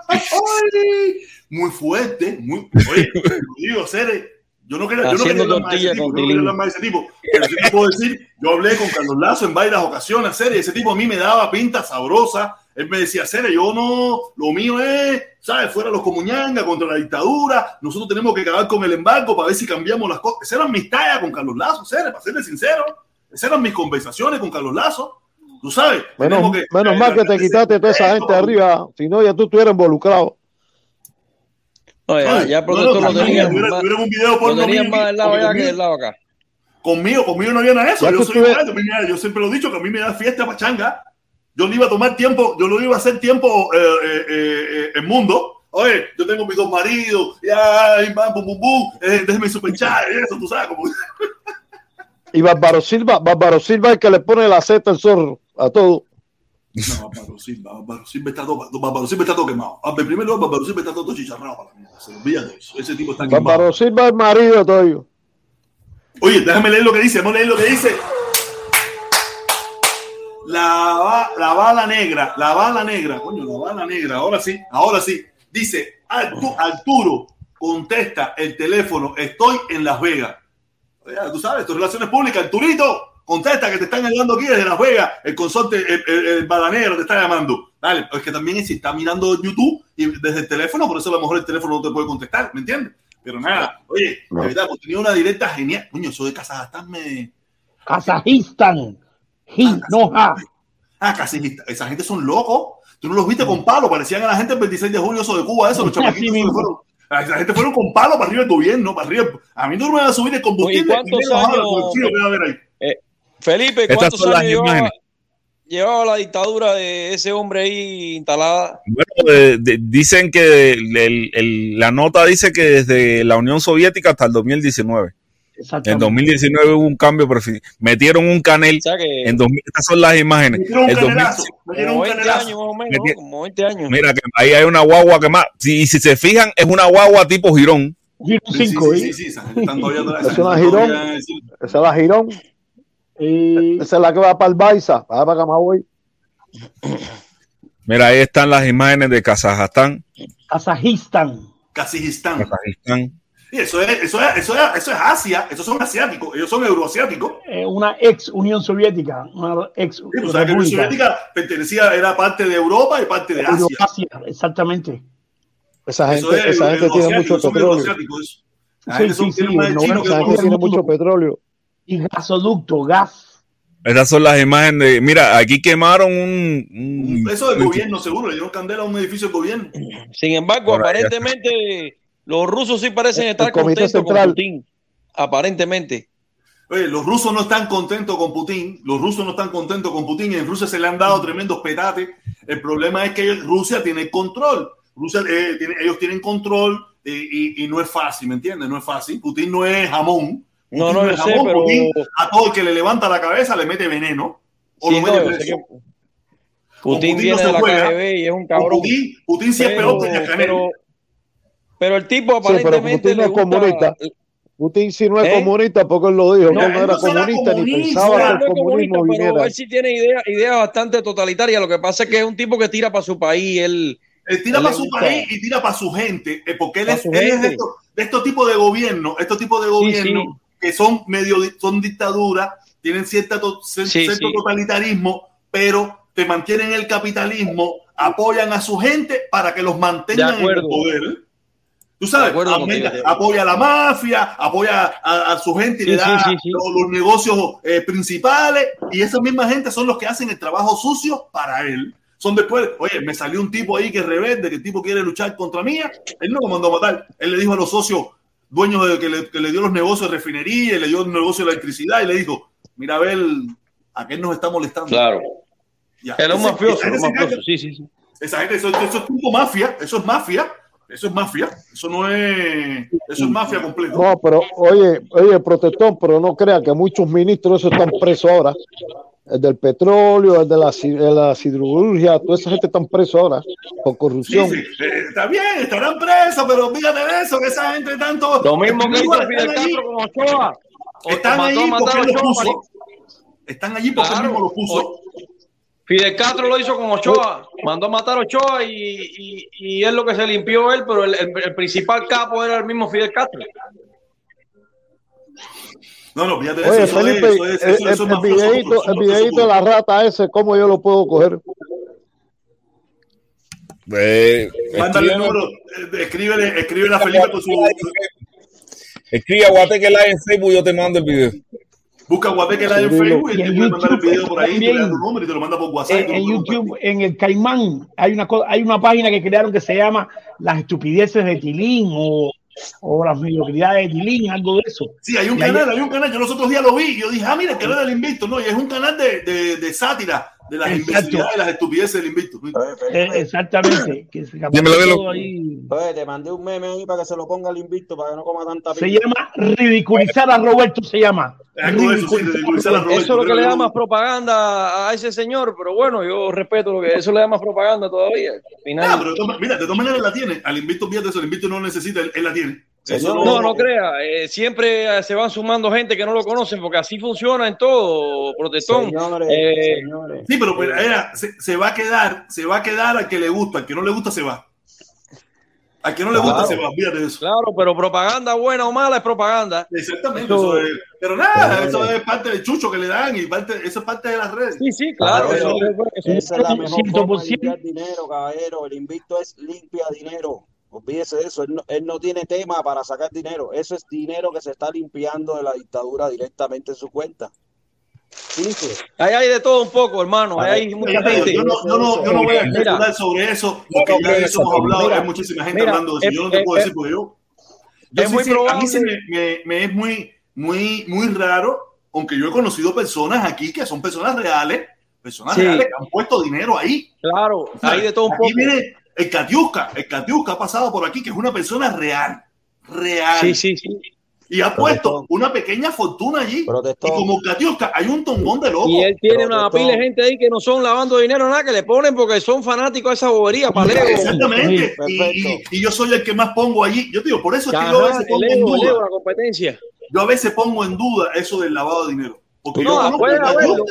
Ay, muy fuerte, muy. Oye, lo digo, Cere, yo no quería, yo no quería hablar más de ese tipo, yo no quería hablar más de ese tipo, pero sí te puedo decir, yo hablé con Carlos Lazo en varias ocasiones, Cere, ese tipo a mí me daba pinta sabrosa, él me decía, Cere, yo no, lo mío es, ¿sabes? Fuera los comuñangas contra la dictadura, nosotros tenemos que acabar con el embargo para ver si cambiamos las cosas. Esas eran mis tallas con Carlos Lazo, Cere, para serle sincero, esas eran mis conversaciones con Carlos Lazo, tú sabes. Menos, que- menos mal que te quitaste toda esa gente de arriba, si no ya tú estuvieras involucrado. No, ya, ya No, lo tenían más, tuviera un video lo porno tenían mío, más del lado allá que conmigo- del lado acá. Conmigo, conmigo no había nada de eso. Soy yo siempre lo he dicho que a mí me da fiesta pachanga. Yo le iba a tomar tiempo, yo lo iba a hacer tiempo eh, eh, eh, eh, el mundo. Oye, yo tengo mis dos maridos, y bam, bum, bum, bum, eh, déjeme superchar, eso, tú sabes, como. Y Bárbaro Silva, Bárbaro Silva es el que le pone la seta al zorro a todo. No, Bárbaro Silva, Bárbaro Silva está todo, Bárbaro Silva está todo quemado. Ah, En primer lugar, Bárbaro Silva está todo chicharrado para la mierda. Se olvida de eso. Ese tipo está quemado. Bárbaro Silva es marido todo. Oye, déjame leer lo que dice, vamos a leer lo que dice. La, la bala negra, la bala negra, coño, la bala negra, ahora sí, ahora sí. Dice, Artu- Arturo, contesta el teléfono, estoy en Las Vegas. Oye, tú sabes, tus relaciones públicas, Arturito, contesta que te están hablando aquí desde Las Vegas, el consorte, el, el, el bala negra te está llamando. Dale, es que también si está mirando YouTube y desde el teléfono, por eso a lo mejor el teléfono no te puede contestar, ¿me entiendes? Pero nada, oye, de verdad, hemos tenido una directa genial. Coño, eso de Kazajstán me. Kazajistán. Hi, no ha. Ah, Kazajistán. Esa gente son locos. Tú no los viste con palo, parecían a la gente el 26 de junio, eso de Cuba, eso, los chamaquitos. fueron- a Esa gente fueron con palo para arriba del gobierno, para arriba. A mí no me van a subir el combustible. Oye, ¿cuántos y menos ahora años- con el frío que va a haber ahí. Eh, Felipe, ¿cuántos años llevaba, la dictadura de ese hombre ahí instalada? Bueno, de- de- dicen que el- el- el- la nota dice que desde la Unión Soviética hasta el 2019. En Exactamente. 2019 hubo un cambio, prefi- metieron un canel. O sea que En 2000 estas son las imágenes. Metieron un El 2000 canelazo. Metieron como un 20 canelazo. años más o menos, ¿no? como 20 años. Mira que ahí hay una guagua que más. Si, si se fijan, es una guagua tipo girón. Sí, sí, 5, sí, sí, ¿eh? sí, esa atrás, esa Es está girón. Esa es la Girón. Eh, Esa es la que va para el Baiza. Va para Camagüey. Mira, ahí están las imágenes de Kazajstán. Kazajistán. Kazajistán. Kazajistán. Eso es, eso es, eso es, eso es Asia, esos son asiáticos, ellos son euroasiáticos. eh, una ex Unión Soviética. Una ex Sí, pues, que Unión. Soviética pertenecía, era parte de Europa y parte de Asia. Exactamente. Esa Eso gente, es esa gente tiene mucho petróleo. La Sí, gente son- sí, de chino que 90% de Esa gente tiene mucho petróleo. Y gasoducto, gas. Esas son las imágenes de. Mira, aquí quemaron un. un- Eso del gobierno, seguro. Le dieron candela a un edificio del gobierno. Sin embargo, aparentemente los rusos sí parecen El estar contentos con. Putin. Aparentemente. Oye, los rusos no están contentos con Putin. Los rusos no están contentos con Putin. En Rusia se le han dado tremendos petates. El problema es que Rusia tiene control. Rusia, eh, tiene- ellos tienen control eh, y, y no es fácil, ¿me entiendes? No es fácil. Putin no es jamón. No, Putin no, yo es sé, jamón. pero- Putin a todo el que le levanta la cabeza le mete veneno. O Sí, lo no, mete preso. que Putin no viene se de la juega. KGB y es un cabrón. Putin, Putin sí es Pero, peor que pero, pero el tipo Sí, pero aparentemente Putin no es gusta... comunista. Putin sí no es ¿Eh? comunista porque él lo dijo, No, que él no era será comunista ni comunista, pensaba que No, el comunista, comunismo pero viniera. él sí tiene ideas ideas bastante totalitarias. Lo que pasa es que es un tipo que tira para su país. Él, Él tira Él para su gusta- país y tira para su gente, eh, porque él Pa' es, él es de, estos, de estos tipos de gobierno, estos tipos de Sí, gobierno que son medio di- son dictaduras, tienen cierta to- Sí, cierto sí. totalitarismo, pero te mantienen el capitalismo, apoyan a su gente para que los mantengan en el poder. Tú sabes, aumenta- apoya a la mafia, apoya a, a su gente y Sí, le da sí, sí, sí. Los, los negocios eh, principales y esa misma gente son los que hacen el trabajo sucio para él. Son después, oye, me salió un tipo ahí que es rebelde, que el tipo quiere luchar contra mía. Él no lo mandó a matar. Él le dijo a los socios dueños de que le, que le dio los negocios de refinería, y le dio el negocio de electricidad y le dijo, mira, a ver, a qué nos está molestando. claro. Ya. Es un mafioso, esa un mafioso. Sí, sí, sí. Esa gente, eso, eso es tipo mafia, eso es mafia, eso es mafia, eso no es, eso es mafia completo. No, pero oye, oye, protestón, pero no crea que muchos ministros están presos ahora. El del petróleo, el de la, de la siderurgia, toda esa gente están presos ahora por corrupción. sí, eh, está bien, estarán presos, pero fíjate de eso, que esa gente tanto. Lo mismo que hizo Fidel Castro con Ochoa. Están mató allí a matar porque los puso. Están allí porque él Claro. mismo los puso. Fidel Castro lo hizo con Ochoa, mandó a matar a Ochoa y, y, y es lo que se limpió él, pero el, el- el principal capo era el mismo Fidel Castro. No, no, fíjate Oye, eso, eso Felipe, es, eso es, el, eso, el- es videíto de la rata ese, ¿cómo yo lo puedo coger? Eh. Mándale el escribe- número, eh, escríbele, escríbele a Felipe con su. Escribe a Guateque Live en Facebook, yo te mando el video. Busca Guateque Live en. Facebook y Y te puede mandar el video por ahí, tú le das también. tu número y te lo manda por WhatsApp. y En, lo YouTube, en el Caimán, hay una, hay una página que crearon que se llama Las estupideces de Tilín o, o las mediocridades de Tilín, algo de eso. Sí, hay un Y canal, hay un canal. Yo los otros días lo vi y yo dije, ah, mira, el canal del Invicto. No, y es un canal de, de, de sátira de las imbecilidades y las estupideces del Invicto. Eh, exactamente. Que se todo ahí. Oye, te mandé un meme ahí para que se lo ponga al invicto, para que no coma tanta Se llama ridiculizar a Roberto, se llama. Eso, es lo que le da más propaganda a ese señor, pero bueno, yo respeto lo que eso le da más propaganda todavía. Al Ah, final, pero de todas- mira, de todas maneras la tiene. Al Invicto, fíjate eso, el Invicto no lo necesita, él, él la tiene. Eso no, no crea, eh, siempre eh, se van sumando gente que no lo conocen, porque así funciona en todo, protestón. Señores, Eh, señores. Sí, pero pues, era, se, se va a quedar, se va a quedar al que le gusta, al que no le gusta se va. Al que no le gusta Claro. se va, fíjate de eso. Claro, pero propaganda buena o mala es propaganda. Exactamente, Eso- eso es- pero nada, eso es parte del chucho que le dan y parte, eso es parte de las redes. Sí, sí, claro. Claro, eso- eso- eso- Esa es la mejor Ciento forma por de limpiar dinero, caballero. El invicto es limpia dinero. Olvídese de eso. Él no, él no tiene tema para sacar dinero. Eso es dinero que se está limpiando de la dictadura directamente en su cuenta. Ahí hay de todo un poco, hermano. Ahí hay mucha gente. Yo no, yo, no, yo no voy a especular sobre eso, porque ya de eso hemos hablado, Mira. hay muchísima gente Mira, hablando de eso. Yo no te es- puedo es- decir porque yo. yo es sí muy sé- a mí sí probable- me, me- me es muy, muy, muy raro, aunque yo he conocido personas aquí que son personas reales, personas Sí. reales que han puesto dinero ahí. Claro, hay de todo un poco. viene el Katiuska, el Katiuska ha pasado por aquí, que es una persona real, real. Sí, sí, sí. Y ha puesto una pequeña fortuna allí. Y como Katiuska, hay un tongón de locos. Y él tiene una pila de gente ahí que no son lavando dinero nada, que le ponen porque son fanáticos de esa bobería, paleo. Exactamente. Sí, Y, perfecto. y- y yo soy el que más pongo allí. Yo te digo, por eso es que yo a veces pongo en duda. la competencia. Yo a veces pongo en duda eso del lavado de dinero. Porque yo No, conozco puede al haberlo,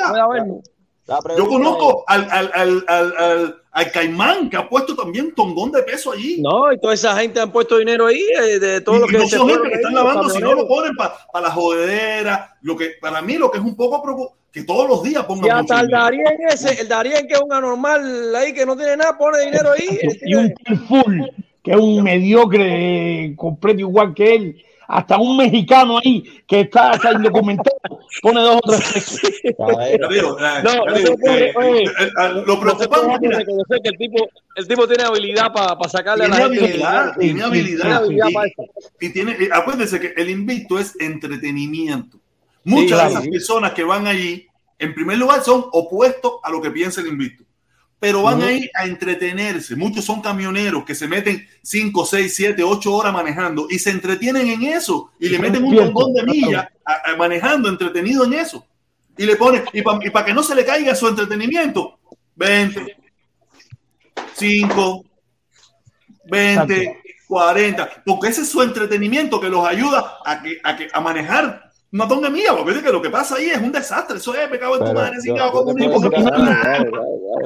Yo conozco al, al, al, al, al- Caimán que ha puesto también tongón de peso allí. No, y toda esa gente han puesto dinero ahí, eh, de todos y, los y que no se son gente que están lavando, sino lo camioneros. ponen para la jodedera. Lo que, para mí, lo que es un poco que todos los días pongan Y mucho hasta el. Darien ese, el Darien que es un anormal ahí que no tiene nada, pone dinero ahí. y un full, que es un mediocre eh, completo igual que él, hasta un mexicano ahí que está, está indocumentado pone dos o tres lo preocupante reconocer que el tipo, el tipo tiene habilidad para sacarle a la tiene gente. habilidad, tiene Tiene habilidad. habilidad Y- para eso. y tiene, eh, acuérdense que el invicto es entretenimiento. Muchas claro. de esas personas que van allí, en primer lugar, son opuestos a lo que piensa el invicto. Pero van ahí a entretenerse. Muchos son camioneros que se meten 5, 6, 7, 8 horas manejando y se entretienen en eso y le meten un montón de millas a- a- manejando, entretenido en eso. Y le ponen, y para que no se le caiga su entretenimiento, 20, 5, 20, Exacto. 40, porque ese es su entretenimiento que los ayuda a, que, a, que, a manejar una tonga de millas, porque es que lo que pasa ahí es un desastre, eso es pecado en tu madre.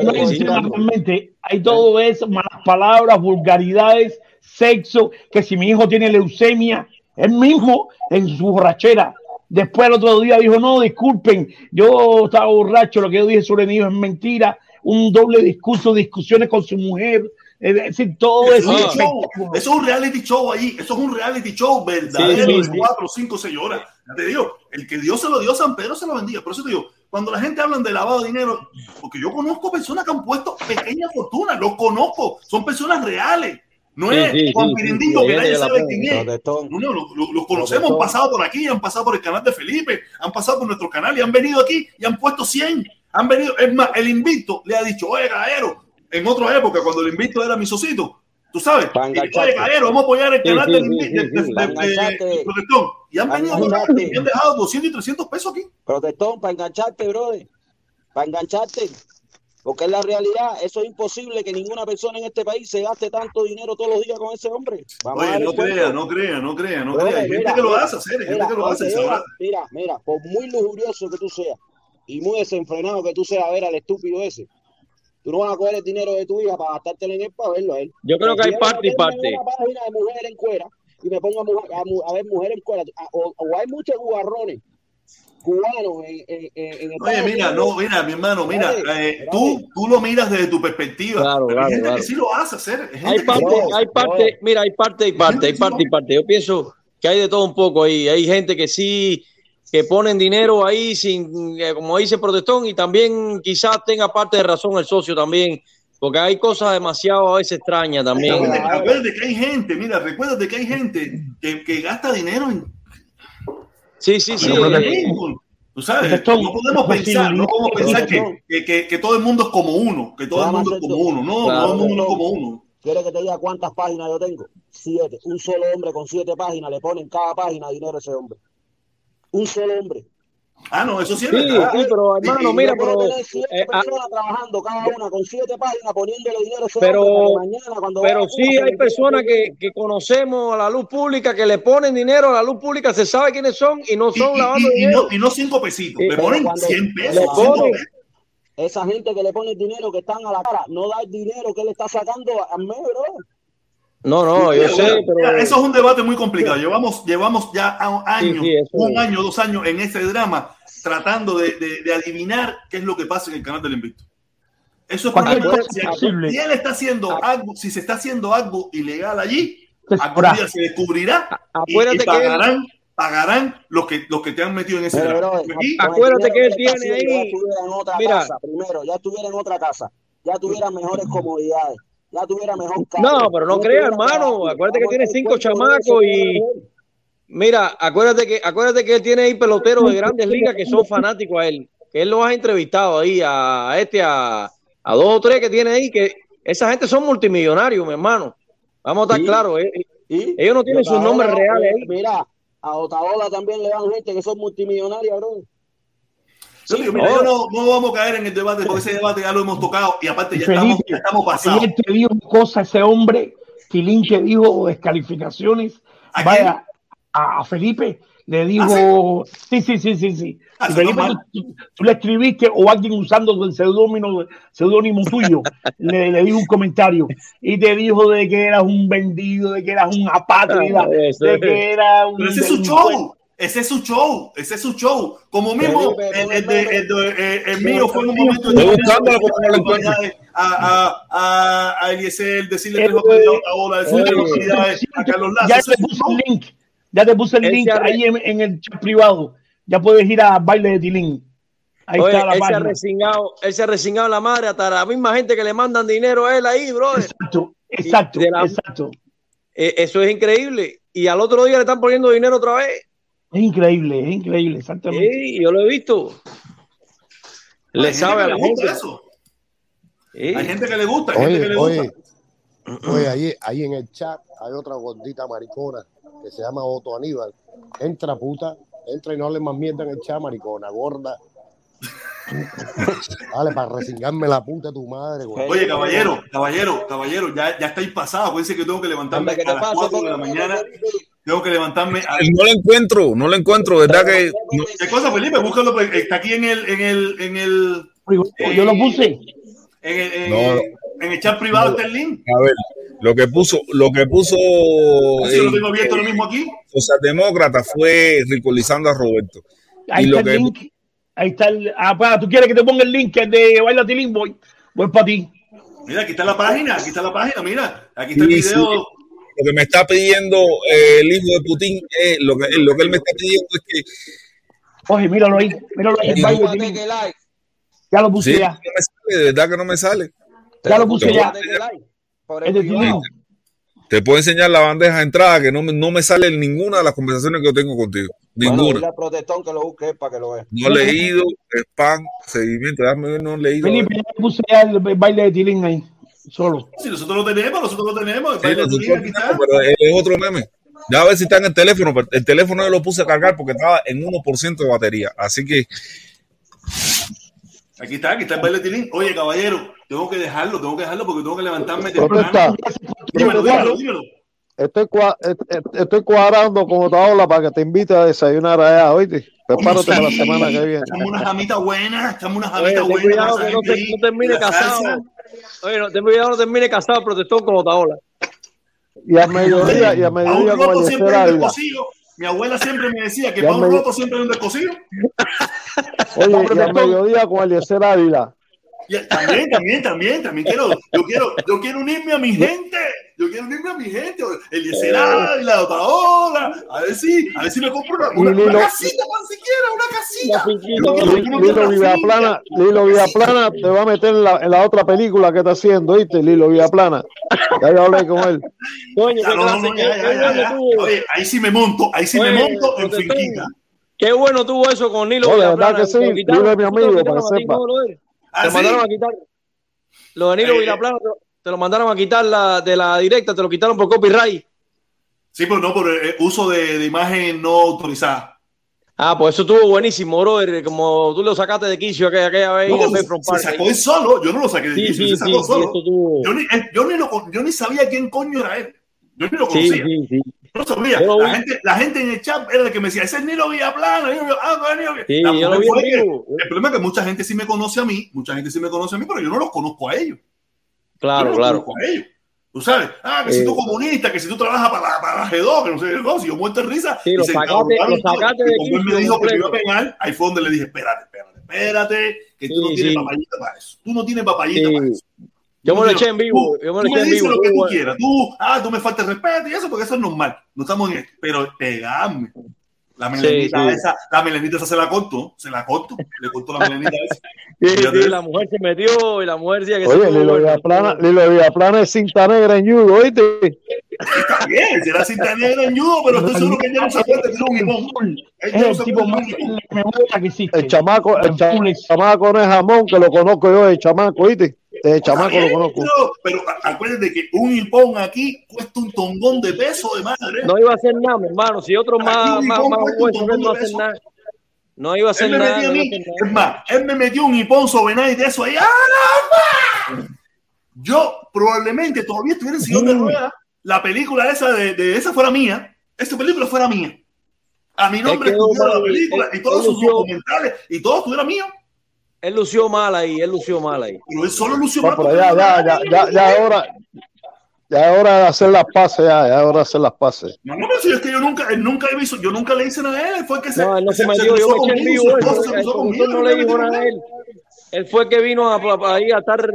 No realmente hay todo eso, malas palabras, vulgaridades, sexo, que si mi hijo tiene leucemia, él mismo en su borrachera. Después el otro día dijo, no, disculpen, yo estaba borracho, lo que yo dije sobre mi hijo es mentira, un doble discurso, discusiones con su mujer, es decir, todo Eso eso. es, un show, espectáculo. eso es un reality show ahí, eso es un reality show verdadero Sí, sí, de sí. 4, 5, 6 horas. Ya Te digo, el que Dios se lo dio, San Pedro se lo bendiga. Por eso te digo, cuando la gente habla de lavado de dinero, porque yo conozco personas que han puesto pequeñas fortunas, los conozco, son personas reales. No Sí, es sí, Juan sí, que nadie sabe pena. quién es. Protestón. No, no, lo- lo- los conocemos, han pasado por aquí, han pasado por el canal de Felipe, han pasado por nuestro canal y han venido aquí y han puesto 100. Han venido, es más, el invicto le ha dicho, oye, Gaero, en otra época, cuando el invicto era mi socito, tú sabes, oye, Gaero, vamos a apoyar el canal del de- de- de- de Protestón. Y han venido y han dejado 200 y 300 pesos aquí. Protestón, para engancharte, brother. Para engancharte. Porque es la realidad. Eso es imposible que ninguna persona en este país se gaste tanto dinero todos los días con ese hombre. Vamos Oye, no crea, no crea, no crea, no crea. Hay gente mira, que lo mira, hace, hacer, hay gente mira, que lo hace. habrá- mira, mira, por muy lujurioso que tú seas y muy desenfrenado que tú seas a ver al estúpido ese, tú no vas a coger el dinero de tu hija para gastártelo en él para verlo a él. Yo creo que hay parte y parte. una página de mujer en cuera y me pongo a, ver mujer en cuera. O, o hay muchos jugarrones cubanos en, en, en, en Oye, mira, Unidos. no, mira, mi hermano, mira, eh, tú, tú lo miras desde tu perspectiva, Claro, pero hay claro, gente claro. que sí lo hace hacer. Hay gente Hay que parte, sí lo hace. hay parte, mira, hay parte y parte, hay parte y parte. Yo pienso que hay de todo un poco ahí. Hay gente que sí, que ponen dinero ahí sin, eh, como dice Protestón, y también quizás tenga parte de razón el socio también, porque hay cosas demasiado a veces extrañas también. Acuérdate, acuérdate que hay gente, mira, recuérdate que hay gente que, que gasta dinero en Sí, sí, sí. Pero, Tú sabes, Protestón, no podemos pensar, no podemos pensar que, que, que, que todo el mundo es como uno, que todo el mundo es como uno. No, Claro. todo el mundo es como uno. ¿Quieres que te diga cuántas páginas yo tengo? Siete. Un solo hombre con siete páginas le pone en cada página dinero a ese hombre. Un solo hombre. Ah, no, eso sí es Sí, verdad. sí, pero hermano, Y- mira, pero, tener siete eh, ah, personas trabajando cada una con siete páginas poniéndole dinero Pero- mañana cuando pero sí le hay personas que, que conocemos a la luz pública que le ponen dinero a la luz pública, se sabe quiénes son y no son y- lavando y- y dinero. no, y no cinco pesitos, Sí, le pero ponen cuando 100 pesos. le 200 ponen- pesos. Esa gente que le pone el dinero que están a la cara, no da el dinero que él está sacando al mes, bro. No, no, yo sé, pero Eso es un debate muy complicado. Llevamos, llevamos ya a un año, sí, eso un es. año, dos años en ese drama, tratando de, de- de adivinar qué es lo que pasa en el canal del Invicto. Eso es Cualquier problema. cosa Si, es posible. si él está haciendo algo, si se está haciendo algo ilegal allí, Se algún día se descubrirá y, acuérdate y que él- pagarán, pagarán los que, los que te han metido en ese Pero, drama. bro, Aquí, Acuérdate que él tiene ahí- Ya estuviera en otra Mira. casa, primero, ya estuviera en otra casa, ya tuviera mejores comodidades, ya tuviera mejor carro. No, pero no ya crea, estuviera hermano. Acuérdate que tiene cinco chamacos y- mira, acuérdate que, acuérdate que él tiene ahí peloteros de grandes ligas que son fanáticos a él, que él los ha entrevistado ahí a este, a, a dos o tres que tiene ahí, que esa gente son multimillonarios, mi hermano. Vamos a estar claros, eh, ¿Y? ellos no tienen sus nombres reales. Mira, a Otaola también le dan gente que son multimillonarias, bro. Yo digo, mira, yo no, no vamos a caer en el debate porque ese debate ya lo hemos tocado y aparte ya estamos, Felipe, ya estamos pasados. ayer te dijo cosa ese hombre, Tilín que dijo descalificaciones, ¿A vaya, a, a Felipe le dijo, sí, sí, sí, sí, sí. Ah, Felipe, tú, tú le escribiste o alguien usando el seudónimo, seudónimo tuyo, le, le dijo un comentario y te dijo de que eras un vendido, de que eras un apátrida, Ah, de que era un Pero ese es su show. Ese es su show. Ese es su show. Como mismo, el, pon el, el de- meme. el de- eh, el mío fue en un momento encuentro. a, a, a, a Eliezer, decirle Eh, barbaridades a Ola, decirle barbaridades a Carlos Lazo. Ya su puse el link. Ya te puse el link ahí en, en el chat privado. Ya puedes ir a baile de Tilín. Ahí Oye, está la él se, ha resingado, él se ha resingado la madre hasta la misma gente que le mandan dinero a él ahí, brother. Exacto, exacto, De la- exacto. Eh, eso es increíble. Y al otro día le están poniendo dinero otra vez. Es increíble, es increíble, exactamente. Sí, yo lo he visto. Le Hay sabe a la gente. eso. Sí. Hay gente que le gusta, hay gente que Oye, le oye, gusta. oye, ahí, ahí en el chat hay otra gordita maricona que se llama Otto Aníbal. Entra puta, entra y no le más mierda en el chat, maricona, gorda. Dale, para resingarme la puta de tu madre, güey. Oye, caballero, caballero, caballero, ya, ya estáis pasado. Acuérdense que tengo que levantarme Anda, ¿qué te a las pasa, 4 de la mañana. Tengo que levantarme a... No lo encuentro, no lo encuentro, ¿verdad que? ¿Qué cosa, Felipe? Búscalo, pues, está aquí en el, en el, en el, Yo lo puse. en el, en, No. en el chat privado está el link. a ver, lo que puso, lo que puso lo eh, tengo abierto lo mismo aquí. Socialdemócrata fue ridiculizando a Roberto. Ahí Y está lo el que- link. Ahí está el. Ah, pa, tú quieres que te ponga el link que es de Baila Tilín, voy. Voy para ti. Mira, aquí está la página, aquí está la página, mira. Aquí está el Sí, video. sí. Lo que me está pidiendo eh, el hijo de Putin, es lo que, lo que él me está pidiendo es que Oye, míralo ahí. Míralo ahí. Ya lo puse sí, ya. no me sale, de verdad que no me sale. Ya lo puse ya. Te puedo enseñar la bandeja de entrada que no me, no me sale en ninguna de las conversaciones que yo tengo contigo. Bueno, Ninguna. al protestón que lo busque para que lo vea. No he leído, spam, seguimiento, déjame ver, no he leído. Felipe, ya puse ya el baile de Tilín ahí. Solo. Si nosotros lo tenemos, nosotros lo tenemos. El Sí, nosotros Tilín, aquí está. tenemos, pero es otro meme. Ya a ver si está en el teléfono. pero el teléfono yo lo puse a cargar porque estaba en 1% de batería. Así que Aquí está, aquí está el baile de Tilín. Oye, caballero, tengo que dejarlo, tengo que dejarlo porque tengo que levantarme temprano. Dímelo, dímelo, dímelo. Estoy, cua- est- est- estoy cuadrando con Otaola para que te invite a desayunar allá, oíste. Prepárate para la semana que viene. Jamitas buenas, echamos unas Oye, jamitas ten buenas. cuidado que no, te- no termine casado. salsa. Oye, no, no termine casado protestón con Otaola. Y a mediodía, y a mediodía con roto siempre un descosido. Mi abuela siempre me decía que para un roto siempre hay un descosido. Oye, y a mediodía con Eliezer Ávila. Y también, también, también, también quiero, yo quiero, yo quiero unirme a mi gente, yo quiero unirme a mi gente, Eliezer Ávila, Otaola, a ver si, a ver si me compro una, una, Y Lilo- una casita, tan siquiera, una casita. No quiero- Lilo Villaplana. Lilo Villaplana te va a meter en la, en la otra película que está haciendo, ¿oíste? Lilo Villaplana. Ya yo hablé con él. Coño, Ya, no, no, ya, ya. Oye, ahí sí me monto, ahí sí me Oye, monto en finquita. Qué bueno tuvo eso con Nilo No, de verdad Villaplana. que sí, es mi amigo, para que sepa. ¿Ah, Te sí? mandaron a quitar. Lo de Nilo Eh, te lo- te lo mandaron a quitar la, de la directa, te lo quitaron por copyright. Sí, pero no, por eh, uso de, de imagen no autorizada. Ah, pues eso estuvo buenísimo, brother. Como tú lo sacaste de quicio aquella, aquella vez No, el se sacó él solo, yo no lo saqué de Sí, quicio, sí, se sacó sí, solo. Yo ni, eh, yo, ni lo, yo ni sabía quién coño era él. Yo ni lo conocía. sí, sí. No sabía. Yo La vi. gente, la gente en el chat era de que me decía, ese es Nilo Villaplana. Nilo Villaplana, ah, no, Nilo. Sí, La yo lo vi. El problema es que mucha gente sí me conoce a mí, mucha gente sí me conoce a mí, pero yo no los conozco a ellos. Yo Claro, no claro. los conozco a ellos. Tú sabes, ah, que si Eh. tú comunista, que si tú trabajas para, la- para la G2, que no sé qué cosa, yo muerto en risa. Sí, y lo se sacaste- lo sacaste de cuando él me dijo que me iba a pegar, ahí fue donde le dije, espérate, espérate, espérate, que tú no tienes sí. papayita para eso. Tú no tienes papayita Sí. para eso. Yo me lo eché en vivo. tú- Yo me lo eché en dices vivo. lo que tú bueno. quieras. Tú, ah, tú me faltas respeto y eso, porque eso es normal. No estamos en esto. Pero pegarme. La melenita sí. esa, la melenita esa se la cortó, se la cortó, le cortó la melenita esa. Sí, sí, la mujer se metió y la mujer decía que Oye, estuvo Lilo. Villaplana, Lilo Villaplana es cinta negra en judo, ¿oíste? Está bien, será cinta negra en judo, pero estoy seguro que ella no se que es un limón. Es Ella no el se tipo acuerda más que existe. El chamaco, el chamaco no es jamón, que lo conozco yo, el chamaco, ¿oíste? El chamaco lo conozco. Pero, a- acuérdate que un hipón aquí cuesta un tongón de peso de madre. No iba a hacer nada, mi hermano. Si otro Aquí más, más, más hueso no montón de hace peso. nada. No iba a hacer Él me nada. metió a no iba a mí, hacer es más, él me metió un hipón sobre nada y de eso ahí. ¡ah, no! Yo probablemente todavía estuviera en sillón de ruedas. La película esa de, de esa fuera mía. Esa película fuera mía. A mi nombre estuviera la película y todos sus documentales y todo estuviera mío. Él lució mal ahí, él lució mal ahí. Pero él solo lució mal pero ya, ya, ya, ya, ya es hora, ya es hora de hacer las paces, ya, ya es hora de hacer las paces. No, no, pero si es que yo nunca, él nunca he visto, yo nunca le hice nada a él, fue que se, No, él no se se metió. Yo me eché en conmigo, vivo El no le dijo nada a él. él fue el que vino a, a- ahí a estar.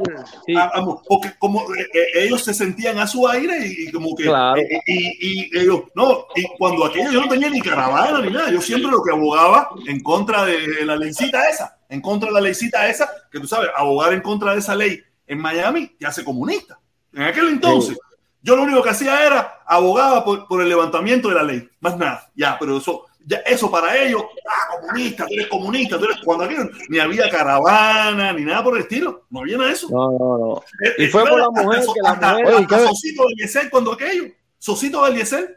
sí. Ah, vamos, porque como eh, eh, ellos se sentían a su aire y, y como que Claro. eh, y, y ellos no y cuando aquello yo no tenía ni caravana ni nada yo siempre lo que abogaba en contra de la leycita esa en contra de la leycita esa que tú sabes abogar en contra de esa ley en Miami te hace comunista en aquel entonces yo lo único que hacía era abogaba por, por el levantamiento de la ley más nada ya pero eso ya eso para ellos ah comunista tú eres comunista tú eres cuando aquí ni había caravana ni nada por el estilo no había nada de eso No, no, no. eh, Y eh, fue por la mujer, hasta- que la hasta- mujer- hasta Oye, ¿qué? Sosito del Yesel cuando aquello. Sosito del Yesel.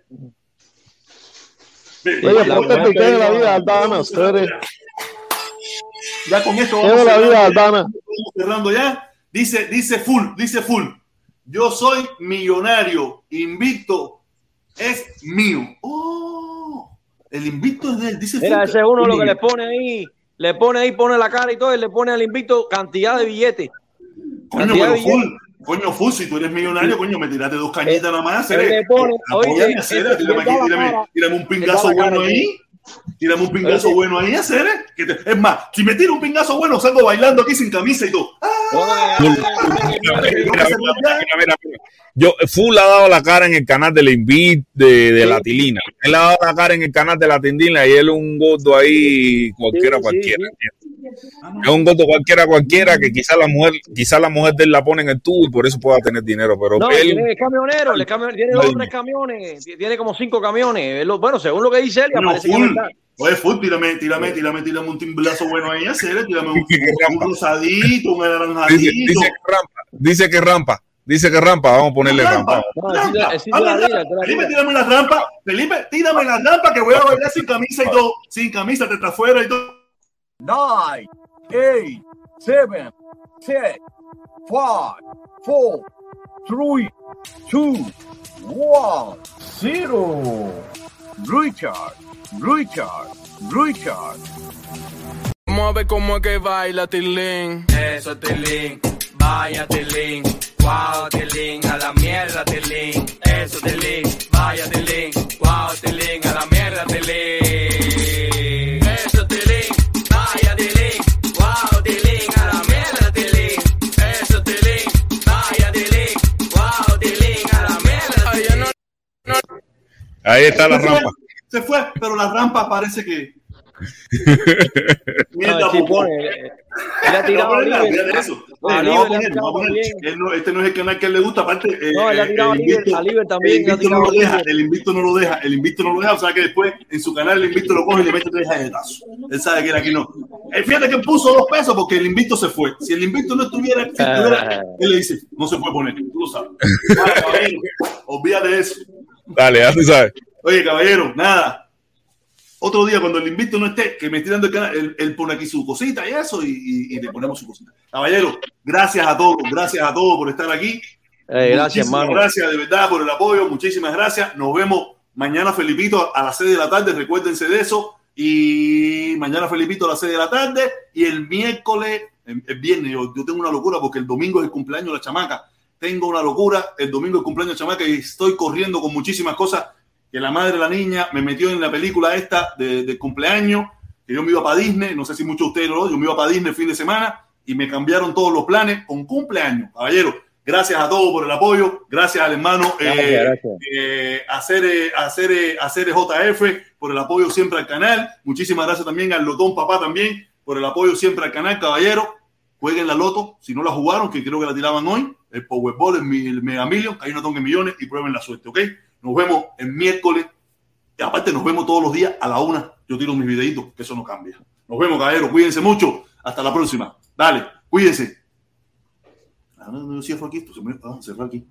Oye, ponte piqué de la vida, Aldana. Cere. Ya con esto ¿Qué vamos la vida, cerrando, Aldana? vamos cerrando ya. Dice, dice full, dice full. Yo soy millonario, invicto, es mío. Oh, el invicto es de él, dice Mira, full. ese es uno lo que le pone ahí, le pone ahí, pone la cara y todo, y le pone al invicto cantidad de billetes. Coño, pero full. Coño, full, si tú eres millonario, coño, me tiraste dos cañitas nada más. tírame, un Le pingazo cara, bueno ahí. Tírame un pingazo Oye. bueno ahí. Que te- es más, si me tiro un pingazo bueno, salgo bailando aquí sin camisa y todo. ¡Ah! Oye, Mira, mira, mira, mira, mira. Yo, Full ha dado la cara en el canal del Invit de, de la Tilina. Él ha dado la cara en el canal de la Tindina y él un gordo ahí cualquiera, Sí, sí, cualquiera. Es un gordo cualquiera, cualquiera que quizá la mujer, quizá la mujer de él la pone en el tubo y por eso pueda tener dinero, pero No, él, tiene camionero, le cambio- tiene dos o tres camiones, tiene como cinco camiones. Bueno, según lo que dice él, y Coño, parece que es. Oye, full, tírame, tírame, tírame, tírame un timblazo bueno ahí, Cere. Tírame un, un rosadito, un dice, anaranjadito. dice que rampa, dice que rampa, dice que rampa, vamos a ponerle rampa. Sí, sí, la Felipe, tírame la rampa. Felipe, tírame la rampa que voy a bailar sin camisa y todo. Sin camisa, te está afuera y todo. Nine, eight, seven, six, five, four, three, two, one, zero. Richard, Richard, Richard. Vamos a ver cómo es que baila Tilín. Eso, Tilín. Vaya, Tilín. Wow, Tilín. A la mierda, Tilín. Eso, Tilín. Vaya, Tilín. Wow, Tilín. A la mierda, Ahí está la Se fue, rampa. Se fue, pero la rampa parece que. No, Mierda, eh, él ha No, tirado Liber. olvídate de eso. Eh, no, no, poner. Él no- este no es el canal que a él le gusta, aparte. eh, No, él ha eh, tirado el invicto- a Liber también, El invicto no lo deja, el invicto no lo deja, el invicto no lo deja, o sea que después en su canal el invicto lo coge y le mete tres galletazos. Él sabe que era aquí no. Eh, fíjate que puso dos pesos porque el invicto se fue. Si el invicto no estuviera, si estuviera, él le dice, no se puede poner, tú lo sabes. Ah, olvídate de eso. Dale, tú sabes. Oye, caballero, nada. Otro día, cuando el invicto no esté, que me esté dando el canal, él, él pone aquí su cosita y eso, y, y- y le ponemos su cosita. Caballero, gracias a todos, gracias a todos por estar aquí. Eh, gracias, Muchísimas hermano. Gracias de verdad por el apoyo, muchísimas gracias. Nos vemos mañana, Felipito, a las 6 de la tarde, recuérdense de eso. Y mañana, Felipito, a las 6 de la tarde. Y el miércoles, el, el viernes, yo, yo tengo una locura porque el domingo es el cumpleaños de la chamaca. Tengo una locura, el domingo el cumpleaños chamaca y estoy corriendo con muchísimas cosas que la madre de la niña me metió en la película esta de, de cumpleaños, que yo me iba para Disney, no sé si muchos de ustedes lo yo me iba para Disney el fin de semana y me cambiaron todos los planes con cumpleaños. Caballero, gracias a todos por el apoyo, gracias al hermano eh, eh, JF por el apoyo siempre al canal. Muchísimas gracias también al Lotón Papá también por el apoyo siempre al canal, caballero. Jueguen la loto, si no la jugaron, que creo que la tiraban hoy, el Powerball, el, el Mega Million, que hay tonga de millones y prueben la suerte, ¿ok? Nos vemos el miércoles. Y aparte nos vemos todos los días a la una. Yo tiro mis videitos, que eso no cambia. Nos vemos, caballero. Cuídense mucho. Hasta la próxima. Dale, cuídense. Ah, no, no, cierro aquí. Esto se me... ah, cerró aquí.